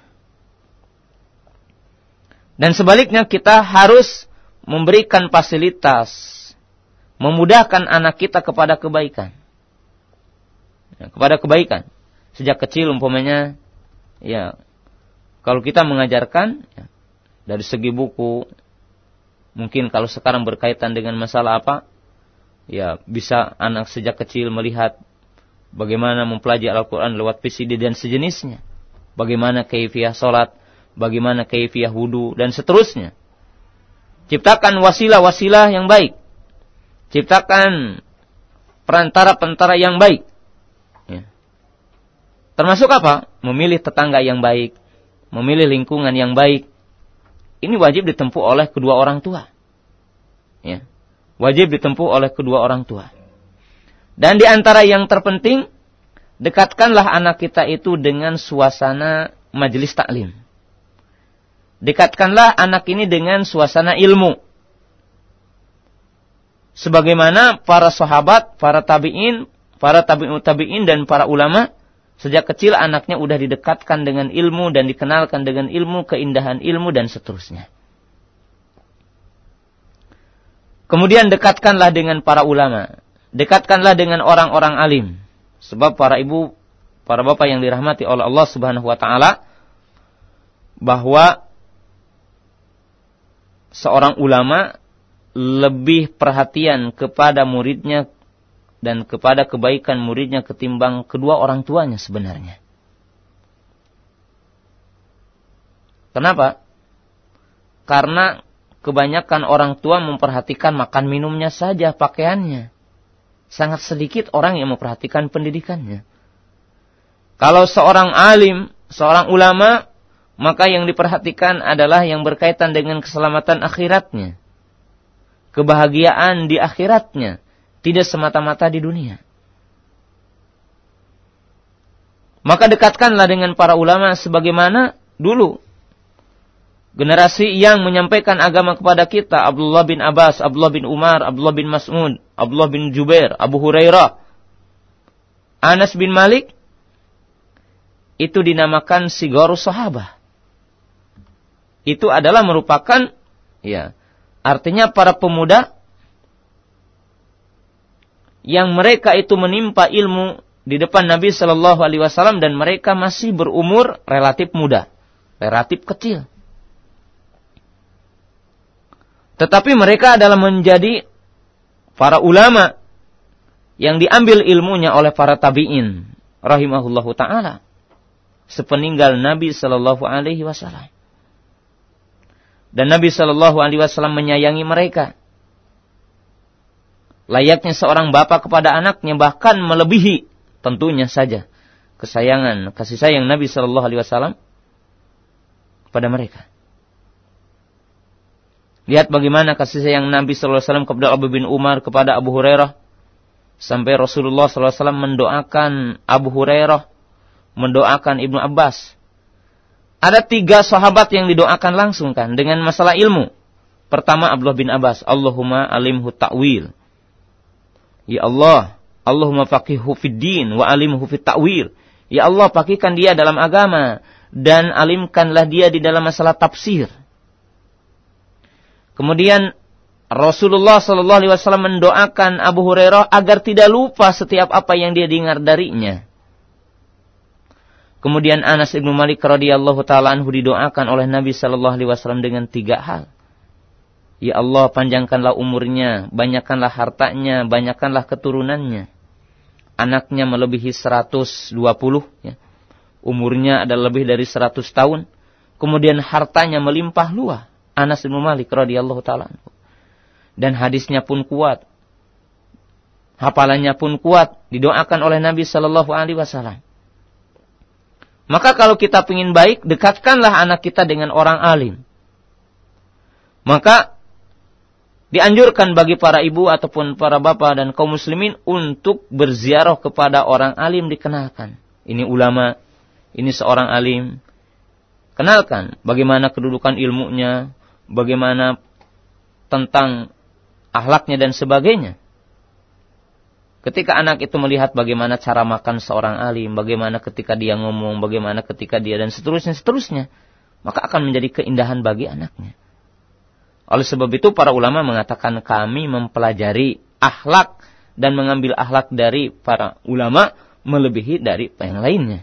Dan sebaliknya kita harus memberikan fasilitas memudahkan anak kita kepada kebaikan. Ya, kepada kebaikan. Sejak kecil umpamanya, ya, kalau kita mengajarkan, ya, dari segi buku, mungkin kalau sekarang berkaitan dengan masalah apa, ya bisa anak sejak kecil melihat bagaimana mempelajari Al-Quran lewat PCD dan sejenisnya. Bagaimana keifiah sholat, bagaimana keifiah wudhu, dan seterusnya. Ciptakan wasilah-wasilah yang baik ciptakan perantara-perantara yang baik. Ya. Termasuk apa? Memilih tetangga yang baik, memilih lingkungan yang baik. Ini wajib ditempuh oleh kedua orang tua. Ya. Wajib ditempuh oleh kedua orang tua. Dan di antara yang terpenting, dekatkanlah anak kita itu dengan suasana majelis taklim. Dekatkanlah anak ini dengan suasana ilmu sebagaimana para sahabat, para tabi'in, para tabi'in dan para ulama sejak kecil anaknya udah didekatkan dengan ilmu dan dikenalkan dengan ilmu, keindahan ilmu dan seterusnya. Kemudian dekatkanlah dengan para ulama. Dekatkanlah dengan orang-orang alim. Sebab para ibu, para bapak yang dirahmati oleh Allah Subhanahu wa taala bahwa seorang ulama lebih perhatian kepada muridnya dan kepada kebaikan muridnya ketimbang kedua orang tuanya sebenarnya. Kenapa? Karena kebanyakan orang tua memperhatikan makan minumnya saja, pakaiannya. Sangat sedikit orang yang memperhatikan pendidikannya. Kalau seorang alim, seorang ulama, maka yang diperhatikan adalah yang berkaitan dengan keselamatan akhiratnya. Kebahagiaan di akhiratnya, tidak semata-mata di dunia. Maka dekatkanlah dengan para ulama sebagaimana dulu generasi yang menyampaikan agama kepada kita Abdullah bin Abbas, Abdullah bin Umar, Abdullah bin Mas'ud, Abdullah bin Jubair, Abu Hurairah, Anas bin Malik itu dinamakan sigaru sahabah. Itu adalah merupakan ya artinya para pemuda yang mereka itu menimpa ilmu di depan Nabi Shallallahu Alaihi Wasallam dan mereka masih berumur relatif muda, relatif kecil. Tetapi mereka adalah menjadi para ulama yang diambil ilmunya oleh para tabi'in rahimahullahu taala sepeninggal Nabi sallallahu alaihi wasallam. Dan Nabi sallallahu alaihi wasallam menyayangi mereka. Layaknya seorang bapak kepada anaknya bahkan melebihi tentunya saja kesayangan kasih sayang Nabi sallallahu alaihi wasallam kepada mereka. Lihat bagaimana kasih sayang Nabi Sallallahu Alaihi Wasallam kepada Abu bin Umar, kepada Abu Hurairah. Sampai Rasulullah Sallallahu Alaihi Wasallam mendoakan Abu Hurairah, mendoakan Ibnu Abbas. Ada tiga sahabat yang didoakan langsung kan dengan masalah ilmu. Pertama Abdullah bin Abbas, Allahumma alimhu ta'wil. Ya Allah, Allahumma faqihhu fid din wa alimhu fit ta'wil. Ya Allah, pakikan dia dalam agama dan alimkanlah dia di dalam masalah tafsir. Kemudian Rasulullah Shallallahu Alaihi Wasallam mendoakan Abu Hurairah agar tidak lupa setiap apa yang dia dengar darinya. Kemudian Anas ibnu Malik radhiyallahu taala didoakan oleh Nabi Shallallahu Alaihi Wasallam dengan tiga hal. Ya Allah, panjangkanlah umurnya, banyakkanlah hartanya, banyakkanlah keturunannya. Anaknya melebihi 120, ya. umurnya ada lebih dari 100 tahun. Kemudian hartanya melimpah luas. Anas bin Malik radhiyallahu taala Dan hadisnya pun kuat. Hafalannya pun kuat, didoakan oleh Nabi sallallahu alaihi wasallam. Maka kalau kita ingin baik, dekatkanlah anak kita dengan orang alim. Maka dianjurkan bagi para ibu ataupun para bapak dan kaum muslimin untuk berziarah kepada orang alim dikenalkan. Ini ulama, ini seorang alim. Kenalkan bagaimana kedudukan ilmunya, bagaimana tentang ahlaknya dan sebagainya. Ketika anak itu melihat bagaimana cara makan seorang alim, bagaimana ketika dia ngomong, bagaimana ketika dia dan seterusnya, seterusnya, maka akan menjadi keindahan bagi anaknya. Oleh sebab itu para ulama mengatakan kami mempelajari akhlak dan mengambil akhlak dari para ulama melebihi dari yang lainnya.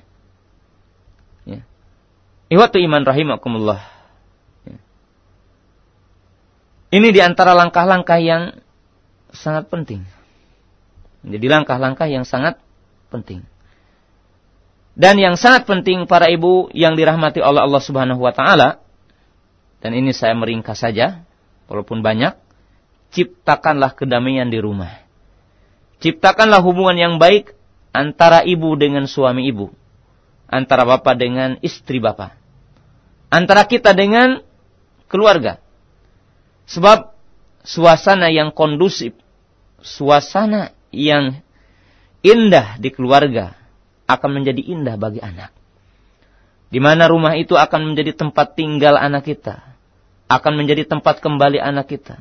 Ya. Iwatu iman rahimakumullah. Ini di antara langkah-langkah yang sangat penting. Menjadi langkah-langkah yang sangat penting. Dan yang sangat penting para ibu yang dirahmati oleh Allah Subhanahu wa taala dan ini saya meringkas saja walaupun banyak ciptakanlah kedamaian di rumah. Ciptakanlah hubungan yang baik antara ibu dengan suami ibu, antara bapak dengan istri bapak, antara kita dengan keluarga. Sebab suasana yang kondusif, suasana yang indah di keluarga akan menjadi indah bagi anak. Di mana rumah itu akan menjadi tempat tinggal anak kita, akan menjadi tempat kembali anak kita,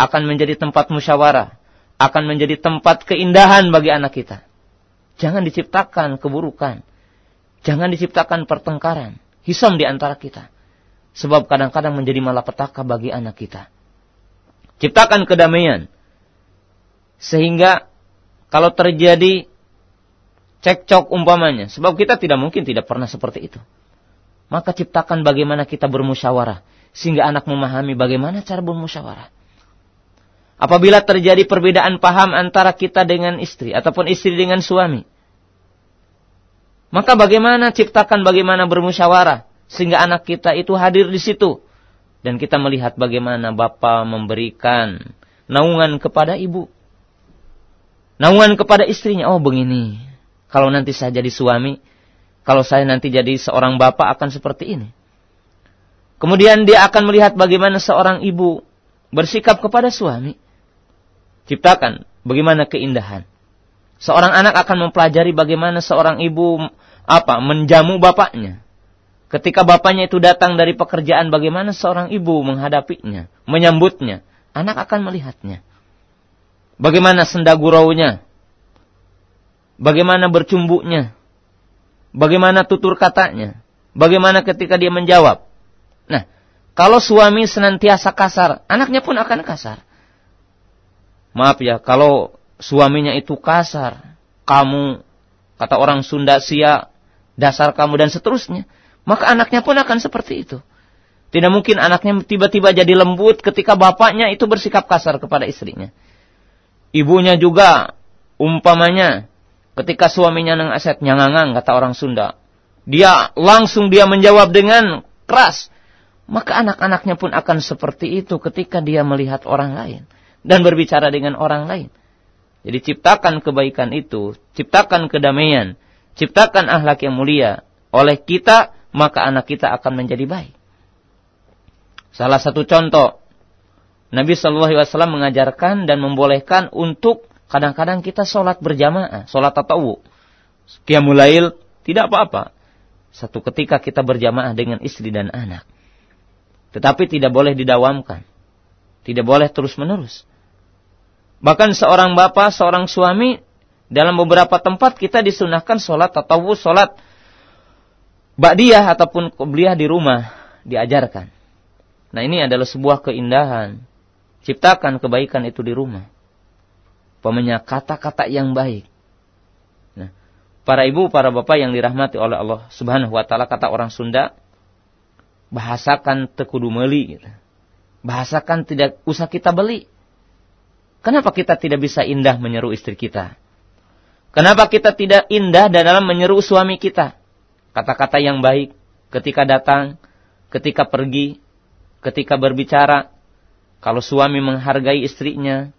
akan menjadi tempat musyawarah, akan menjadi tempat keindahan bagi anak kita. Jangan diciptakan keburukan. Jangan diciptakan pertengkaran. Hisam di antara kita. Sebab kadang-kadang menjadi malapetaka bagi anak kita. Ciptakan kedamaian. Sehingga kalau terjadi cekcok umpamanya. Sebab kita tidak mungkin tidak pernah seperti itu. Maka ciptakan bagaimana kita bermusyawarah. Sehingga anak memahami bagaimana cara bermusyawarah. Apabila terjadi perbedaan paham antara kita dengan istri. Ataupun istri dengan suami. Maka bagaimana ciptakan bagaimana bermusyawarah. Sehingga anak kita itu hadir di situ. Dan kita melihat bagaimana Bapak memberikan naungan kepada ibu. Naungan kepada istrinya. Oh begini. Kalau nanti saya jadi suami. Kalau saya nanti jadi seorang bapak akan seperti ini. Kemudian dia akan melihat bagaimana seorang ibu bersikap kepada suami. Ciptakan bagaimana keindahan. Seorang anak akan mempelajari bagaimana seorang ibu apa menjamu bapaknya. Ketika bapaknya itu datang dari pekerjaan, bagaimana seorang ibu menghadapinya, menyambutnya. Anak akan melihatnya. Bagaimana senda guraunya. Bagaimana bercumbuknya. Bagaimana tutur katanya. Bagaimana ketika dia menjawab. Nah, kalau suami senantiasa kasar, anaknya pun akan kasar. Maaf ya, kalau suaminya itu kasar, kamu, kata orang Sunda sia, dasar kamu dan seterusnya maka anaknya pun akan seperti itu. Tidak mungkin anaknya tiba-tiba jadi lembut ketika bapaknya itu bersikap kasar kepada istrinya. Ibunya juga umpamanya ketika suaminya nang aset nyangangang kata orang Sunda. Dia langsung dia menjawab dengan keras. Maka anak-anaknya pun akan seperti itu ketika dia melihat orang lain. Dan berbicara dengan orang lain. Jadi ciptakan kebaikan itu. Ciptakan kedamaian. Ciptakan ahlak yang mulia. Oleh kita maka anak kita akan menjadi baik. Salah satu contoh, Nabi Shallallahu Alaihi Wasallam mengajarkan dan membolehkan untuk kadang-kadang kita sholat berjamaah, sholat tatawu. Qiyamulail tidak apa-apa. Satu ketika kita berjamaah dengan istri dan anak. Tetapi tidak boleh didawamkan. Tidak boleh terus-menerus. Bahkan seorang bapak, seorang suami, dalam beberapa tempat kita disunahkan sholat tatawu, sholat Ba'diyah ataupun qobliyah di rumah diajarkan. Nah ini adalah sebuah keindahan. Ciptakan kebaikan itu di rumah. Pemenya kata-kata yang baik. Nah, para ibu, para bapak yang dirahmati oleh Allah Subhanahu wa taala kata orang Sunda, bahasakan tekudu meli. Gitu. Bahasakan tidak usah kita beli. Kenapa kita tidak bisa indah menyeru istri kita? Kenapa kita tidak indah dalam menyeru suami kita? kata-kata yang baik ketika datang, ketika pergi, ketika berbicara. Kalau suami menghargai istrinya,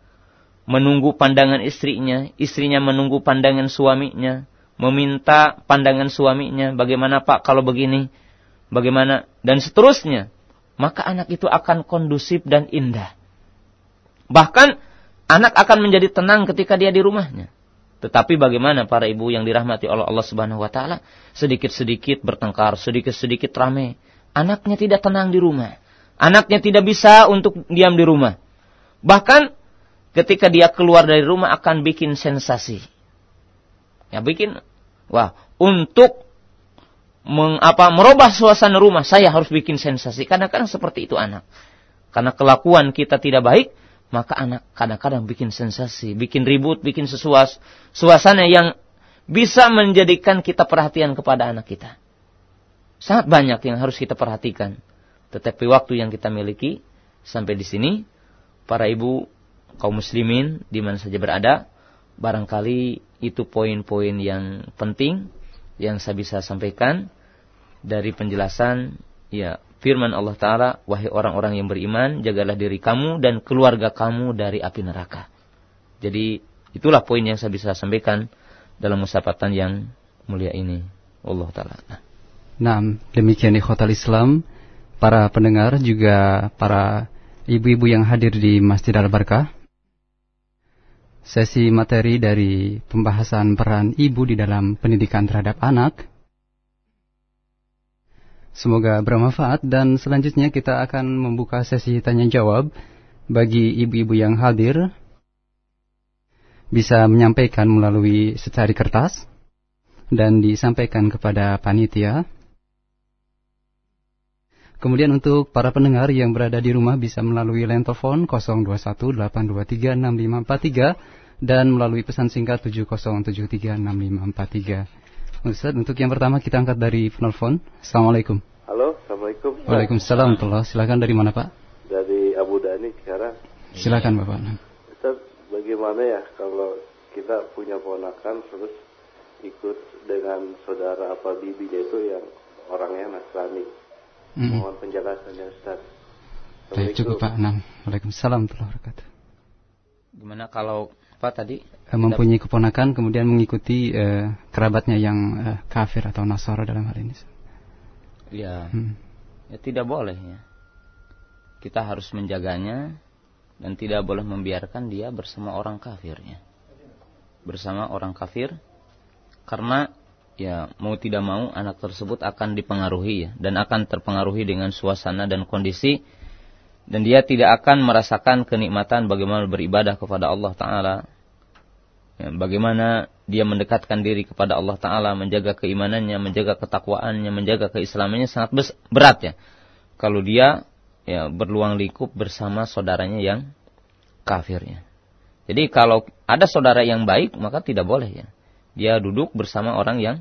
menunggu pandangan istrinya, istrinya menunggu pandangan suaminya, meminta pandangan suaminya, bagaimana Pak kalau begini, bagaimana, dan seterusnya. Maka anak itu akan kondusif dan indah. Bahkan anak akan menjadi tenang ketika dia di rumahnya. Tetapi bagaimana para ibu yang dirahmati oleh Allah Subhanahu wa taala, sedikit-sedikit bertengkar, sedikit-sedikit ramai. Anaknya tidak tenang di rumah. Anaknya tidak bisa untuk diam di rumah. Bahkan ketika dia keluar dari rumah akan bikin sensasi. Ya bikin wah, untuk mengapa merubah suasana rumah, saya harus bikin sensasi. Kadang-kadang seperti itu anak. Karena kelakuan kita tidak baik, maka anak kadang-kadang bikin sensasi, bikin ribut, bikin sesuas, suasana yang bisa menjadikan kita perhatian kepada anak kita. Sangat banyak yang harus kita perhatikan. Tetapi waktu yang kita miliki sampai di sini, para ibu kaum muslimin di mana saja berada, barangkali itu poin-poin yang penting yang saya bisa sampaikan dari penjelasan ya firman Allah Ta'ala, wahai orang-orang yang beriman, jagalah diri kamu dan keluarga kamu dari api neraka. Jadi itulah poin yang saya bisa sampaikan dalam musafatan yang mulia ini. Allah Ta'ala. Nah, demikian ikhwatal Islam, para pendengar juga para ibu-ibu yang hadir di Masjid Al-Barkah. Sesi materi dari pembahasan peran ibu di dalam pendidikan terhadap anak Semoga bermanfaat dan selanjutnya kita akan membuka sesi tanya jawab bagi ibu-ibu yang hadir bisa menyampaikan melalui secari kertas dan disampaikan kepada panitia. Kemudian untuk para pendengar yang berada di rumah bisa melalui line telepon 0218236543 dan melalui pesan singkat 70736543. Ustaz, untuk yang pertama kita angkat dari penelpon. Assalamualaikum. Halo, Assalamualaikum. Waalaikumsalam. Silakan dari mana Pak? Dari Abu Dhani sekarang. Silakan Bapak. Ustaz, bagaimana ya kalau kita punya ponakan terus ikut dengan saudara apa bibinya itu yang orangnya Nasrani? Hmm. Mohon penjelasannya Ustaz. Baik, cukup Pak. Nah, Waalaikumsalam warahmatullahi wabarakatuh. Gimana kalau apa tadi? Eh, mempunyai keponakan kemudian mengikuti uh, kerabatnya yang uh, kafir atau nasara dalam hal ini. Ya, hmm. ya tidak boleh ya. Kita harus menjaganya dan tidak boleh membiarkan dia bersama orang kafirnya. Bersama orang kafir karena ya mau tidak mau anak tersebut akan dipengaruhi ya dan akan terpengaruhi dengan suasana dan kondisi dan dia tidak akan merasakan kenikmatan bagaimana beribadah kepada Allah Taala. Ya, bagaimana dia mendekatkan diri kepada Allah Taala menjaga keimanannya menjaga ketakwaannya menjaga keislamannya sangat berat ya. Kalau dia ya berluang lingkup bersama saudaranya yang kafirnya jadi kalau ada saudara yang baik maka tidak boleh ya dia duduk bersama orang yang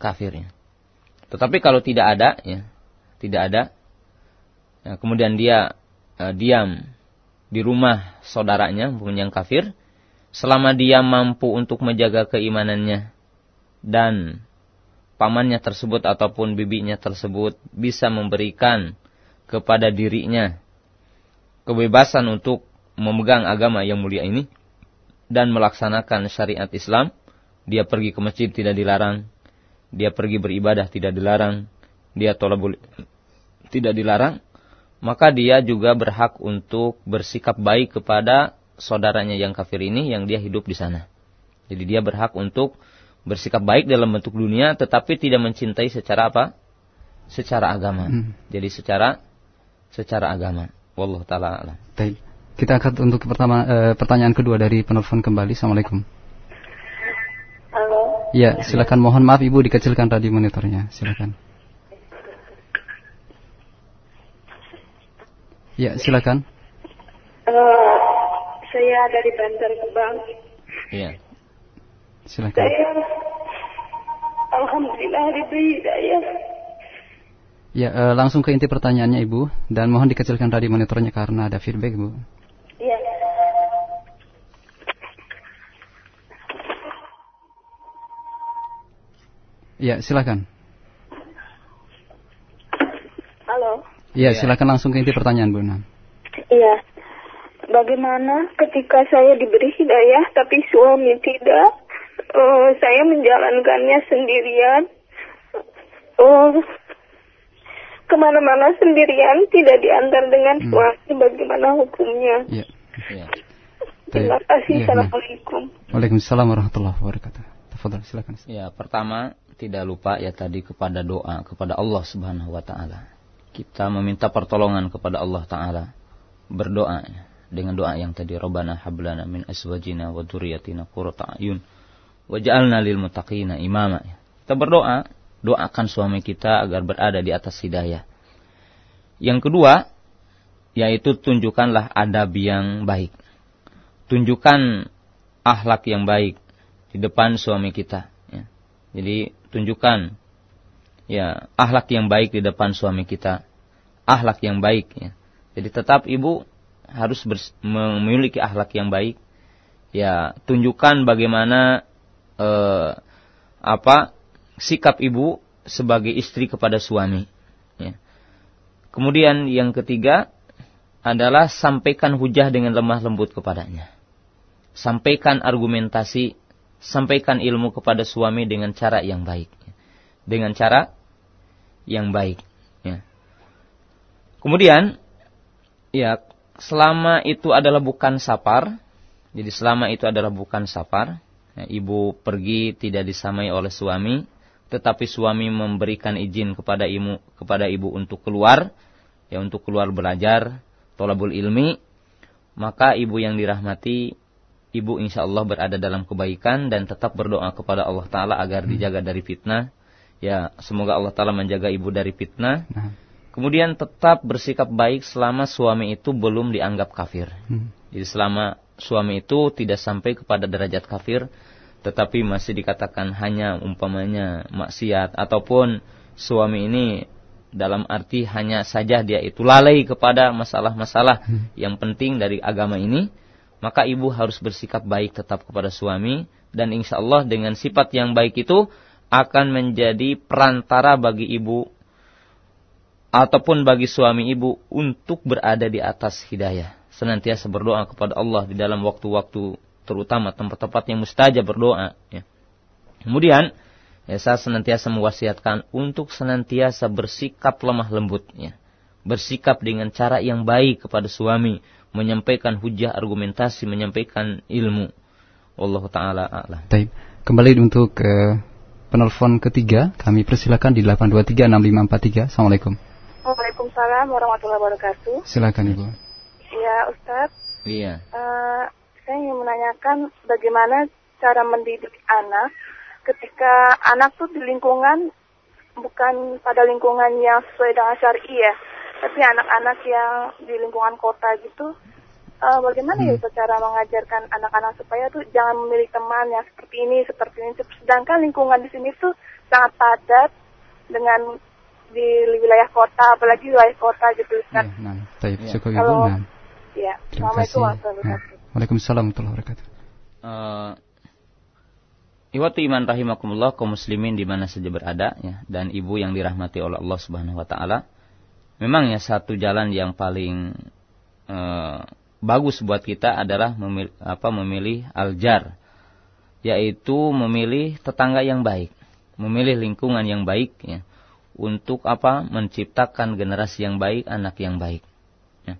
kafirnya. Tetapi kalau tidak ada, ya, tidak ada, ya, kemudian dia uh, diam di rumah saudaranya, yang kafir, selama dia mampu untuk menjaga keimanannya dan pamannya tersebut ataupun bibinya tersebut bisa memberikan kepada dirinya kebebasan untuk memegang agama yang mulia ini dan melaksanakan syariat Islam, dia pergi ke masjid tidak dilarang, dia pergi beribadah tidak dilarang, dia tolabul tidak dilarang, maka dia juga berhak untuk bersikap baik kepada saudaranya yang kafir ini yang dia hidup di sana. Jadi dia berhak untuk bersikap baik dalam bentuk dunia tetapi tidak mencintai secara apa? Secara agama. Hmm. Jadi secara secara agama. Wallahu taala alam. Kita akan untuk pertama eh, pertanyaan kedua dari penelpon kembali. Assalamualaikum. Halo. Ya, silakan. Mohon maaf Ibu dikecilkan tadi monitornya. Silakan. Ya, silakan. Uh, saya dari Bantar Gebang. Iya. Silakan. Saya Alhamdulillah diberi hidayah. Ya, uh, langsung ke inti pertanyaannya Ibu dan mohon dikecilkan tadi monitornya karena ada feedback, Bu. Ya, silakan. Halo. Ya, silakan langsung ke inti pertanyaan, Bu. Iya. Bagaimana ketika saya diberi hidayah tapi suami tidak? Uh, saya menjalankannya sendirian. Uh, ke mana-mana sendirian, tidak diantar dengan hmm. suami. Bagaimana hukumnya? Iya. Ya. Terima kasih. Ya, Assalamualaikum. Waalaikumsalam warahmatullahi wabarakatuh. Tafadhol, silakan. Ya, pertama tidak lupa ya tadi kepada doa kepada Allah Subhanahu wa taala. Kita meminta pertolongan kepada Allah taala. Berdoa ya, dengan doa yang tadi Rabbana hablana min aswajina wa dzurriyyatina qurrata ayun waj'alna lil muttaqina imama. Kita berdoa, doakan suami kita agar berada di atas hidayah. Yang kedua, yaitu tunjukkanlah adab yang baik. Tunjukkan akhlak yang baik di depan suami kita. Ya. Jadi tunjukkan ya ahlak yang baik di depan suami kita, ahlak yang baik ya. Jadi tetap ibu harus memiliki ahlak yang baik. Ya, tunjukkan bagaimana eh, apa sikap ibu sebagai istri kepada suami. Ya. Kemudian yang ketiga adalah sampaikan hujah dengan lemah lembut kepadanya. Sampaikan argumentasi sampaikan ilmu kepada suami dengan cara yang baik. Dengan cara yang baik. Ya. Kemudian, ya selama itu adalah bukan sapar, jadi selama itu adalah bukan sapar, ya, ibu pergi tidak disamai oleh suami, tetapi suami memberikan izin kepada ibu kepada ibu untuk keluar, ya untuk keluar belajar, tolabul ilmi, maka ibu yang dirahmati ibu insya Allah berada dalam kebaikan dan tetap berdoa kepada Allah Ta'ala agar hmm. dijaga dari fitnah. Ya, semoga Allah Ta'ala menjaga ibu dari fitnah. Nah. Kemudian tetap bersikap baik selama suami itu belum dianggap kafir. Hmm. Jadi selama suami itu tidak sampai kepada derajat kafir, tetapi masih dikatakan hanya umpamanya maksiat ataupun suami ini dalam arti hanya saja dia itu lalai kepada masalah-masalah hmm. yang penting dari agama ini, maka ibu harus bersikap baik tetap kepada suami dan insya Allah dengan sifat yang baik itu akan menjadi perantara bagi ibu ataupun bagi suami ibu untuk berada di atas hidayah. Senantiasa berdoa kepada Allah di dalam waktu-waktu terutama tempat-tempat yang mustajab berdoa. Ya. Kemudian ya, saya senantiasa mewasiatkan untuk senantiasa bersikap lemah lembut, ya. bersikap dengan cara yang baik kepada suami, menyampaikan hujah argumentasi, menyampaikan ilmu. Allah taala a'lam. Baik. Kembali untuk uh, penelpon ketiga, kami persilakan di 8236543. Assalamualaikum. Waalaikumsalam warahmatullahi wabarakatuh. Silakan Ibu. Iya, Ustaz. Iya. Uh, saya ingin menanyakan bagaimana cara mendidik anak ketika anak tuh di lingkungan bukan pada lingkungan yang sesuai dengan syari ya, tapi anak-anak yang di lingkungan kota gitu, uh, bagaimana ya hmm. ya cara mengajarkan anak-anak supaya tuh jangan memilih teman yang seperti ini, seperti ini, sedangkan lingkungan di sini tuh sangat padat dengan di wilayah kota, apalagi wilayah kota gitu kan. Ya, nah, ya. Kalau, ya, Assalamualaikum warahmatullahi wabarakatuh. Waalaikumsalam warahmatullahi wabarakatuh. Uh, Iwatu iman rahimakumullah kaum muslimin di mana saja berada ya dan ibu yang dirahmati oleh Allah Subhanahu wa taala. Memang ya satu jalan yang paling uh, bagus buat kita adalah memilih, apa memilih aljar yaitu memilih tetangga yang baik, memilih lingkungan yang baik ya untuk apa menciptakan generasi yang baik, anak yang baik. Ya.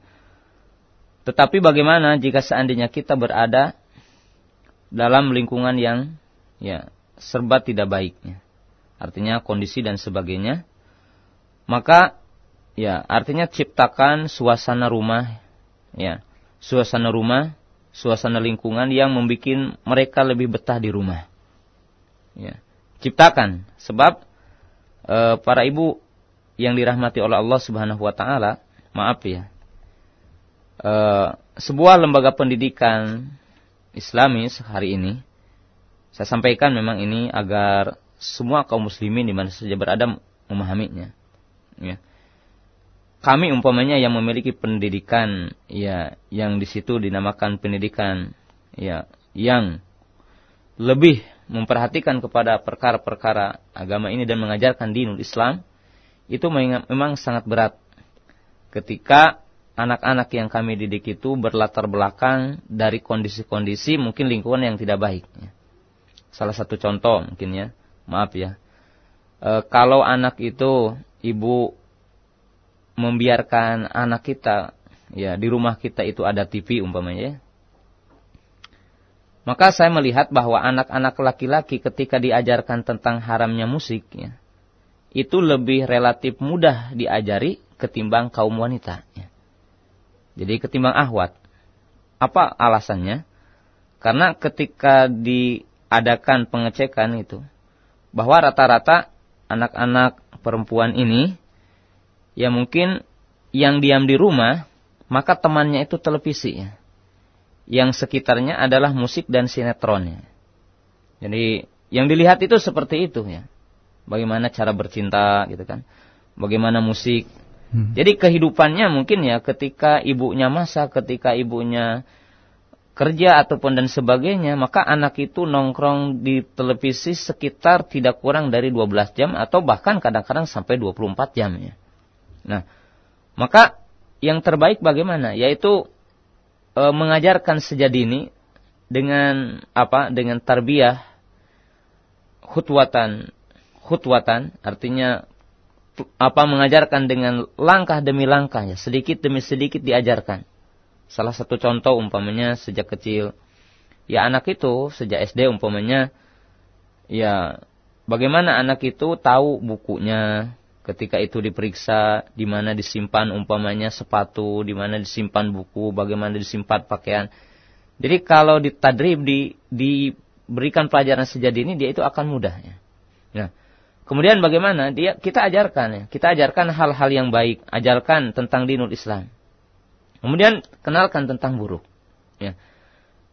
Tetapi bagaimana jika seandainya kita berada dalam lingkungan yang ya serba tidak baiknya. Artinya kondisi dan sebagainya. Maka ya artinya ciptakan suasana rumah ya, suasana rumah, suasana lingkungan yang membuat mereka lebih betah di rumah. Ya. Ciptakan sebab e, para ibu yang dirahmati oleh Allah Subhanahu wa taala, maaf ya. E, sebuah lembaga pendidikan Islamis hari ini saya sampaikan memang ini agar semua kaum muslimin di mana saja berada memahaminya. Ya. Kami umpamanya yang memiliki pendidikan ya yang di situ dinamakan pendidikan ya yang lebih memperhatikan kepada perkara-perkara agama ini dan mengajarkan dinul Islam itu memang sangat berat ketika anak-anak yang kami didik itu berlatar belakang dari kondisi-kondisi mungkin lingkungan yang tidak baik. Ya salah satu contoh mungkin ya. Maaf ya. E, kalau anak itu ibu membiarkan anak kita ya di rumah kita itu ada TV umpamanya ya. Maka saya melihat bahwa anak-anak laki-laki ketika diajarkan tentang haramnya musik ya, itu lebih relatif mudah diajari ketimbang kaum wanita. Ya. Jadi ketimbang ahwat. Apa alasannya? Karena ketika di adakan pengecekan itu bahwa rata-rata anak-anak perempuan ini ya mungkin yang diam di rumah maka temannya itu televisi ya. Yang sekitarnya adalah musik dan sinetronnya. Jadi yang dilihat itu seperti itu ya. Bagaimana cara bercinta gitu kan. Bagaimana musik. Hmm. Jadi kehidupannya mungkin ya ketika ibunya masak, ketika ibunya kerja ataupun dan sebagainya, maka anak itu nongkrong di televisi sekitar tidak kurang dari 12 jam atau bahkan kadang-kadang sampai 24 jam ya. Nah, maka yang terbaik bagaimana? Yaitu e, mengajarkan sejak dini dengan apa? Dengan tarbiyah khutwatan khutwatan artinya apa mengajarkan dengan langkah demi langkah ya, sedikit demi sedikit diajarkan Salah satu contoh umpamanya sejak kecil. Ya anak itu sejak SD umpamanya ya bagaimana anak itu tahu bukunya ketika itu diperiksa di mana disimpan umpamanya sepatu, di mana disimpan buku, bagaimana disimpan pakaian. Jadi kalau ditadrib, di, diberikan pelajaran sejak dini, dia itu akan mudah. Ya. Nah, kemudian bagaimana? Dia kita ajarkan ya, kita ajarkan hal-hal yang baik, ajarkan tentang dinul Islam. Kemudian kenalkan tentang buruk. Ya.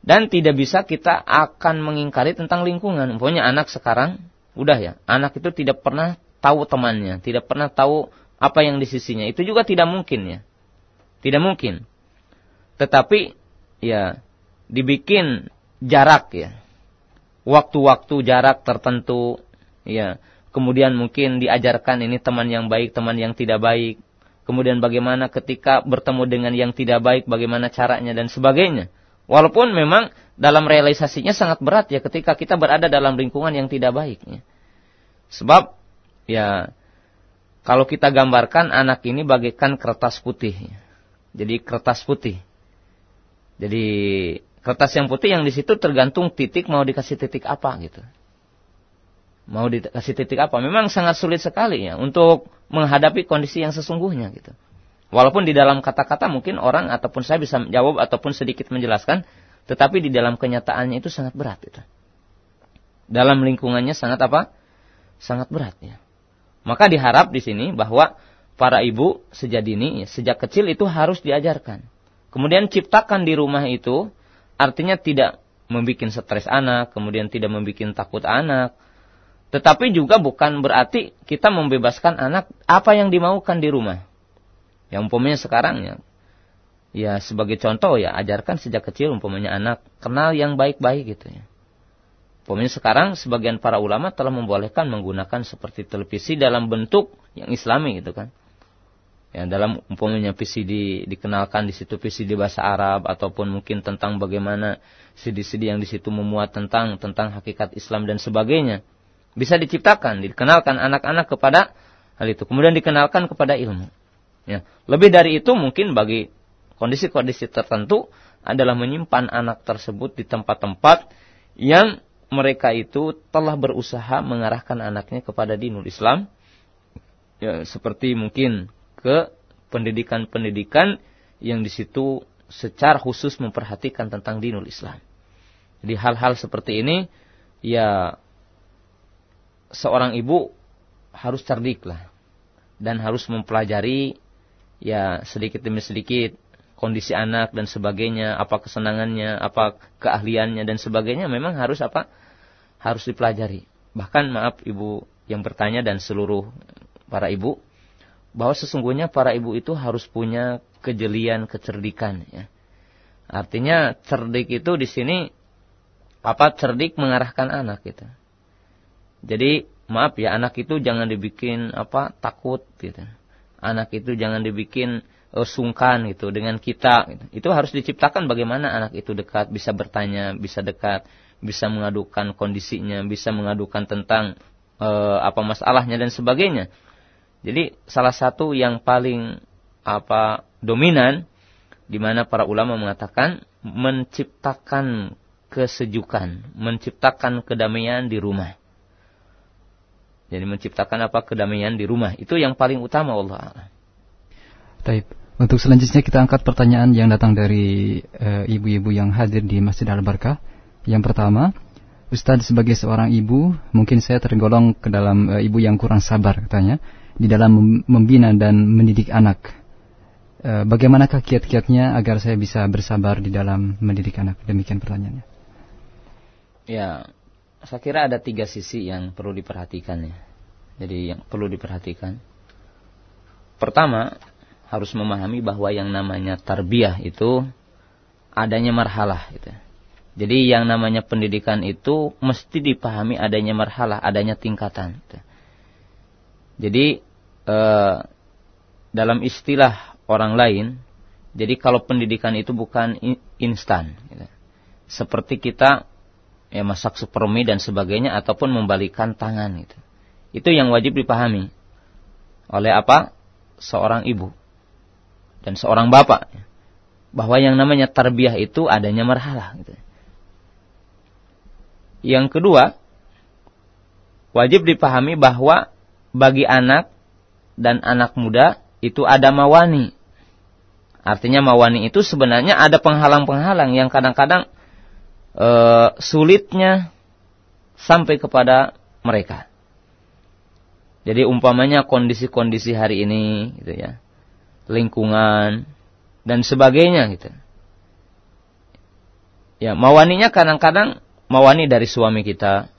Dan tidak bisa kita akan mengingkari tentang lingkungan. Pokoknya anak sekarang, udah ya, anak itu tidak pernah tahu temannya, tidak pernah tahu apa yang di sisinya. Itu juga tidak mungkin ya. Tidak mungkin. Tetapi ya dibikin jarak ya. Waktu-waktu jarak tertentu ya. Kemudian mungkin diajarkan ini teman yang baik, teman yang tidak baik. Kemudian bagaimana ketika bertemu dengan yang tidak baik, bagaimana caranya dan sebagainya. Walaupun memang dalam realisasinya sangat berat ya ketika kita berada dalam lingkungan yang tidak baik. Ya. Sebab ya kalau kita gambarkan anak ini bagaikan kertas putih. Jadi kertas putih. Jadi kertas yang putih yang di situ tergantung titik mau dikasih titik apa gitu. Mau dikasih titik apa? Memang sangat sulit sekali ya untuk menghadapi kondisi yang sesungguhnya gitu. Walaupun di dalam kata-kata mungkin orang ataupun saya bisa jawab ataupun sedikit menjelaskan, tetapi di dalam kenyataannya itu sangat berat gitu. Dalam lingkungannya sangat apa? Sangat berat ya. Maka diharap di sini bahwa para ibu sejak dini, sejak kecil itu harus diajarkan. Kemudian ciptakan di rumah itu artinya tidak membuat stres anak, kemudian tidak membuat takut anak. Tetapi juga bukan berarti kita membebaskan anak apa yang dimaukan di rumah. Yang umpamanya sekarang ya, ya sebagai contoh ya ajarkan sejak kecil umpamanya anak kenal yang baik-baik gitu ya. Umpamanya sekarang sebagian para ulama telah membolehkan menggunakan seperti televisi dalam bentuk yang islami gitu kan. Ya, dalam umpamanya VCD dikenalkan di situ VCD bahasa Arab ataupun mungkin tentang bagaimana CD-CD yang di situ memuat tentang tentang hakikat Islam dan sebagainya. Bisa diciptakan, dikenalkan anak-anak kepada hal itu. Kemudian dikenalkan kepada ilmu. Ya, lebih dari itu mungkin bagi kondisi-kondisi tertentu adalah menyimpan anak tersebut di tempat-tempat yang mereka itu telah berusaha mengarahkan anaknya kepada dinul Islam. Ya, seperti mungkin ke pendidikan-pendidikan yang di situ secara khusus memperhatikan tentang dinul Islam. Jadi hal-hal seperti ini ya seorang ibu harus cerdik lah dan harus mempelajari ya sedikit demi sedikit kondisi anak dan sebagainya, apa kesenangannya, apa keahliannya dan sebagainya memang harus apa? harus dipelajari. Bahkan maaf ibu yang bertanya dan seluruh para ibu bahwa sesungguhnya para ibu itu harus punya kejelian, kecerdikan ya. Artinya cerdik itu di sini apa cerdik mengarahkan anak gitu. Jadi maaf ya anak itu jangan dibikin apa takut gitu. Anak itu jangan dibikin uh, sungkan gitu dengan kita gitu. Itu harus diciptakan bagaimana anak itu dekat, bisa bertanya, bisa dekat, bisa mengadukan kondisinya, bisa mengadukan tentang uh, apa masalahnya dan sebagainya. Jadi salah satu yang paling apa dominan di mana para ulama mengatakan menciptakan kesejukan, menciptakan kedamaian di rumah. Jadi menciptakan apa kedamaian di rumah itu yang paling utama Allah. Taib. Untuk selanjutnya kita angkat pertanyaan yang datang dari eh, ibu-ibu uh, yang hadir di Masjid Al Barkah. Yang pertama, Ustadz sebagai seorang ibu, mungkin saya tergolong ke dalam uh, ibu yang kurang sabar katanya di dalam membina dan mendidik anak. E, bagaimanakah kiat-kiatnya agar saya bisa bersabar di dalam mendidik anak? Demikian pertanyaannya. Ya, saya kira ada tiga sisi yang perlu diperhatikan ya. Jadi yang perlu diperhatikan. Pertama, harus memahami bahwa yang namanya tarbiyah itu adanya marhalah gitu. Jadi yang namanya pendidikan itu mesti dipahami adanya marhalah, adanya tingkatan. Gitu. Jadi Eh, dalam istilah orang lain, jadi kalau pendidikan itu bukan instan, gitu. seperti kita ya masak supermi dan sebagainya ataupun membalikan tangan gitu. Itu yang wajib dipahami oleh apa? Seorang ibu dan seorang bapak bahwa yang namanya tarbiyah itu adanya marhalah gitu. Yang kedua, wajib dipahami bahwa bagi anak dan anak muda itu ada mawani. Artinya mawani itu sebenarnya ada penghalang-penghalang yang kadang-kadang uh, sulitnya sampai kepada mereka. Jadi umpamanya kondisi-kondisi hari ini gitu ya. Lingkungan dan sebagainya gitu. Ya, mawaninya kadang-kadang mawani dari suami kita.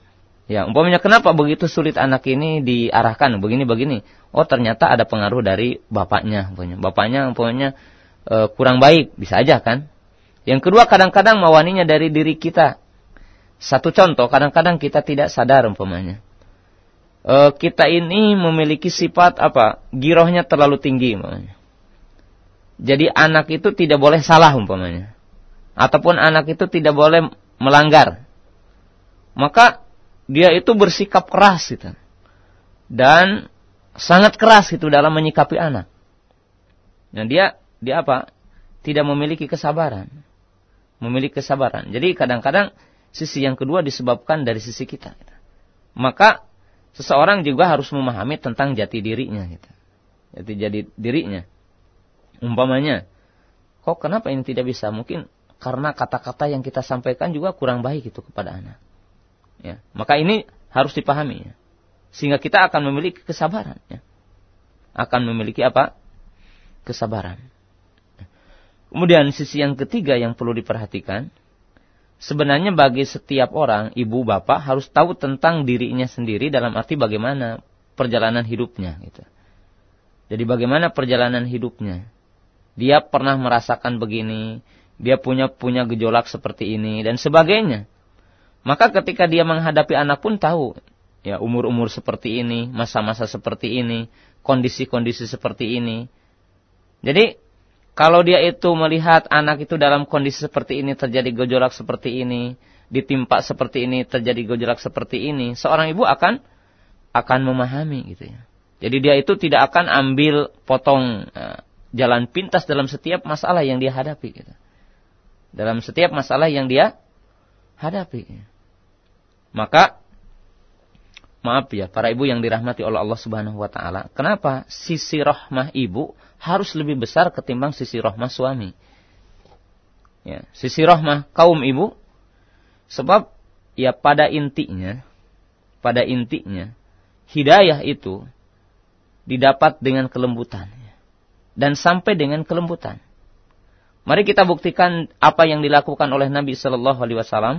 Ya, umpamanya kenapa begitu sulit anak ini diarahkan begini-begini? Oh, ternyata ada pengaruh dari bapaknya, umpamanya. Bapaknya umpamanya e, kurang baik, bisa aja kan? Yang kedua kadang-kadang mawaninya dari diri kita. Satu contoh, kadang-kadang kita tidak sadar umpamanya. E, kita ini memiliki sifat apa? Girohnya terlalu tinggi umpamanya. Jadi anak itu tidak boleh salah umpamanya ataupun anak itu tidak boleh melanggar, maka dia itu bersikap keras gitu. Dan sangat keras itu dalam menyikapi anak. Nah, dia dia apa? Tidak memiliki kesabaran. Memiliki kesabaran. Jadi kadang-kadang sisi yang kedua disebabkan dari sisi kita. Maka seseorang juga harus memahami tentang jati dirinya gitu. Jati jadi dirinya. Umpamanya, kok kenapa ini tidak bisa? Mungkin karena kata-kata yang kita sampaikan juga kurang baik itu kepada anak. Ya, maka ini harus dipahami ya. Sehingga kita akan memiliki kesabaran ya. Akan memiliki apa? Kesabaran. Kemudian sisi yang ketiga yang perlu diperhatikan, sebenarnya bagi setiap orang, ibu bapak harus tahu tentang dirinya sendiri dalam arti bagaimana perjalanan hidupnya gitu. Jadi bagaimana perjalanan hidupnya? Dia pernah merasakan begini, dia punya punya gejolak seperti ini dan sebagainya. Maka ketika dia menghadapi anak pun tahu ya umur-umur seperti ini, masa-masa seperti ini, kondisi-kondisi seperti ini. Jadi kalau dia itu melihat anak itu dalam kondisi seperti ini terjadi gejolak seperti ini, ditimpa seperti ini, terjadi gejolak seperti ini, seorang ibu akan akan memahami gitu ya. Jadi dia itu tidak akan ambil potong uh, jalan pintas dalam setiap masalah yang dia hadapi gitu dalam setiap masalah yang dia hadapi. Maka maaf ya para ibu yang dirahmati oleh Allah Subhanahu wa taala, kenapa sisi rahmah ibu harus lebih besar ketimbang sisi rahmah suami? Ya, sisi rahmah kaum ibu sebab ya pada intinya pada intinya hidayah itu didapat dengan kelembutan dan sampai dengan kelembutan. Mari kita buktikan apa yang dilakukan oleh Nabi Shallallahu Alaihi Wasallam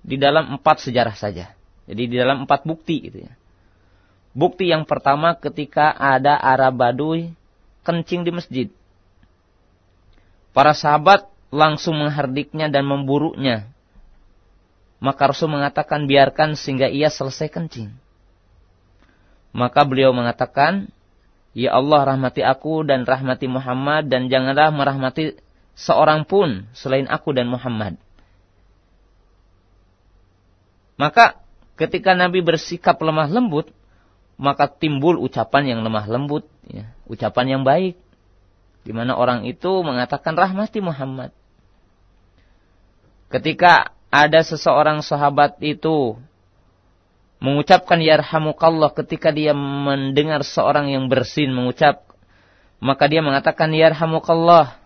di dalam empat sejarah saja. Jadi di dalam empat bukti gitu ya. Bukti yang pertama ketika ada Arab Baduy kencing di masjid. Para sahabat langsung menghardiknya dan memburunya. Maka Rasul mengatakan biarkan sehingga ia selesai kencing. Maka beliau mengatakan, Ya Allah rahmati aku dan rahmati Muhammad dan janganlah merahmati seorang pun selain aku dan Muhammad. Maka ketika Nabi bersikap lemah lembut, maka timbul ucapan yang lemah lembut, ya, ucapan yang baik, di mana orang itu mengatakan rahmati Muhammad. Ketika ada seseorang sahabat itu mengucapkan yarhamukallah ketika dia mendengar seorang yang bersin mengucap, maka dia mengatakan yarhamukallah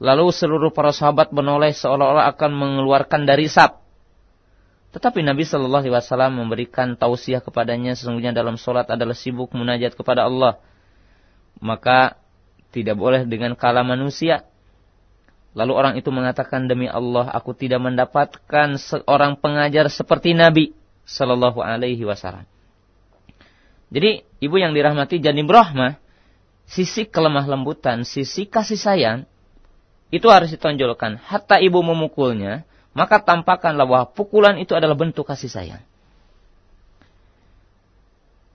Lalu seluruh para sahabat menoleh seolah-olah akan mengeluarkan dari sab. Tetapi Nabi Shallallahu Alaihi Wasallam memberikan tausiah kepadanya sesungguhnya dalam sholat adalah sibuk munajat kepada Allah. Maka tidak boleh dengan kala manusia. Lalu orang itu mengatakan demi Allah aku tidak mendapatkan seorang pengajar seperti Nabi Shallallahu Alaihi Wasallam. Jadi ibu yang dirahmati janim rahmah, sisi kelemah lembutan, sisi kasih sayang itu harus ditonjolkan. Hatta ibu memukulnya, maka tampakkanlah bahwa pukulan itu adalah bentuk kasih sayang.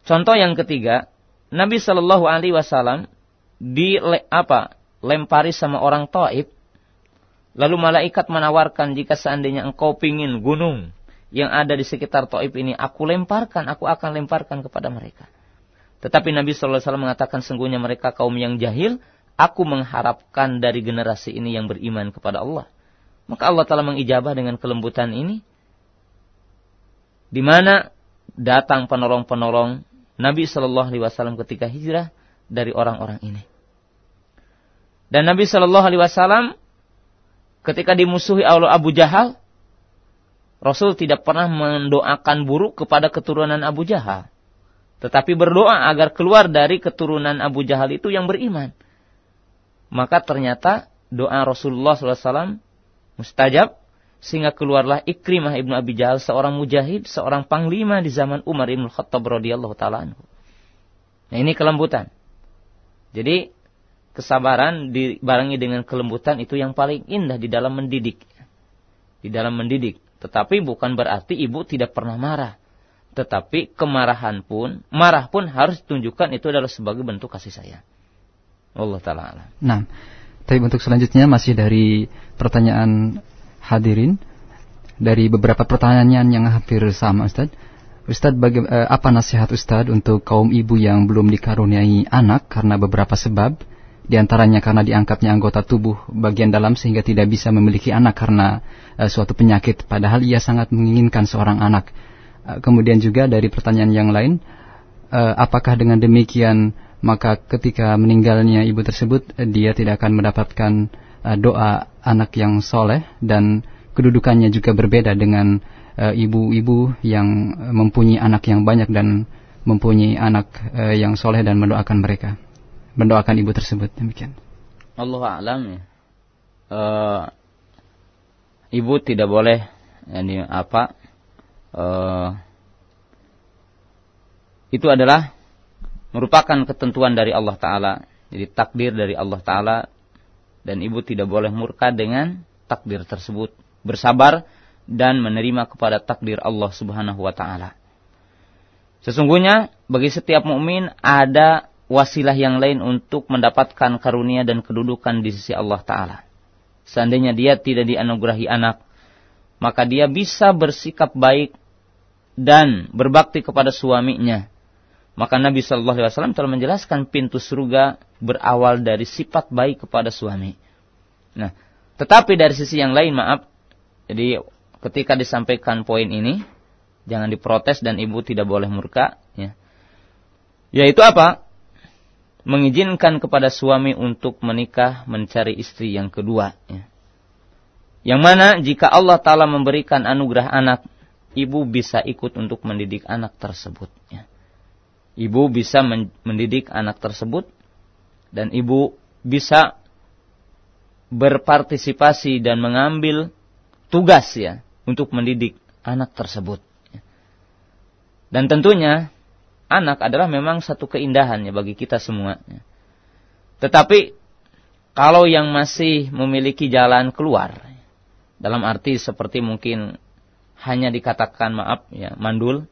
Contoh yang ketiga, Nabi Shallallahu Alaihi Wasallam di apa lempari sama orang Taib, lalu malaikat menawarkan jika seandainya engkau pingin gunung yang ada di sekitar Taib ini, aku lemparkan, aku akan lemparkan kepada mereka. Tetapi Nabi Shallallahu Alaihi Wasallam mengatakan sungguhnya mereka kaum yang jahil, Aku mengharapkan dari generasi ini yang beriman kepada Allah. Maka Allah telah mengijabah dengan kelembutan ini. Di mana datang penolong-penolong Nabi Shallallahu Alaihi Wasallam ketika hijrah dari orang-orang ini. Dan Nabi Shallallahu Alaihi Wasallam ketika dimusuhi oleh Abu Jahal, Rasul tidak pernah mendoakan buruk kepada keturunan Abu Jahal. Tetapi berdoa agar keluar dari keturunan Abu Jahal itu yang beriman. Maka ternyata doa Rasulullah SAW mustajab sehingga keluarlah Ikrimah ibnu Abi Jahal seorang mujahid, seorang panglima di zaman Umar ibn Khattab radhiyallahu taala Nah ini kelembutan. Jadi kesabaran dibarengi dengan kelembutan itu yang paling indah di dalam mendidik. Di dalam mendidik. Tetapi bukan berarti ibu tidak pernah marah. Tetapi kemarahan pun, marah pun harus ditunjukkan itu adalah sebagai bentuk kasih sayang. Allah Ta'ala. Nah, tapi untuk selanjutnya masih dari pertanyaan hadirin dari beberapa pertanyaan yang hampir sama Ustaz. Ustaz, baga, eh, apa nasihat Ustaz untuk kaum ibu yang belum dikaruniai anak karena beberapa sebab? Di antaranya karena diangkatnya anggota tubuh bagian dalam sehingga tidak bisa memiliki anak karena eh, suatu penyakit. Padahal ia sangat menginginkan seorang anak. Eh, kemudian juga dari pertanyaan yang lain, eh, apakah dengan demikian maka ketika meninggalnya ibu tersebut eh, dia tidak akan mendapatkan uh, doa anak yang soleh dan kedudukannya juga berbeda dengan uh, ibu-ibu uh, yang mempunyai anak yang banyak dan mempunyai anak uh, yang soleh dan mendoakan mereka, mendoakan ibu tersebut demikian. Allah alam ya. Uh, ibu tidak boleh ini apa? Uh, itu adalah merupakan ketentuan dari Allah Ta'ala. Jadi takdir dari Allah Ta'ala. Dan ibu tidak boleh murka dengan takdir tersebut. Bersabar dan menerima kepada takdir Allah Subhanahu wa Ta'ala. Sesungguhnya bagi setiap mukmin ada wasilah yang lain untuk mendapatkan karunia dan kedudukan di sisi Allah Ta'ala. Seandainya dia tidak dianugerahi anak, maka dia bisa bersikap baik dan berbakti kepada suaminya maka Nabi Shallallahu Alaihi Wasallam telah menjelaskan pintu surga berawal dari sifat baik kepada suami. Nah, tetapi dari sisi yang lain, maaf, jadi ketika disampaikan poin ini, jangan diprotes dan ibu tidak boleh murka. Ya. Yaitu apa? Mengizinkan kepada suami untuk menikah mencari istri yang kedua. Ya. Yang mana jika Allah Ta'ala memberikan anugerah anak, ibu bisa ikut untuk mendidik anak tersebut. Ya ibu bisa mendidik anak tersebut dan ibu bisa berpartisipasi dan mengambil tugas ya untuk mendidik anak tersebut. Dan tentunya anak adalah memang satu keindahan ya bagi kita semua. Tetapi kalau yang masih memiliki jalan keluar dalam arti seperti mungkin hanya dikatakan maaf ya mandul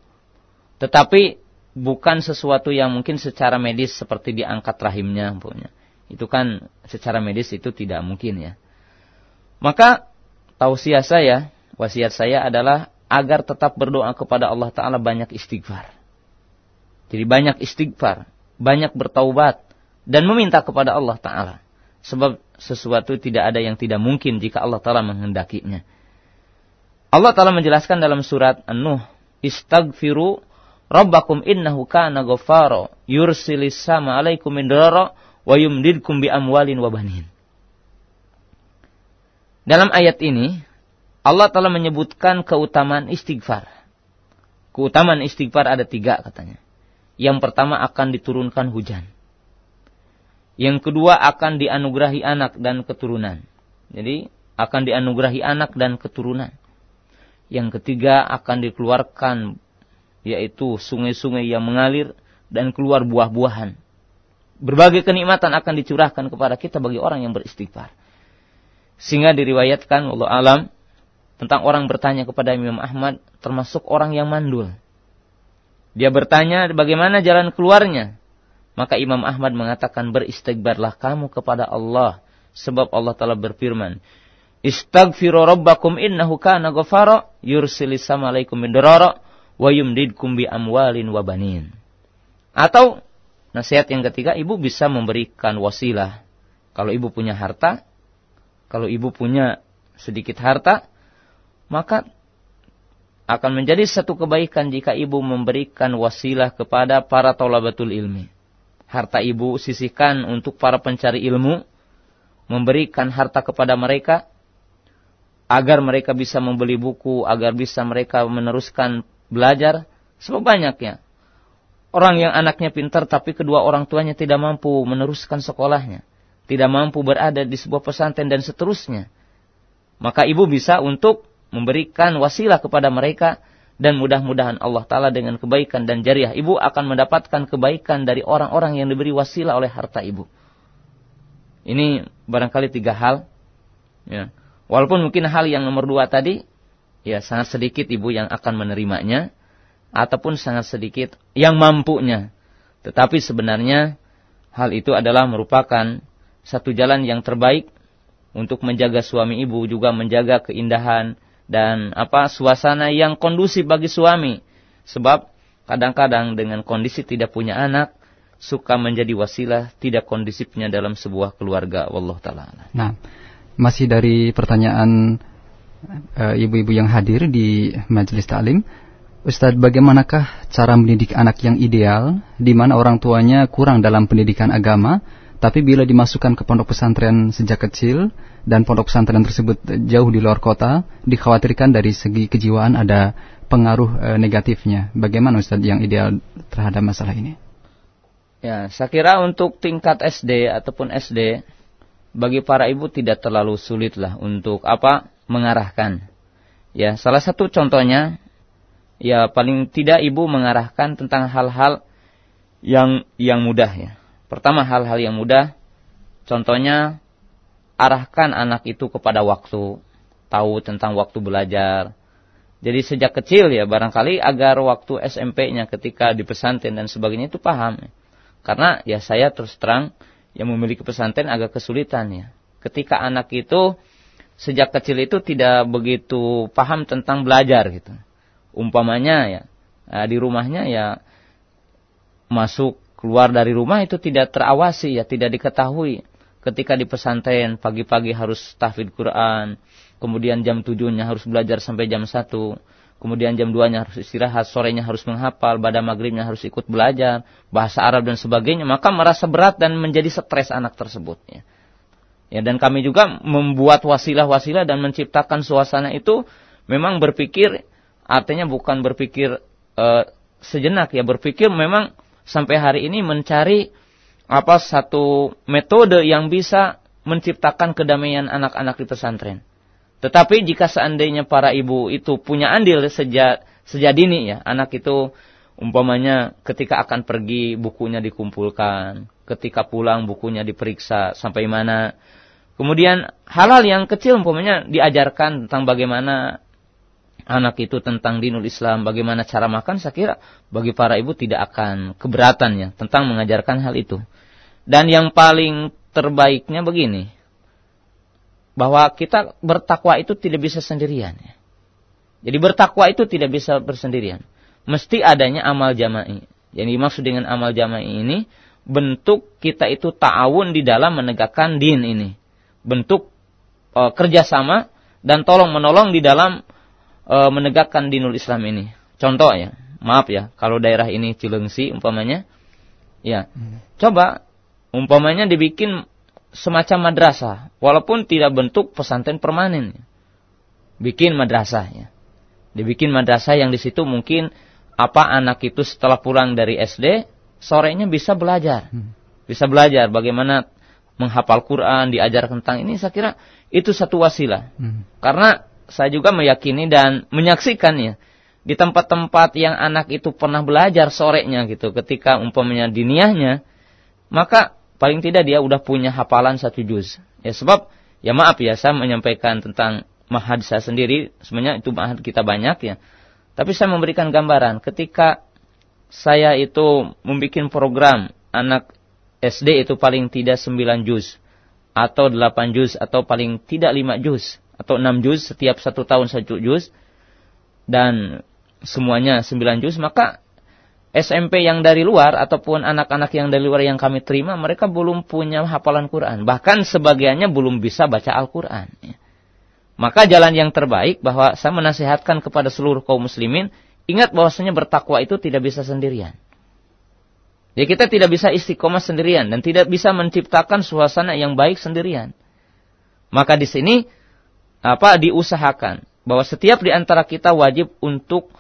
tetapi bukan sesuatu yang mungkin secara medis seperti diangkat rahimnya punya. Itu kan secara medis itu tidak mungkin ya. Maka tausiah saya, wasiat saya adalah agar tetap berdoa kepada Allah Ta'ala banyak istighfar. Jadi banyak istighfar, banyak bertaubat, dan meminta kepada Allah Ta'ala. Sebab sesuatu tidak ada yang tidak mungkin jika Allah Ta'ala menghendakinya. Allah Ta'ala menjelaskan dalam surat An-Nuh, Istagfiru Rabbakum innahu kana ghaffara yursilis sama alaikum midrara wa yumdidkum bi amwalin wa banin. Dalam ayat ini Allah telah menyebutkan keutamaan istighfar. Keutamaan istighfar ada tiga katanya. Yang pertama akan diturunkan hujan. Yang kedua akan dianugerahi anak dan keturunan. Jadi akan dianugerahi anak dan keturunan. Yang ketiga akan dikeluarkan yaitu sungai-sungai yang mengalir dan keluar buah-buahan. Berbagai kenikmatan akan dicurahkan kepada kita bagi orang yang beristighfar. Sehingga diriwayatkan Allah alam tentang orang bertanya kepada Imam Ahmad termasuk orang yang mandul. Dia bertanya bagaimana jalan keluarnya. Maka Imam Ahmad mengatakan beristighbarlah kamu kepada Allah sebab Allah telah berfirman Istaghfiru rabbakum innahu kana ghafara yursilis sama alaikum midrara wa yumdidkum bi amwalin wa banin. Atau nasihat yang ketiga, ibu bisa memberikan wasilah. Kalau ibu punya harta, kalau ibu punya sedikit harta, maka akan menjadi satu kebaikan jika ibu memberikan wasilah kepada para tolabatul ilmi. Harta ibu sisihkan untuk para pencari ilmu, memberikan harta kepada mereka, agar mereka bisa membeli buku, agar bisa mereka meneruskan belajar, sebab banyak ya. Orang yang anaknya pintar tapi kedua orang tuanya tidak mampu meneruskan sekolahnya. Tidak mampu berada di sebuah pesantren dan seterusnya. Maka ibu bisa untuk memberikan wasilah kepada mereka dan mudah-mudahan Allah Ta'ala dengan kebaikan dan jariah ibu akan mendapatkan kebaikan dari orang-orang yang diberi wasilah oleh harta ibu. Ini barangkali tiga hal. Ya. Walaupun mungkin hal yang nomor dua tadi, ya sangat sedikit ibu yang akan menerimanya, ataupun sangat sedikit yang mampunya. Tetapi sebenarnya hal itu adalah merupakan satu jalan yang terbaik untuk menjaga suami ibu juga menjaga keindahan dan apa suasana yang kondusif bagi suami. Sebab kadang-kadang dengan kondisi tidak punya anak, suka menjadi wasilah tidak kondisifnya dalam sebuah keluarga wallah taala. Nah, masih dari pertanyaan eh, ibu-ibu uh, yang hadir di majelis taklim, Ustadz, bagaimanakah cara mendidik anak yang ideal di mana orang tuanya kurang dalam pendidikan agama, tapi bila dimasukkan ke pondok pesantren sejak kecil dan pondok pesantren tersebut jauh di luar kota, dikhawatirkan dari segi kejiwaan ada pengaruh e, negatifnya. Bagaimana Ustadz yang ideal terhadap masalah ini? Ya, saya kira untuk tingkat SD ataupun SD bagi para ibu tidak terlalu sulit lah untuk apa mengarahkan. Ya, salah satu contohnya ya paling tidak ibu mengarahkan tentang hal-hal yang yang mudah ya. Pertama hal-hal yang mudah, contohnya arahkan anak itu kepada waktu, tahu tentang waktu belajar. Jadi sejak kecil ya barangkali agar waktu SMP-nya ketika di pesantren dan sebagainya itu paham. Ya karena ya saya terus terang yang memiliki pesantren agak kesulitan ya. Ketika anak itu sejak kecil itu tidak begitu paham tentang belajar gitu. Umpamanya ya nah, di rumahnya ya masuk keluar dari rumah itu tidak terawasi ya, tidak diketahui. Ketika di pesantren pagi-pagi harus tahfidz Quran, kemudian jam tujuhnya harus belajar sampai jam satu kemudian jam 2-nya harus istirahat, sorenya harus menghafal, pada maghribnya harus ikut belajar, bahasa Arab dan sebagainya, maka merasa berat dan menjadi stres anak tersebut. Ya. ya dan kami juga membuat wasilah-wasilah dan menciptakan suasana itu memang berpikir, artinya bukan berpikir uh, sejenak ya, berpikir memang sampai hari ini mencari apa satu metode yang bisa menciptakan kedamaian anak-anak di pesantren. Tetapi jika seandainya para ibu itu punya andil sejak sejak dini ya, anak itu umpamanya ketika akan pergi bukunya dikumpulkan, ketika pulang bukunya diperiksa sampai mana. Kemudian hal-hal yang kecil umpamanya diajarkan tentang bagaimana anak itu tentang dinul Islam, bagaimana cara makan, saya kira bagi para ibu tidak akan keberatan ya tentang mengajarkan hal itu. Dan yang paling terbaiknya begini, bahwa kita bertakwa itu tidak bisa sendirian. Ya. Jadi bertakwa itu tidak bisa bersendirian. Mesti adanya amal jama'i. Yang dimaksud dengan amal jama'i ini bentuk kita itu ta'awun di dalam menegakkan din ini. Bentuk e, kerjasama dan tolong menolong di dalam e, menegakkan dinul Islam ini. Contoh ya, maaf ya, kalau daerah ini Cilengsi umpamanya, ya, hmm. coba umpamanya dibikin semacam madrasah, walaupun tidak bentuk pesantren permanen. Bikin madrasah ya. Dibikin madrasah yang di situ mungkin apa anak itu setelah pulang dari SD, sorenya bisa belajar. Hmm. Bisa belajar bagaimana menghafal Quran, diajar tentang ini saya kira itu satu wasilah. Hmm. Karena saya juga meyakini dan menyaksikan ya di tempat-tempat yang anak itu pernah belajar sorenya gitu ketika umpamanya diniahnya maka paling tidak dia udah punya hafalan satu juz. Ya sebab ya maaf ya saya menyampaikan tentang mahad saya sendiri, sebenarnya itu mahad kita banyak ya. Tapi saya memberikan gambaran ketika saya itu membuat program anak SD itu paling tidak 9 juz atau 8 juz atau paling tidak 5 juz atau 6 juz setiap satu tahun satu juz dan semuanya 9 juz maka SMP yang dari luar ataupun anak-anak yang dari luar yang kami terima mereka belum punya hafalan Quran. Bahkan sebagiannya belum bisa baca Al-Quran ya. maka jalan yang terbaik bahwa saya menasihatkan kepada seluruh kaum muslimin ingat bahwasanya bertakwa itu tidak bisa sendirian. Jadi kita tidak bisa istiqomah sendirian dan tidak bisa menciptakan suasana yang baik sendirian. Maka di sini apa diusahakan bahwa setiap di antara kita wajib untuk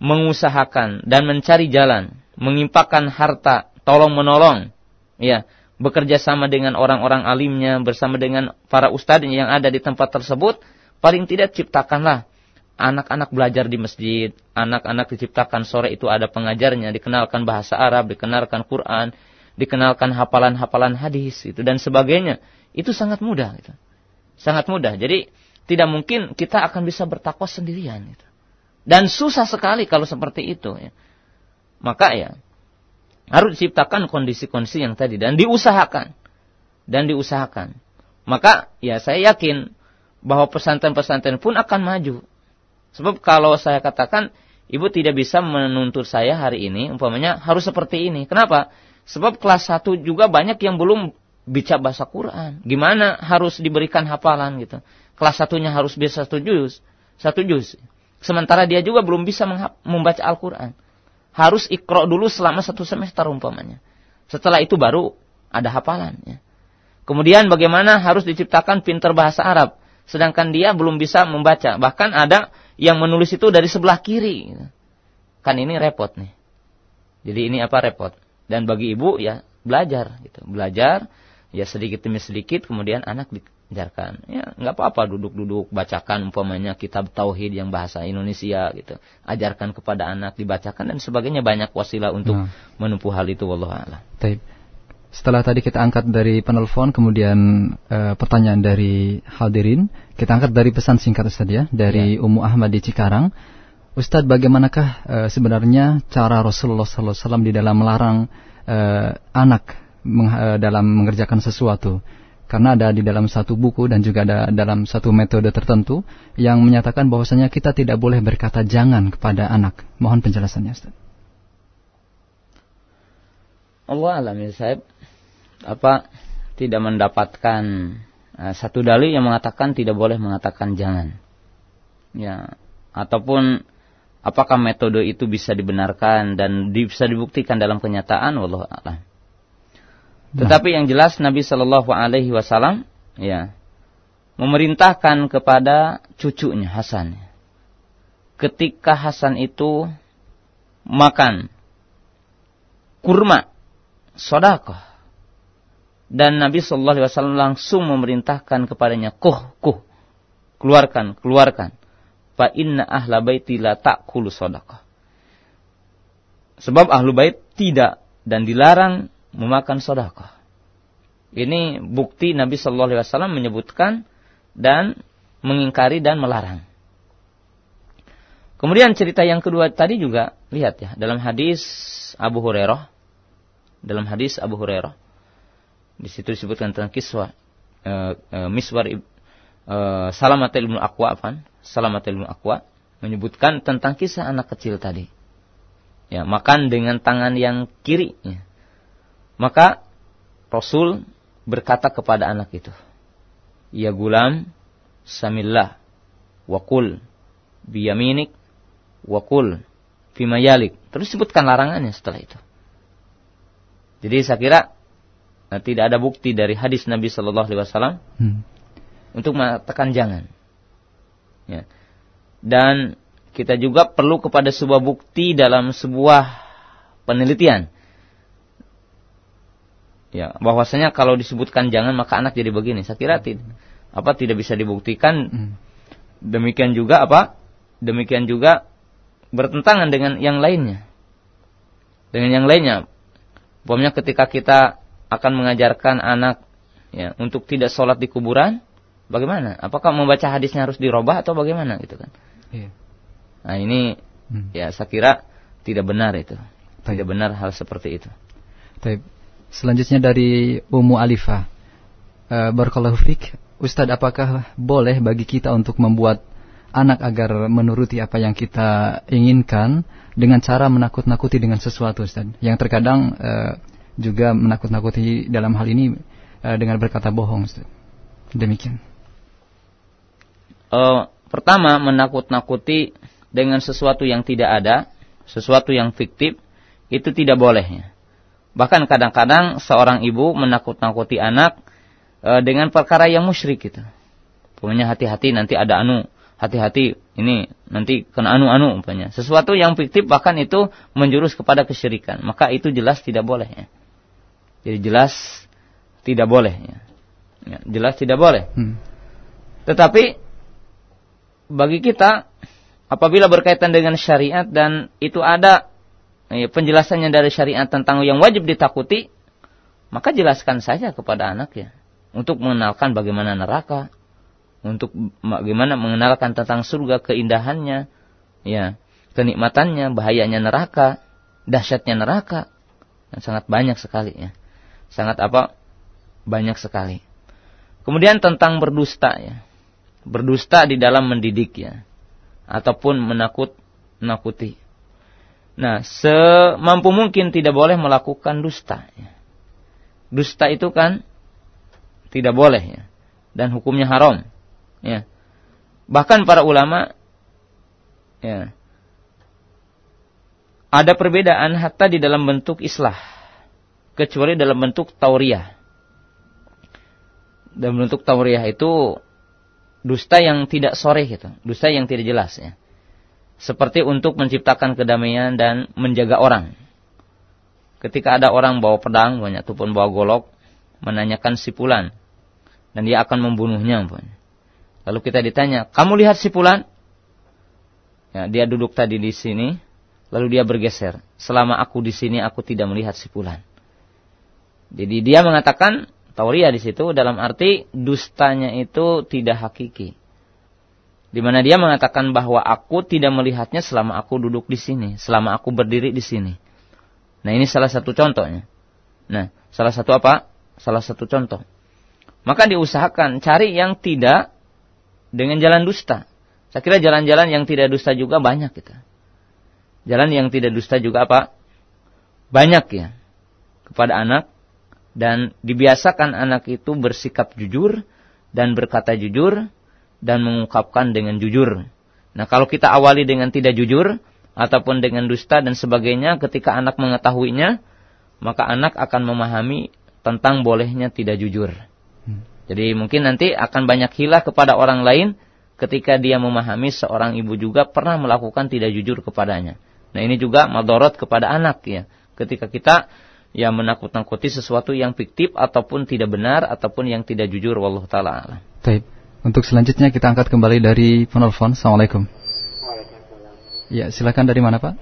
mengusahakan dan mencari jalan, mengimpakkan harta, tolong menolong, ya, bekerja sama dengan orang-orang alimnya, bersama dengan para ustadz yang ada di tempat tersebut, paling tidak ciptakanlah anak-anak belajar di masjid, anak-anak diciptakan sore itu ada pengajarnya, dikenalkan bahasa Arab, dikenalkan Quran, dikenalkan hafalan-hafalan hadis itu dan sebagainya. Itu sangat mudah gitu. Sangat mudah. Jadi tidak mungkin kita akan bisa bertakwa sendirian gitu. Dan susah sekali kalau seperti itu ya. Maka ya harus diciptakan kondisi-kondisi yang tadi dan diusahakan. Dan diusahakan. Maka ya saya yakin bahwa pesantren-pesantren pun akan maju. Sebab kalau saya katakan ibu tidak bisa menuntut saya hari ini umpamanya harus seperti ini. Kenapa? Sebab kelas 1 juga banyak yang belum bicara bahasa Quran. Gimana harus diberikan hafalan gitu. Kelas satunya harus bisa satu juz. Satu juz. Sementara dia juga belum bisa membaca Al-Quran harus ikro dulu selama satu semester umpamanya. Setelah itu baru ada hafalannya. Kemudian bagaimana harus diciptakan pinter bahasa Arab. Sedangkan dia belum bisa membaca. Bahkan ada yang menulis itu dari sebelah kiri. Kan ini repot nih. Jadi ini apa repot. Dan bagi ibu ya belajar gitu. Belajar ya sedikit demi sedikit kemudian anak ajarkan. Ya, nggak apa-apa duduk-duduk bacakan umpamanya kitab tauhid yang bahasa Indonesia gitu. Ajarkan kepada anak dibacakan dan sebagainya banyak wasilah untuk nah. menempuh hal itu wallahu a'lam. Setelah tadi kita angkat dari penelpon kemudian e, pertanyaan dari hadirin, kita angkat dari pesan singkat Ustaz ya dari ya. Ummu Ahmad di Cikarang. Ustadz, bagaimanakah e, sebenarnya cara Rasulullah SAW di dalam melarang e, anak meng, e, dalam mengerjakan sesuatu? Karena ada di dalam satu buku dan juga ada dalam satu metode tertentu yang menyatakan bahwasanya kita tidak boleh berkata jangan kepada anak. Mohon penjelasannya Ustaz. Allah alam ya apa tidak mendapatkan uh, satu dalil yang mengatakan tidak boleh mengatakan jangan. Ya, ataupun apakah metode itu bisa dibenarkan dan bisa dibuktikan dalam kenyataan wallahu a'lam. Nah. Tetapi yang jelas Nabi Shallallahu Alaihi Wasallam ya memerintahkan kepada cucunya Hasan. Ketika Hasan itu makan kurma sodakoh dan Nabi Shallallahu Alaihi Wasallam langsung memerintahkan kepadanya kuh kuh keluarkan keluarkan fa inna ahla baiti la ta'kulu sodakoh sebab ahlu bait tidak dan dilarang memakan sodakah. Ini bukti Nabi Shallallahu Alaihi Wasallam menyebutkan dan mengingkari dan melarang. Kemudian cerita yang kedua tadi juga lihat ya dalam hadis Abu Hurairah dalam hadis Abu Hurairah di situ disebutkan tentang kiswa e, e, Miswar e, Salamat ibnu Aqwa apa? Salamat ibnu Aqwa menyebutkan tentang kisah anak kecil tadi. Ya, makan dengan tangan yang kiri. Ya. Maka Rasul berkata kepada anak itu, Ya gulam, samillah, wakul, biyaminik, wakul, fimayalik. Terus sebutkan larangannya setelah itu. Jadi saya kira nah, tidak ada bukti dari hadis Nabi Shallallahu Alaihi Wasallam hmm. untuk mengatakan jangan. Ya. Dan kita juga perlu kepada sebuah bukti dalam sebuah penelitian ya bahwasanya kalau disebutkan jangan maka anak jadi begini. Saya kira tidak apa tidak bisa dibuktikan. Hmm. demikian juga apa demikian juga bertentangan dengan yang lainnya. Dengan yang lainnya. Umpamanya ketika kita akan mengajarkan anak ya untuk tidak sholat di kuburan bagaimana? Apakah membaca hadisnya harus dirubah atau bagaimana gitu kan? Iya. nah ini hmm. ya saya kira tidak benar itu. Tidak benar hal seperti itu. Selanjutnya dari Umu Alifah. Uh, Barakallahu Fik. Ustadz, apakah boleh bagi kita untuk membuat anak agar menuruti apa yang kita inginkan dengan cara menakut-nakuti dengan sesuatu, Ustaz? Yang terkadang uh, juga menakut-nakuti dalam hal ini uh, dengan berkata bohong, Ustaz. Demikian. Uh, pertama, menakut-nakuti dengan sesuatu yang tidak ada, sesuatu yang fiktif, itu tidak bolehnya. Bahkan kadang-kadang seorang ibu menakut-nakuti anak e, dengan perkara yang musyrik gitu. Pokoknya hati-hati nanti ada anu, hati-hati ini nanti kena anu-anu umpamanya. Sesuatu yang fiktif bahkan itu menjurus kepada kesyirikan, maka itu jelas tidak boleh ya. Jadi jelas tidak boleh ya. ya jelas tidak boleh. Hmm. Tetapi bagi kita apabila berkaitan dengan syariat dan itu ada penjelasannya dari syariat tentang yang wajib ditakuti, maka jelaskan saja kepada anak ya untuk mengenalkan bagaimana neraka, untuk bagaimana mengenalkan tentang surga keindahannya, ya, kenikmatannya, bahayanya neraka, dahsyatnya neraka. Sangat banyak sekali ya. Sangat apa? Banyak sekali. Kemudian tentang berdusta ya. Berdusta di dalam mendidik ya. Ataupun menakut menakuti. Nah, semampu mungkin tidak boleh melakukan dusta. Dusta itu kan tidak boleh ya. Dan hukumnya haram. Ya. Bahkan para ulama ya, ada perbedaan hatta di dalam bentuk islah kecuali dalam bentuk tauriah. Dalam bentuk tauriah itu dusta yang tidak sore gitu, dusta yang tidak jelas ya. Seperti untuk menciptakan kedamaian dan menjaga orang. Ketika ada orang bawa pedang, banyak ataupun bawa golok, menanyakan sipulan dan dia akan membunuhnya. Lalu kita ditanya, kamu lihat si Fulan? Ya, dia duduk tadi di sini, lalu dia bergeser. Selama aku di sini, aku tidak melihat si Fulan. Jadi dia mengatakan tauria di situ dalam arti dustanya itu tidak hakiki. Di mana dia mengatakan bahwa aku tidak melihatnya selama aku duduk di sini, selama aku berdiri di sini. Nah, ini salah satu contohnya. Nah, salah satu apa? Salah satu contoh. Maka diusahakan cari yang tidak dengan jalan dusta. Saya kira jalan-jalan yang tidak dusta juga banyak kita. Jalan yang tidak dusta juga apa? Banyak ya. Kepada anak. Dan dibiasakan anak itu bersikap jujur. Dan berkata jujur. Dan mengungkapkan dengan jujur. Nah kalau kita awali dengan tidak jujur. Ataupun dengan dusta dan sebagainya. Ketika anak mengetahuinya. Maka anak akan memahami tentang bolehnya tidak jujur. Jadi mungkin nanti akan banyak hilah kepada orang lain ketika dia memahami seorang ibu juga pernah melakukan tidak jujur kepadanya. Nah ini juga madorot kepada anak ya. Ketika kita ya menakut-nakuti sesuatu yang fiktif ataupun tidak benar ataupun yang tidak jujur wallahu taala Baik. Untuk selanjutnya kita angkat kembali dari penelpon. Assalamualaikum. Waalaikumsalam. Ya, silakan dari mana, Pak?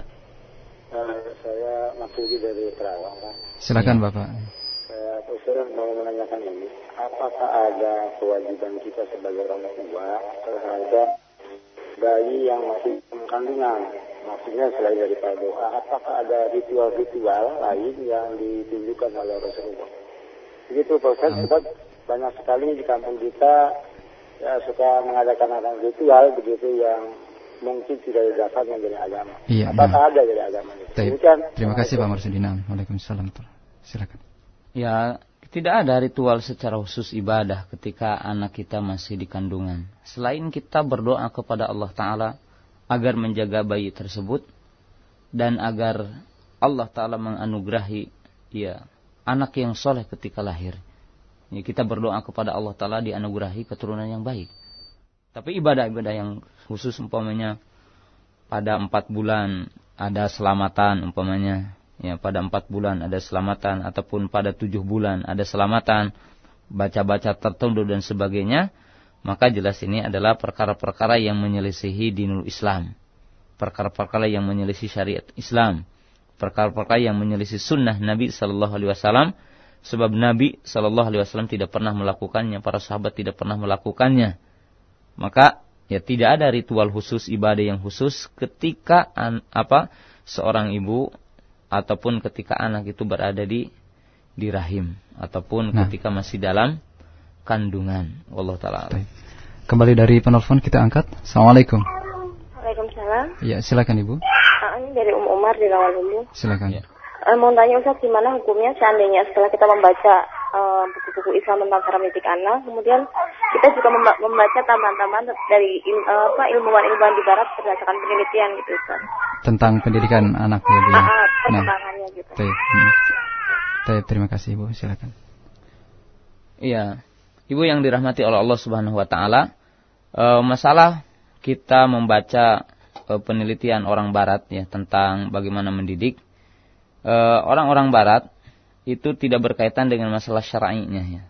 Uh, saya Maksudi dari Terawang, Pak. Silakan, ya. Bapak. Saya mau menanyakan ini apakah ada kewajiban kita sebagai orang tua terhadap bayi yang masih kandungan? Maksudnya selain daripada doa, apakah ada ritual-ritual lain yang ditunjukkan oleh Rasulullah? Begitu Pak Ustaz, sebab banyak sekali di kampung kita ya suka mengadakan ada ritual begitu yang mungkin tidak didasarkan dari agama. Iya, apakah nah. ada dari agama? Terima kasih Pak Marsudina. Waalaikumsalam. Silakan. Ya, tidak ada ritual secara khusus ibadah ketika anak kita masih di kandungan. Selain kita berdoa kepada Allah Ta'ala agar menjaga bayi tersebut dan agar Allah Ta'ala menganugerahi ya, anak yang soleh ketika lahir. Ya, kita berdoa kepada Allah Ta'ala dianugerahi keturunan yang baik. Tapi ibadah-ibadah yang khusus umpamanya pada empat bulan ada selamatan umpamanya ya pada empat bulan ada selamatan ataupun pada tujuh bulan ada selamatan baca-baca tertentu dan sebagainya maka jelas ini adalah perkara-perkara yang menyelisihi dinul Islam perkara-perkara yang menyelisih syariat Islam perkara-perkara yang menyelisih sunnah Nabi Shallallahu Alaihi Wasallam sebab Nabi Shallallahu Alaihi Wasallam tidak pernah melakukannya para sahabat tidak pernah melakukannya maka ya tidak ada ritual khusus ibadah yang khusus ketika an, apa seorang ibu ataupun ketika anak itu berada di di rahim ataupun nah. ketika masih dalam kandungan. Allah taala. Kembali dari penelpon kita angkat. Assalamualaikum. Waalaikumsalam. Ya, silakan Ibu. Uh, ini dari Um Umar di Rawalhulu. Silakan. Ya. Uh, mau tanya Ustaz gimana hukumnya seandainya setelah kita membaca eh, buku-buku uh, Islam tentang cara mendidik anak, kemudian kita juga membaca tambahan-tambahan dari il, uh, apa ilmuwan-ilmuwan di barat berdasarkan penelitian gitu Ustaz. Tentang pendidikan anak ya Bu. Uh, uh, perkembangannya nah. gitu. Baik. Hmm. terima kasih Ibu, silakan. Iya. Ibu yang dirahmati oleh Allah Subhanahu wa taala, e, masalah kita membaca penelitian orang barat ya tentang bagaimana mendidik orang-orang barat itu tidak berkaitan dengan masalah syar'inya ya.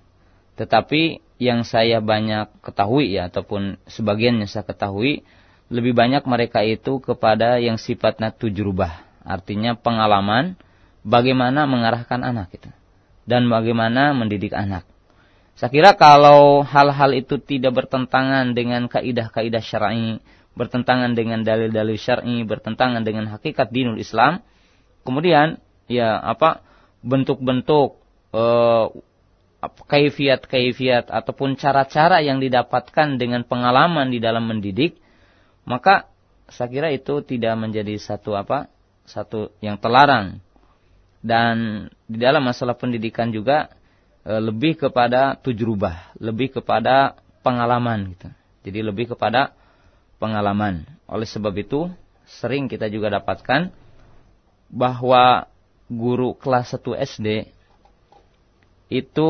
Tetapi yang saya banyak ketahui ya ataupun sebagian yang saya ketahui lebih banyak mereka itu kepada yang sifatnya tujrubah, artinya pengalaman bagaimana mengarahkan anak itu dan bagaimana mendidik anak. Saya kira kalau hal-hal itu tidak bertentangan dengan kaidah-kaidah syar'i, bertentangan dengan dalil-dalil syar'i, bertentangan dengan hakikat dinul Islam, kemudian ya apa bentuk-bentuk uh, kaifiat-kaifiat ataupun cara-cara yang didapatkan dengan pengalaman di dalam mendidik maka saya kira itu tidak menjadi satu apa satu yang terlarang. Dan di dalam masalah pendidikan juga e, lebih kepada tujrubah lebih kepada pengalaman gitu. Jadi lebih kepada pengalaman. Oleh sebab itu sering kita juga dapatkan bahwa guru kelas 1 SD itu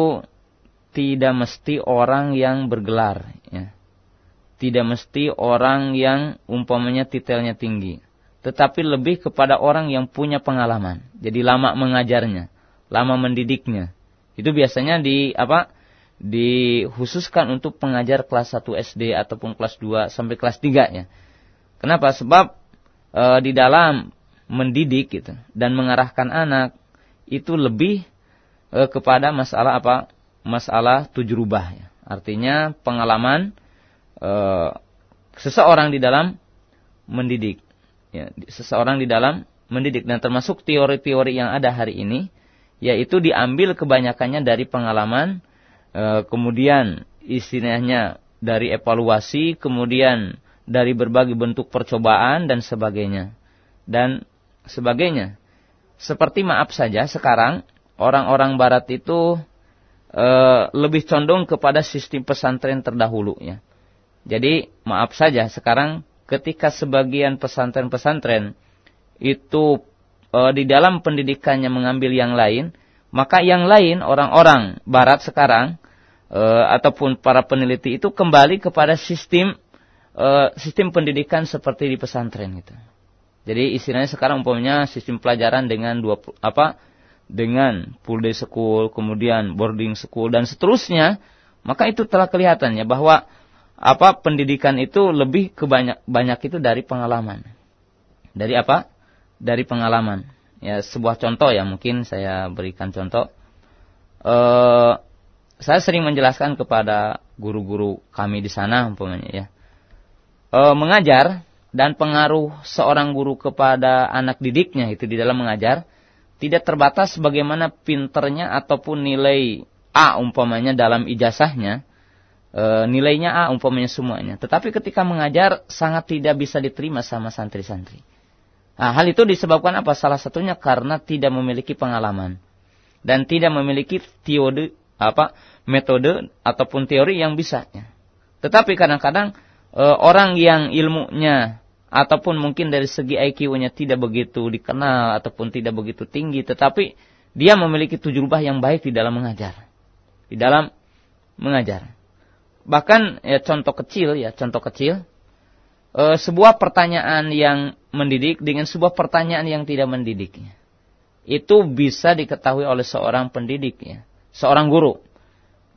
tidak mesti orang yang bergelar ya tidak mesti orang yang umpamanya titelnya tinggi. Tetapi lebih kepada orang yang punya pengalaman. Jadi lama mengajarnya, lama mendidiknya. Itu biasanya di apa? dikhususkan untuk pengajar kelas 1 SD ataupun kelas 2 sampai kelas 3 ya. Kenapa? Sebab e, di dalam mendidik gitu dan mengarahkan anak itu lebih e, kepada masalah apa? Masalah tujrubah ya. Artinya pengalaman uh, seseorang di dalam mendidik. Ya, seseorang di dalam mendidik dan termasuk teori-teori yang ada hari ini yaitu diambil kebanyakannya dari pengalaman uh, kemudian istilahnya dari evaluasi kemudian dari berbagai bentuk percobaan dan sebagainya dan sebagainya seperti maaf saja sekarang orang-orang barat itu uh, lebih condong kepada sistem pesantren terdahulu ya jadi maaf saja sekarang ketika sebagian pesantren-pesantren itu e, di dalam pendidikannya mengambil yang lain, maka yang lain orang-orang barat sekarang e, ataupun para peneliti itu kembali kepada sistem e, sistem pendidikan seperti di pesantren itu. Jadi istilahnya sekarang umpamanya sistem pelajaran dengan dua apa dengan full day school, kemudian boarding school dan seterusnya, maka itu telah kelihatannya bahwa apa pendidikan itu lebih kebanyak banyak itu dari pengalaman. Dari apa? Dari pengalaman. Ya sebuah contoh ya mungkin saya berikan contoh. Eh, saya sering menjelaskan kepada guru-guru kami di sana umpamanya ya. Eh, mengajar dan pengaruh seorang guru kepada anak didiknya itu di dalam mengajar tidak terbatas bagaimana pinternya ataupun nilai A umpamanya dalam ijazahnya e, nilainya A umpamanya semuanya. Tetapi ketika mengajar sangat tidak bisa diterima sama santri-santri. Nah, hal itu disebabkan apa? Salah satunya karena tidak memiliki pengalaman dan tidak memiliki teori apa metode ataupun teori yang bisa. Tetapi kadang-kadang e, orang yang ilmunya ataupun mungkin dari segi IQ-nya tidak begitu dikenal ataupun tidak begitu tinggi, tetapi dia memiliki tujrubah yang baik di dalam mengajar. Di dalam mengajar. Bahkan ya contoh kecil ya, contoh kecil. E, sebuah pertanyaan yang mendidik dengan sebuah pertanyaan yang tidak mendidiknya. Itu bisa diketahui oleh seorang pendidik ya, seorang guru.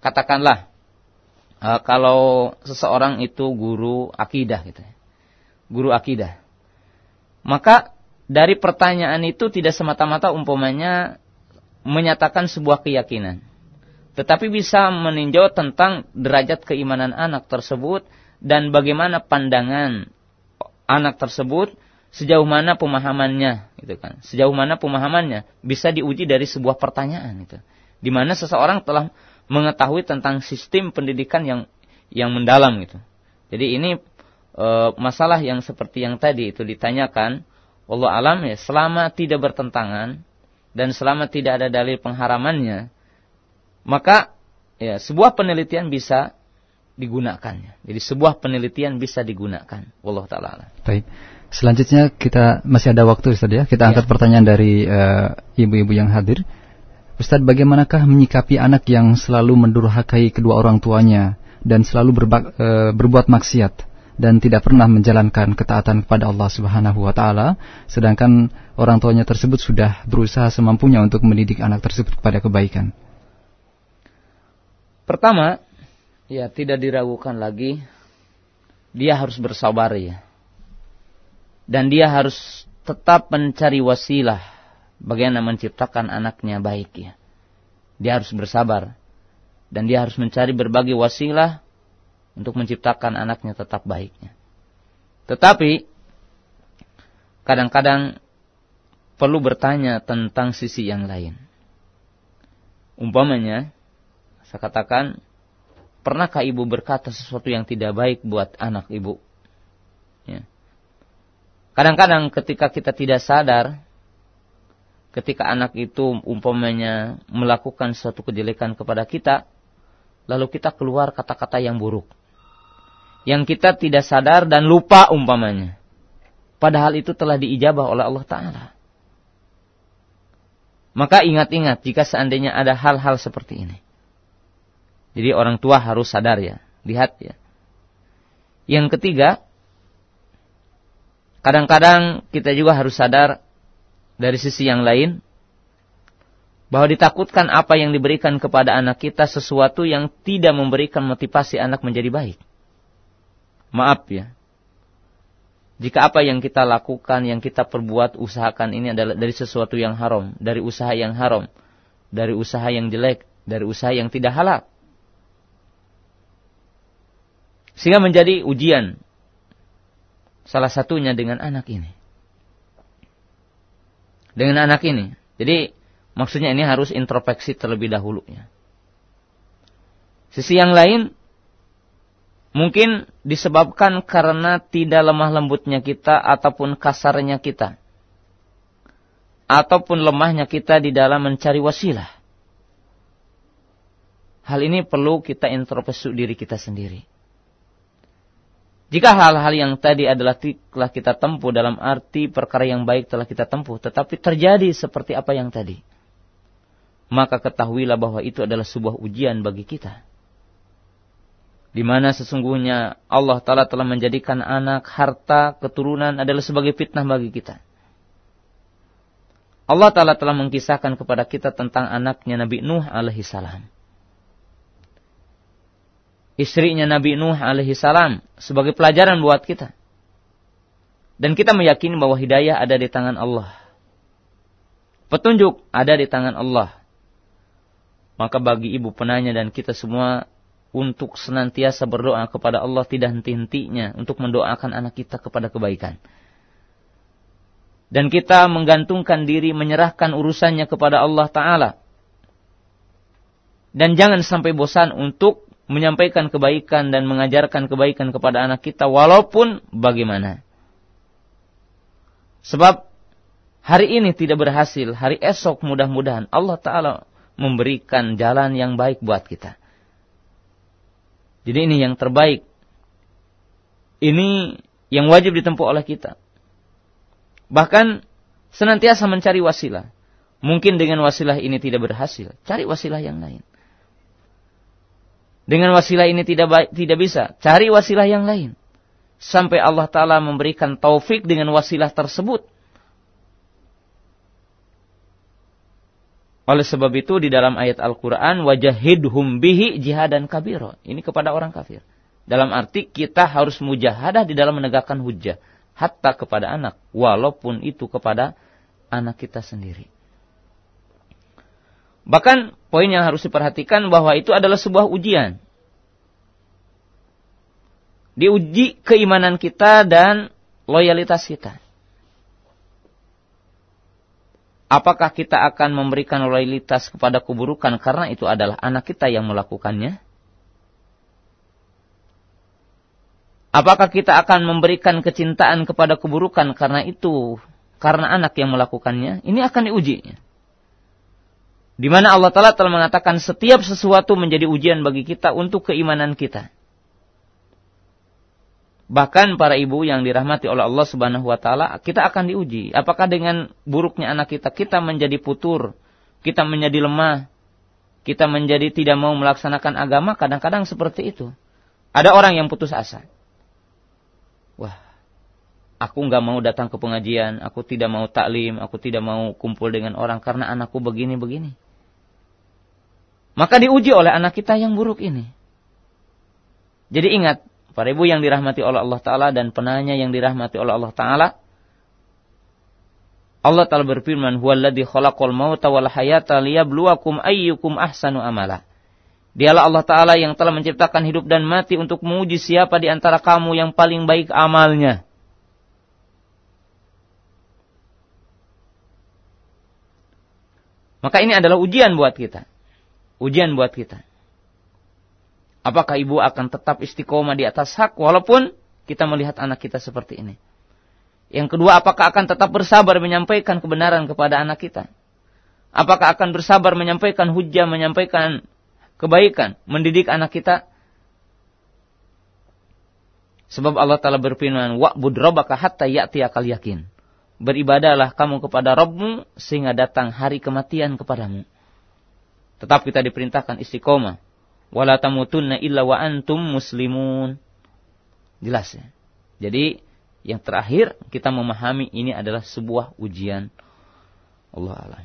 Katakanlah e, kalau seseorang itu guru akidah gitu ya. Guru akidah. Maka dari pertanyaan itu tidak semata-mata umpamanya menyatakan sebuah keyakinan tetapi bisa meninjau tentang derajat keimanan anak tersebut dan bagaimana pandangan anak tersebut sejauh mana pemahamannya gitu kan sejauh mana pemahamannya bisa diuji dari sebuah pertanyaan itu di mana seseorang telah mengetahui tentang sistem pendidikan yang yang mendalam gitu jadi ini e, masalah yang seperti yang tadi itu ditanyakan Allah alam ya selama tidak bertentangan dan selama tidak ada dalil pengharamannya maka ya sebuah penelitian bisa digunakan. Jadi sebuah penelitian bisa digunakan. Allah taala. Baik. Selanjutnya kita masih ada waktu Ustaz ya. Kita ya. angkat pertanyaan dari eh, ibu-ibu uh, yang hadir. Ustaz, bagaimanakah menyikapi anak yang selalu mendurhakai kedua orang tuanya dan selalu berba, e, berbuat maksiat dan tidak pernah menjalankan ketaatan kepada Allah Subhanahu wa taala sedangkan orang tuanya tersebut sudah berusaha semampunya untuk mendidik anak tersebut kepada kebaikan. Pertama, ya tidak diragukan lagi dia harus bersabar ya. Dan dia harus tetap mencari wasilah bagaimana menciptakan anaknya baik ya. Dia harus bersabar dan dia harus mencari berbagai wasilah untuk menciptakan anaknya tetap baiknya. Tetapi kadang-kadang perlu bertanya tentang sisi yang lain. Umpamanya, saya katakan, pernahkah ibu berkata sesuatu yang tidak baik buat anak ibu? Ya. Kadang-kadang ketika kita tidak sadar, ketika anak itu umpamanya melakukan suatu kejelekan kepada kita, lalu kita keluar kata-kata yang buruk. Yang kita tidak sadar dan lupa umpamanya. Padahal itu telah diijabah oleh Allah Ta'ala. Maka ingat-ingat jika seandainya ada hal-hal seperti ini. Jadi orang tua harus sadar ya. Lihat ya. Yang ketiga, kadang-kadang kita juga harus sadar dari sisi yang lain bahwa ditakutkan apa yang diberikan kepada anak kita sesuatu yang tidak memberikan motivasi anak menjadi baik. Maaf ya. Jika apa yang kita lakukan, yang kita perbuat, usahakan ini adalah dari sesuatu yang haram, dari usaha yang haram, dari usaha yang jelek, dari usaha yang tidak halal. Sehingga menjadi ujian. Salah satunya dengan anak ini. Dengan anak ini. Jadi Maksudnya ini harus introspeksi terlebih dahulu ya. Sisi yang lain mungkin disebabkan karena tidak lemah lembutnya kita ataupun kasarnya kita. Ataupun lemahnya kita di dalam mencari wasilah. Hal ini perlu kita introspeksi diri kita sendiri. Jika hal-hal yang tadi adalah telah kita tempuh dalam arti perkara yang baik telah kita tempuh, tetapi terjadi seperti apa yang tadi maka ketahuilah bahwa itu adalah sebuah ujian bagi kita. Di mana sesungguhnya Allah Ta'ala telah menjadikan anak, harta, keturunan adalah sebagai fitnah bagi kita. Allah Ta'ala telah mengkisahkan kepada kita tentang anaknya Nabi Nuh alaihi salam. Istrinya Nabi Nuh alaihi salam sebagai pelajaran buat kita. Dan kita meyakini bahwa hidayah ada di tangan Allah. Petunjuk ada di tangan Allah. Maka bagi ibu penanya dan kita semua untuk senantiasa berdoa kepada Allah tidak henti-hentinya untuk mendoakan anak kita kepada kebaikan. Dan kita menggantungkan diri menyerahkan urusannya kepada Allah Ta'ala. Dan jangan sampai bosan untuk menyampaikan kebaikan dan mengajarkan kebaikan kepada anak kita walaupun bagaimana. Sebab hari ini tidak berhasil, hari esok mudah-mudahan Allah Ta'ala memberikan jalan yang baik buat kita. Jadi ini yang terbaik. Ini yang wajib ditempuh oleh kita. Bahkan senantiasa mencari wasilah. Mungkin dengan wasilah ini tidak berhasil, cari wasilah yang lain. Dengan wasilah ini tidak baik, tidak bisa, cari wasilah yang lain. Sampai Allah Ta'ala memberikan taufik dengan wasilah tersebut Oleh sebab itu di dalam ayat Al-Quran wajahidhum bihi jihadan kabiro. Ini kepada orang kafir. Dalam arti kita harus mujahadah di dalam menegakkan hujah. Hatta kepada anak. Walaupun itu kepada anak kita sendiri. Bahkan poin yang harus diperhatikan bahwa itu adalah sebuah ujian. Diuji keimanan kita dan loyalitas kita. Apakah kita akan memberikan loyalitas kepada keburukan karena itu adalah anak kita yang melakukannya? Apakah kita akan memberikan kecintaan kepada keburukan karena itu karena anak yang melakukannya? Ini akan diuji. Di mana Allah Taala telah mengatakan setiap sesuatu menjadi ujian bagi kita untuk keimanan kita. Bahkan para ibu yang dirahmati oleh Allah Subhanahu wa taala, kita akan diuji. Apakah dengan buruknya anak kita kita menjadi putur, kita menjadi lemah, kita menjadi tidak mau melaksanakan agama, kadang-kadang seperti itu. Ada orang yang putus asa. Wah, aku nggak mau datang ke pengajian, aku tidak mau taklim, aku tidak mau kumpul dengan orang karena anakku begini-begini. Maka diuji oleh anak kita yang buruk ini. Jadi ingat, para ibu yang dirahmati oleh Allah Ta'ala dan penanya yang dirahmati oleh Allah Ta'ala, Allah Ta'ala berfirman, Huwaladhi khalaqal ayyukum ahsanu amala. Dialah Allah Ta'ala yang telah menciptakan hidup dan mati untuk menguji siapa di antara kamu yang paling baik amalnya. Maka ini adalah ujian buat kita. Ujian buat kita. Apakah ibu akan tetap istiqomah di atas hak walaupun kita melihat anak kita seperti ini? Yang kedua, apakah akan tetap bersabar menyampaikan kebenaran kepada anak kita? Apakah akan bersabar menyampaikan hujah, menyampaikan kebaikan, mendidik anak kita? Sebab Allah Ta'ala berfirman, Wa'bud robaka hatta ya'tiyakal yakin. Beribadalah kamu kepada Rabbmu sehingga datang hari kematian kepadamu. Tetap kita diperintahkan istiqomah wala tamutunna illa wa antum muslimun. Jelas ya. Jadi yang terakhir kita memahami ini adalah sebuah ujian. Allah alam.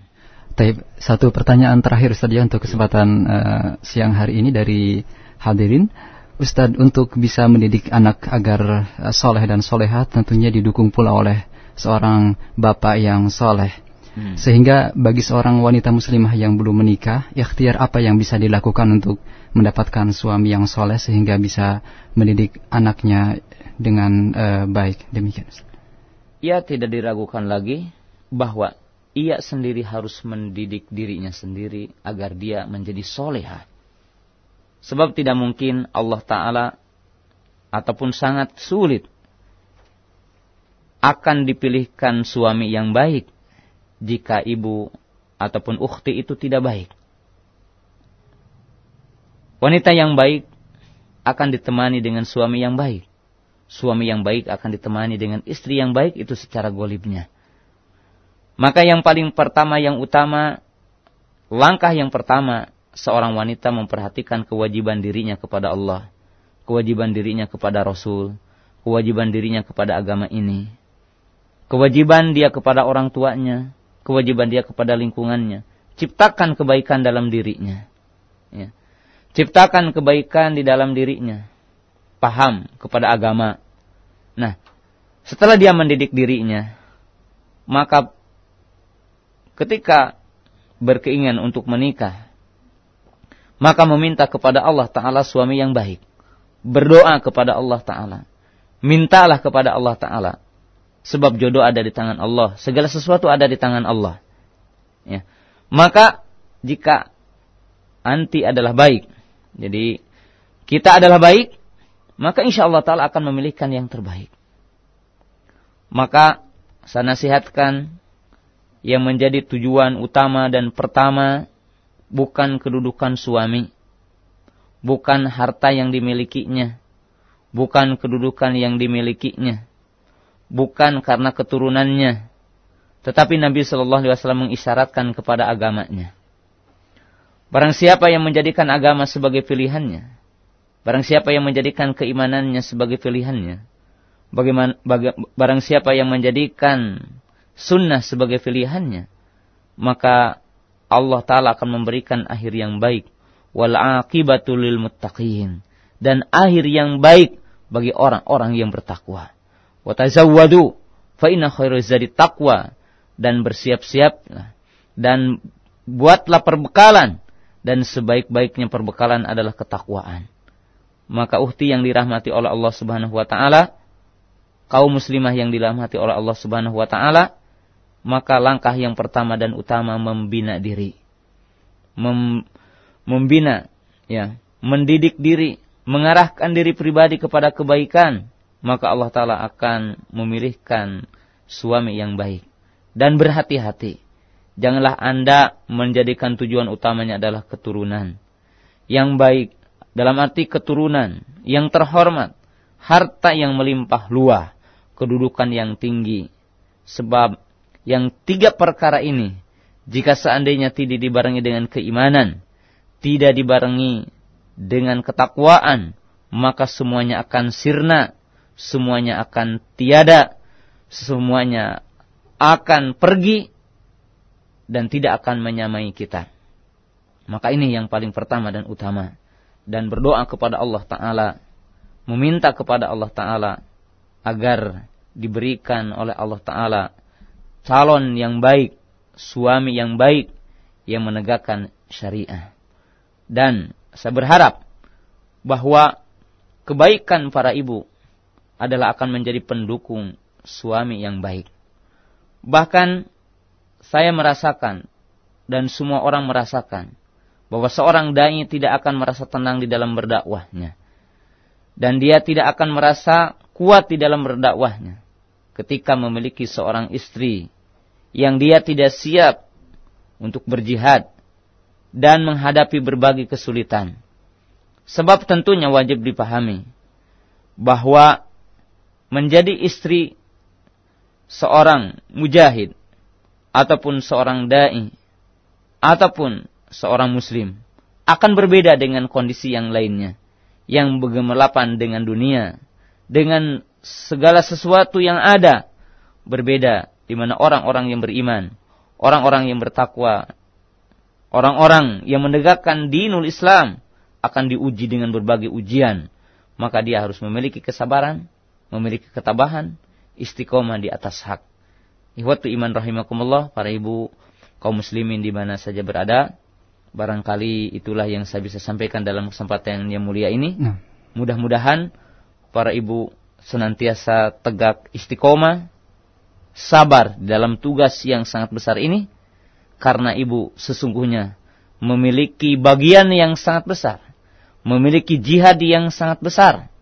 Taib, satu pertanyaan terakhir Ustaz ya untuk kesempatan uh, siang hari ini dari hadirin. Ustadz untuk bisa mendidik anak agar uh, soleh dan solehat tentunya didukung pula oleh seorang bapak yang soleh. Hmm. Sehingga bagi seorang wanita muslimah yang belum menikah, ikhtiar apa yang bisa dilakukan untuk mendapatkan suami yang soleh sehingga bisa mendidik anaknya dengan uh, baik. Demikian. Ia tidak diragukan lagi bahwa ia sendiri harus mendidik dirinya sendiri agar dia menjadi soleha. Sebab tidak mungkin Allah Ta'ala ataupun sangat sulit akan dipilihkan suami yang baik jika ibu ataupun ukhti itu tidak baik. Wanita yang baik akan ditemani dengan suami yang baik. Suami yang baik akan ditemani dengan istri yang baik itu secara golibnya. Maka yang paling pertama, yang utama, langkah yang pertama, seorang wanita memperhatikan kewajiban dirinya kepada Allah. Kewajiban dirinya kepada Rasul. Kewajiban dirinya kepada agama ini. Kewajiban dia kepada orang tuanya kewajiban dia kepada lingkungannya. Ciptakan kebaikan dalam dirinya. Ya. Ciptakan kebaikan di dalam dirinya. Paham kepada agama. Nah, setelah dia mendidik dirinya, maka ketika berkeinginan untuk menikah, maka meminta kepada Allah Ta'ala suami yang baik. Berdoa kepada Allah Ta'ala. Mintalah kepada Allah Ta'ala Sebab jodoh ada di tangan Allah. Segala sesuatu ada di tangan Allah. Ya. Maka jika anti adalah baik. Jadi kita adalah baik. Maka insya Allah Ta'ala akan memilihkan yang terbaik. Maka saya nasihatkan yang menjadi tujuan utama dan pertama bukan kedudukan suami, bukan harta yang dimilikinya, bukan kedudukan yang dimilikinya, bukan karena keturunannya, tetapi Nabi Shallallahu Alaihi Wasallam mengisyaratkan kepada agamanya. Barang siapa yang menjadikan agama sebagai pilihannya, barang siapa yang menjadikan keimanannya sebagai pilihannya, bagaimana baga, barang siapa yang menjadikan sunnah sebagai pilihannya, maka Allah Ta'ala akan memberikan akhir yang baik. Wal muttaqin. Dan akhir yang baik bagi orang-orang yang bertakwa. Watazawwadu fa inna khairu zadi taqwa dan bersiap-siap dan buatlah perbekalan dan sebaik-baiknya perbekalan adalah ketakwaan. Maka uhti yang dirahmati oleh Allah Subhanahu wa taala, kaum muslimah yang dirahmati oleh Allah Subhanahu wa taala, maka langkah yang pertama dan utama membina diri. Mem, membina ya, mendidik diri, mengarahkan diri pribadi kepada kebaikan maka Allah Ta'ala akan memilihkan suami yang baik. Dan berhati-hati. Janganlah Anda menjadikan tujuan utamanya adalah keturunan. Yang baik, dalam arti keturunan, yang terhormat, harta yang melimpah luah, kedudukan yang tinggi. Sebab yang tiga perkara ini, jika seandainya tidak dibarengi dengan keimanan, tidak dibarengi dengan ketakwaan, maka semuanya akan sirna, semuanya akan tiada, semuanya akan pergi dan tidak akan menyamai kita. Maka ini yang paling pertama dan utama. Dan berdoa kepada Allah Ta'ala. Meminta kepada Allah Ta'ala. Agar diberikan oleh Allah Ta'ala. Calon yang baik. Suami yang baik. Yang menegakkan syariah. Dan saya berharap. Bahwa kebaikan para ibu. Adalah akan menjadi pendukung suami yang baik. Bahkan saya merasakan dan semua orang merasakan bahwa seorang dai tidak akan merasa tenang di dalam berdakwahnya. Dan dia tidak akan merasa kuat di dalam berdakwahnya ketika memiliki seorang istri yang dia tidak siap untuk berjihad dan menghadapi berbagai kesulitan. Sebab tentunya wajib dipahami bahwa menjadi istri seorang mujahid ataupun seorang dai ataupun seorang muslim akan berbeda dengan kondisi yang lainnya yang bergemelapan dengan dunia dengan segala sesuatu yang ada berbeda di mana orang-orang yang beriman, orang-orang yang bertakwa, orang-orang yang menegakkan dinul Islam akan diuji dengan berbagai ujian. Maka dia harus memiliki kesabaran, memiliki ketabahan, istiqomah di atas hak. Ihwatu iman rahimakumullah, para ibu kaum muslimin di mana saja berada, Barangkali itulah yang saya bisa sampaikan dalam kesempatan yang mulia ini. Nah. Mudah-mudahan para ibu senantiasa tegak istiqomah, sabar dalam tugas yang sangat besar ini. Karena ibu sesungguhnya memiliki bagian yang sangat besar. Memiliki jihad yang sangat besar.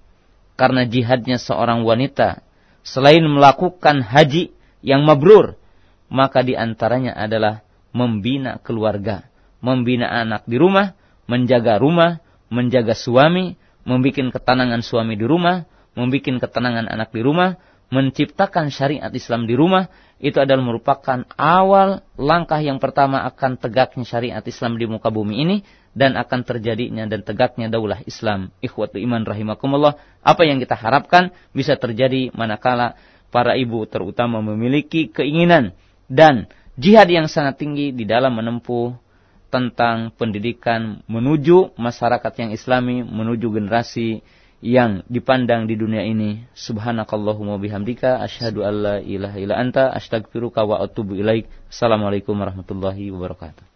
Karena jihadnya seorang wanita. Selain melakukan haji yang mabrur. Maka di antaranya adalah membina keluarga membina anak di rumah, menjaga rumah, menjaga suami, membuat ketenangan suami di rumah, membuat ketenangan anak di rumah, menciptakan syariat Islam di rumah, itu adalah merupakan awal langkah yang pertama akan tegaknya syariat Islam di muka bumi ini dan akan terjadinya dan tegaknya daulah Islam. Ikhwatu iman rahimakumullah. Apa yang kita harapkan bisa terjadi manakala para ibu terutama memiliki keinginan dan jihad yang sangat tinggi di dalam menempuh tentang pendidikan menuju masyarakat yang islami, menuju generasi yang dipandang di dunia ini. Subhanakallahumma bihamdika asyhadu alla ilaha illa anta astaghfiruka wa atubu ilaik. Assalamualaikum warahmatullahi wabarakatuh.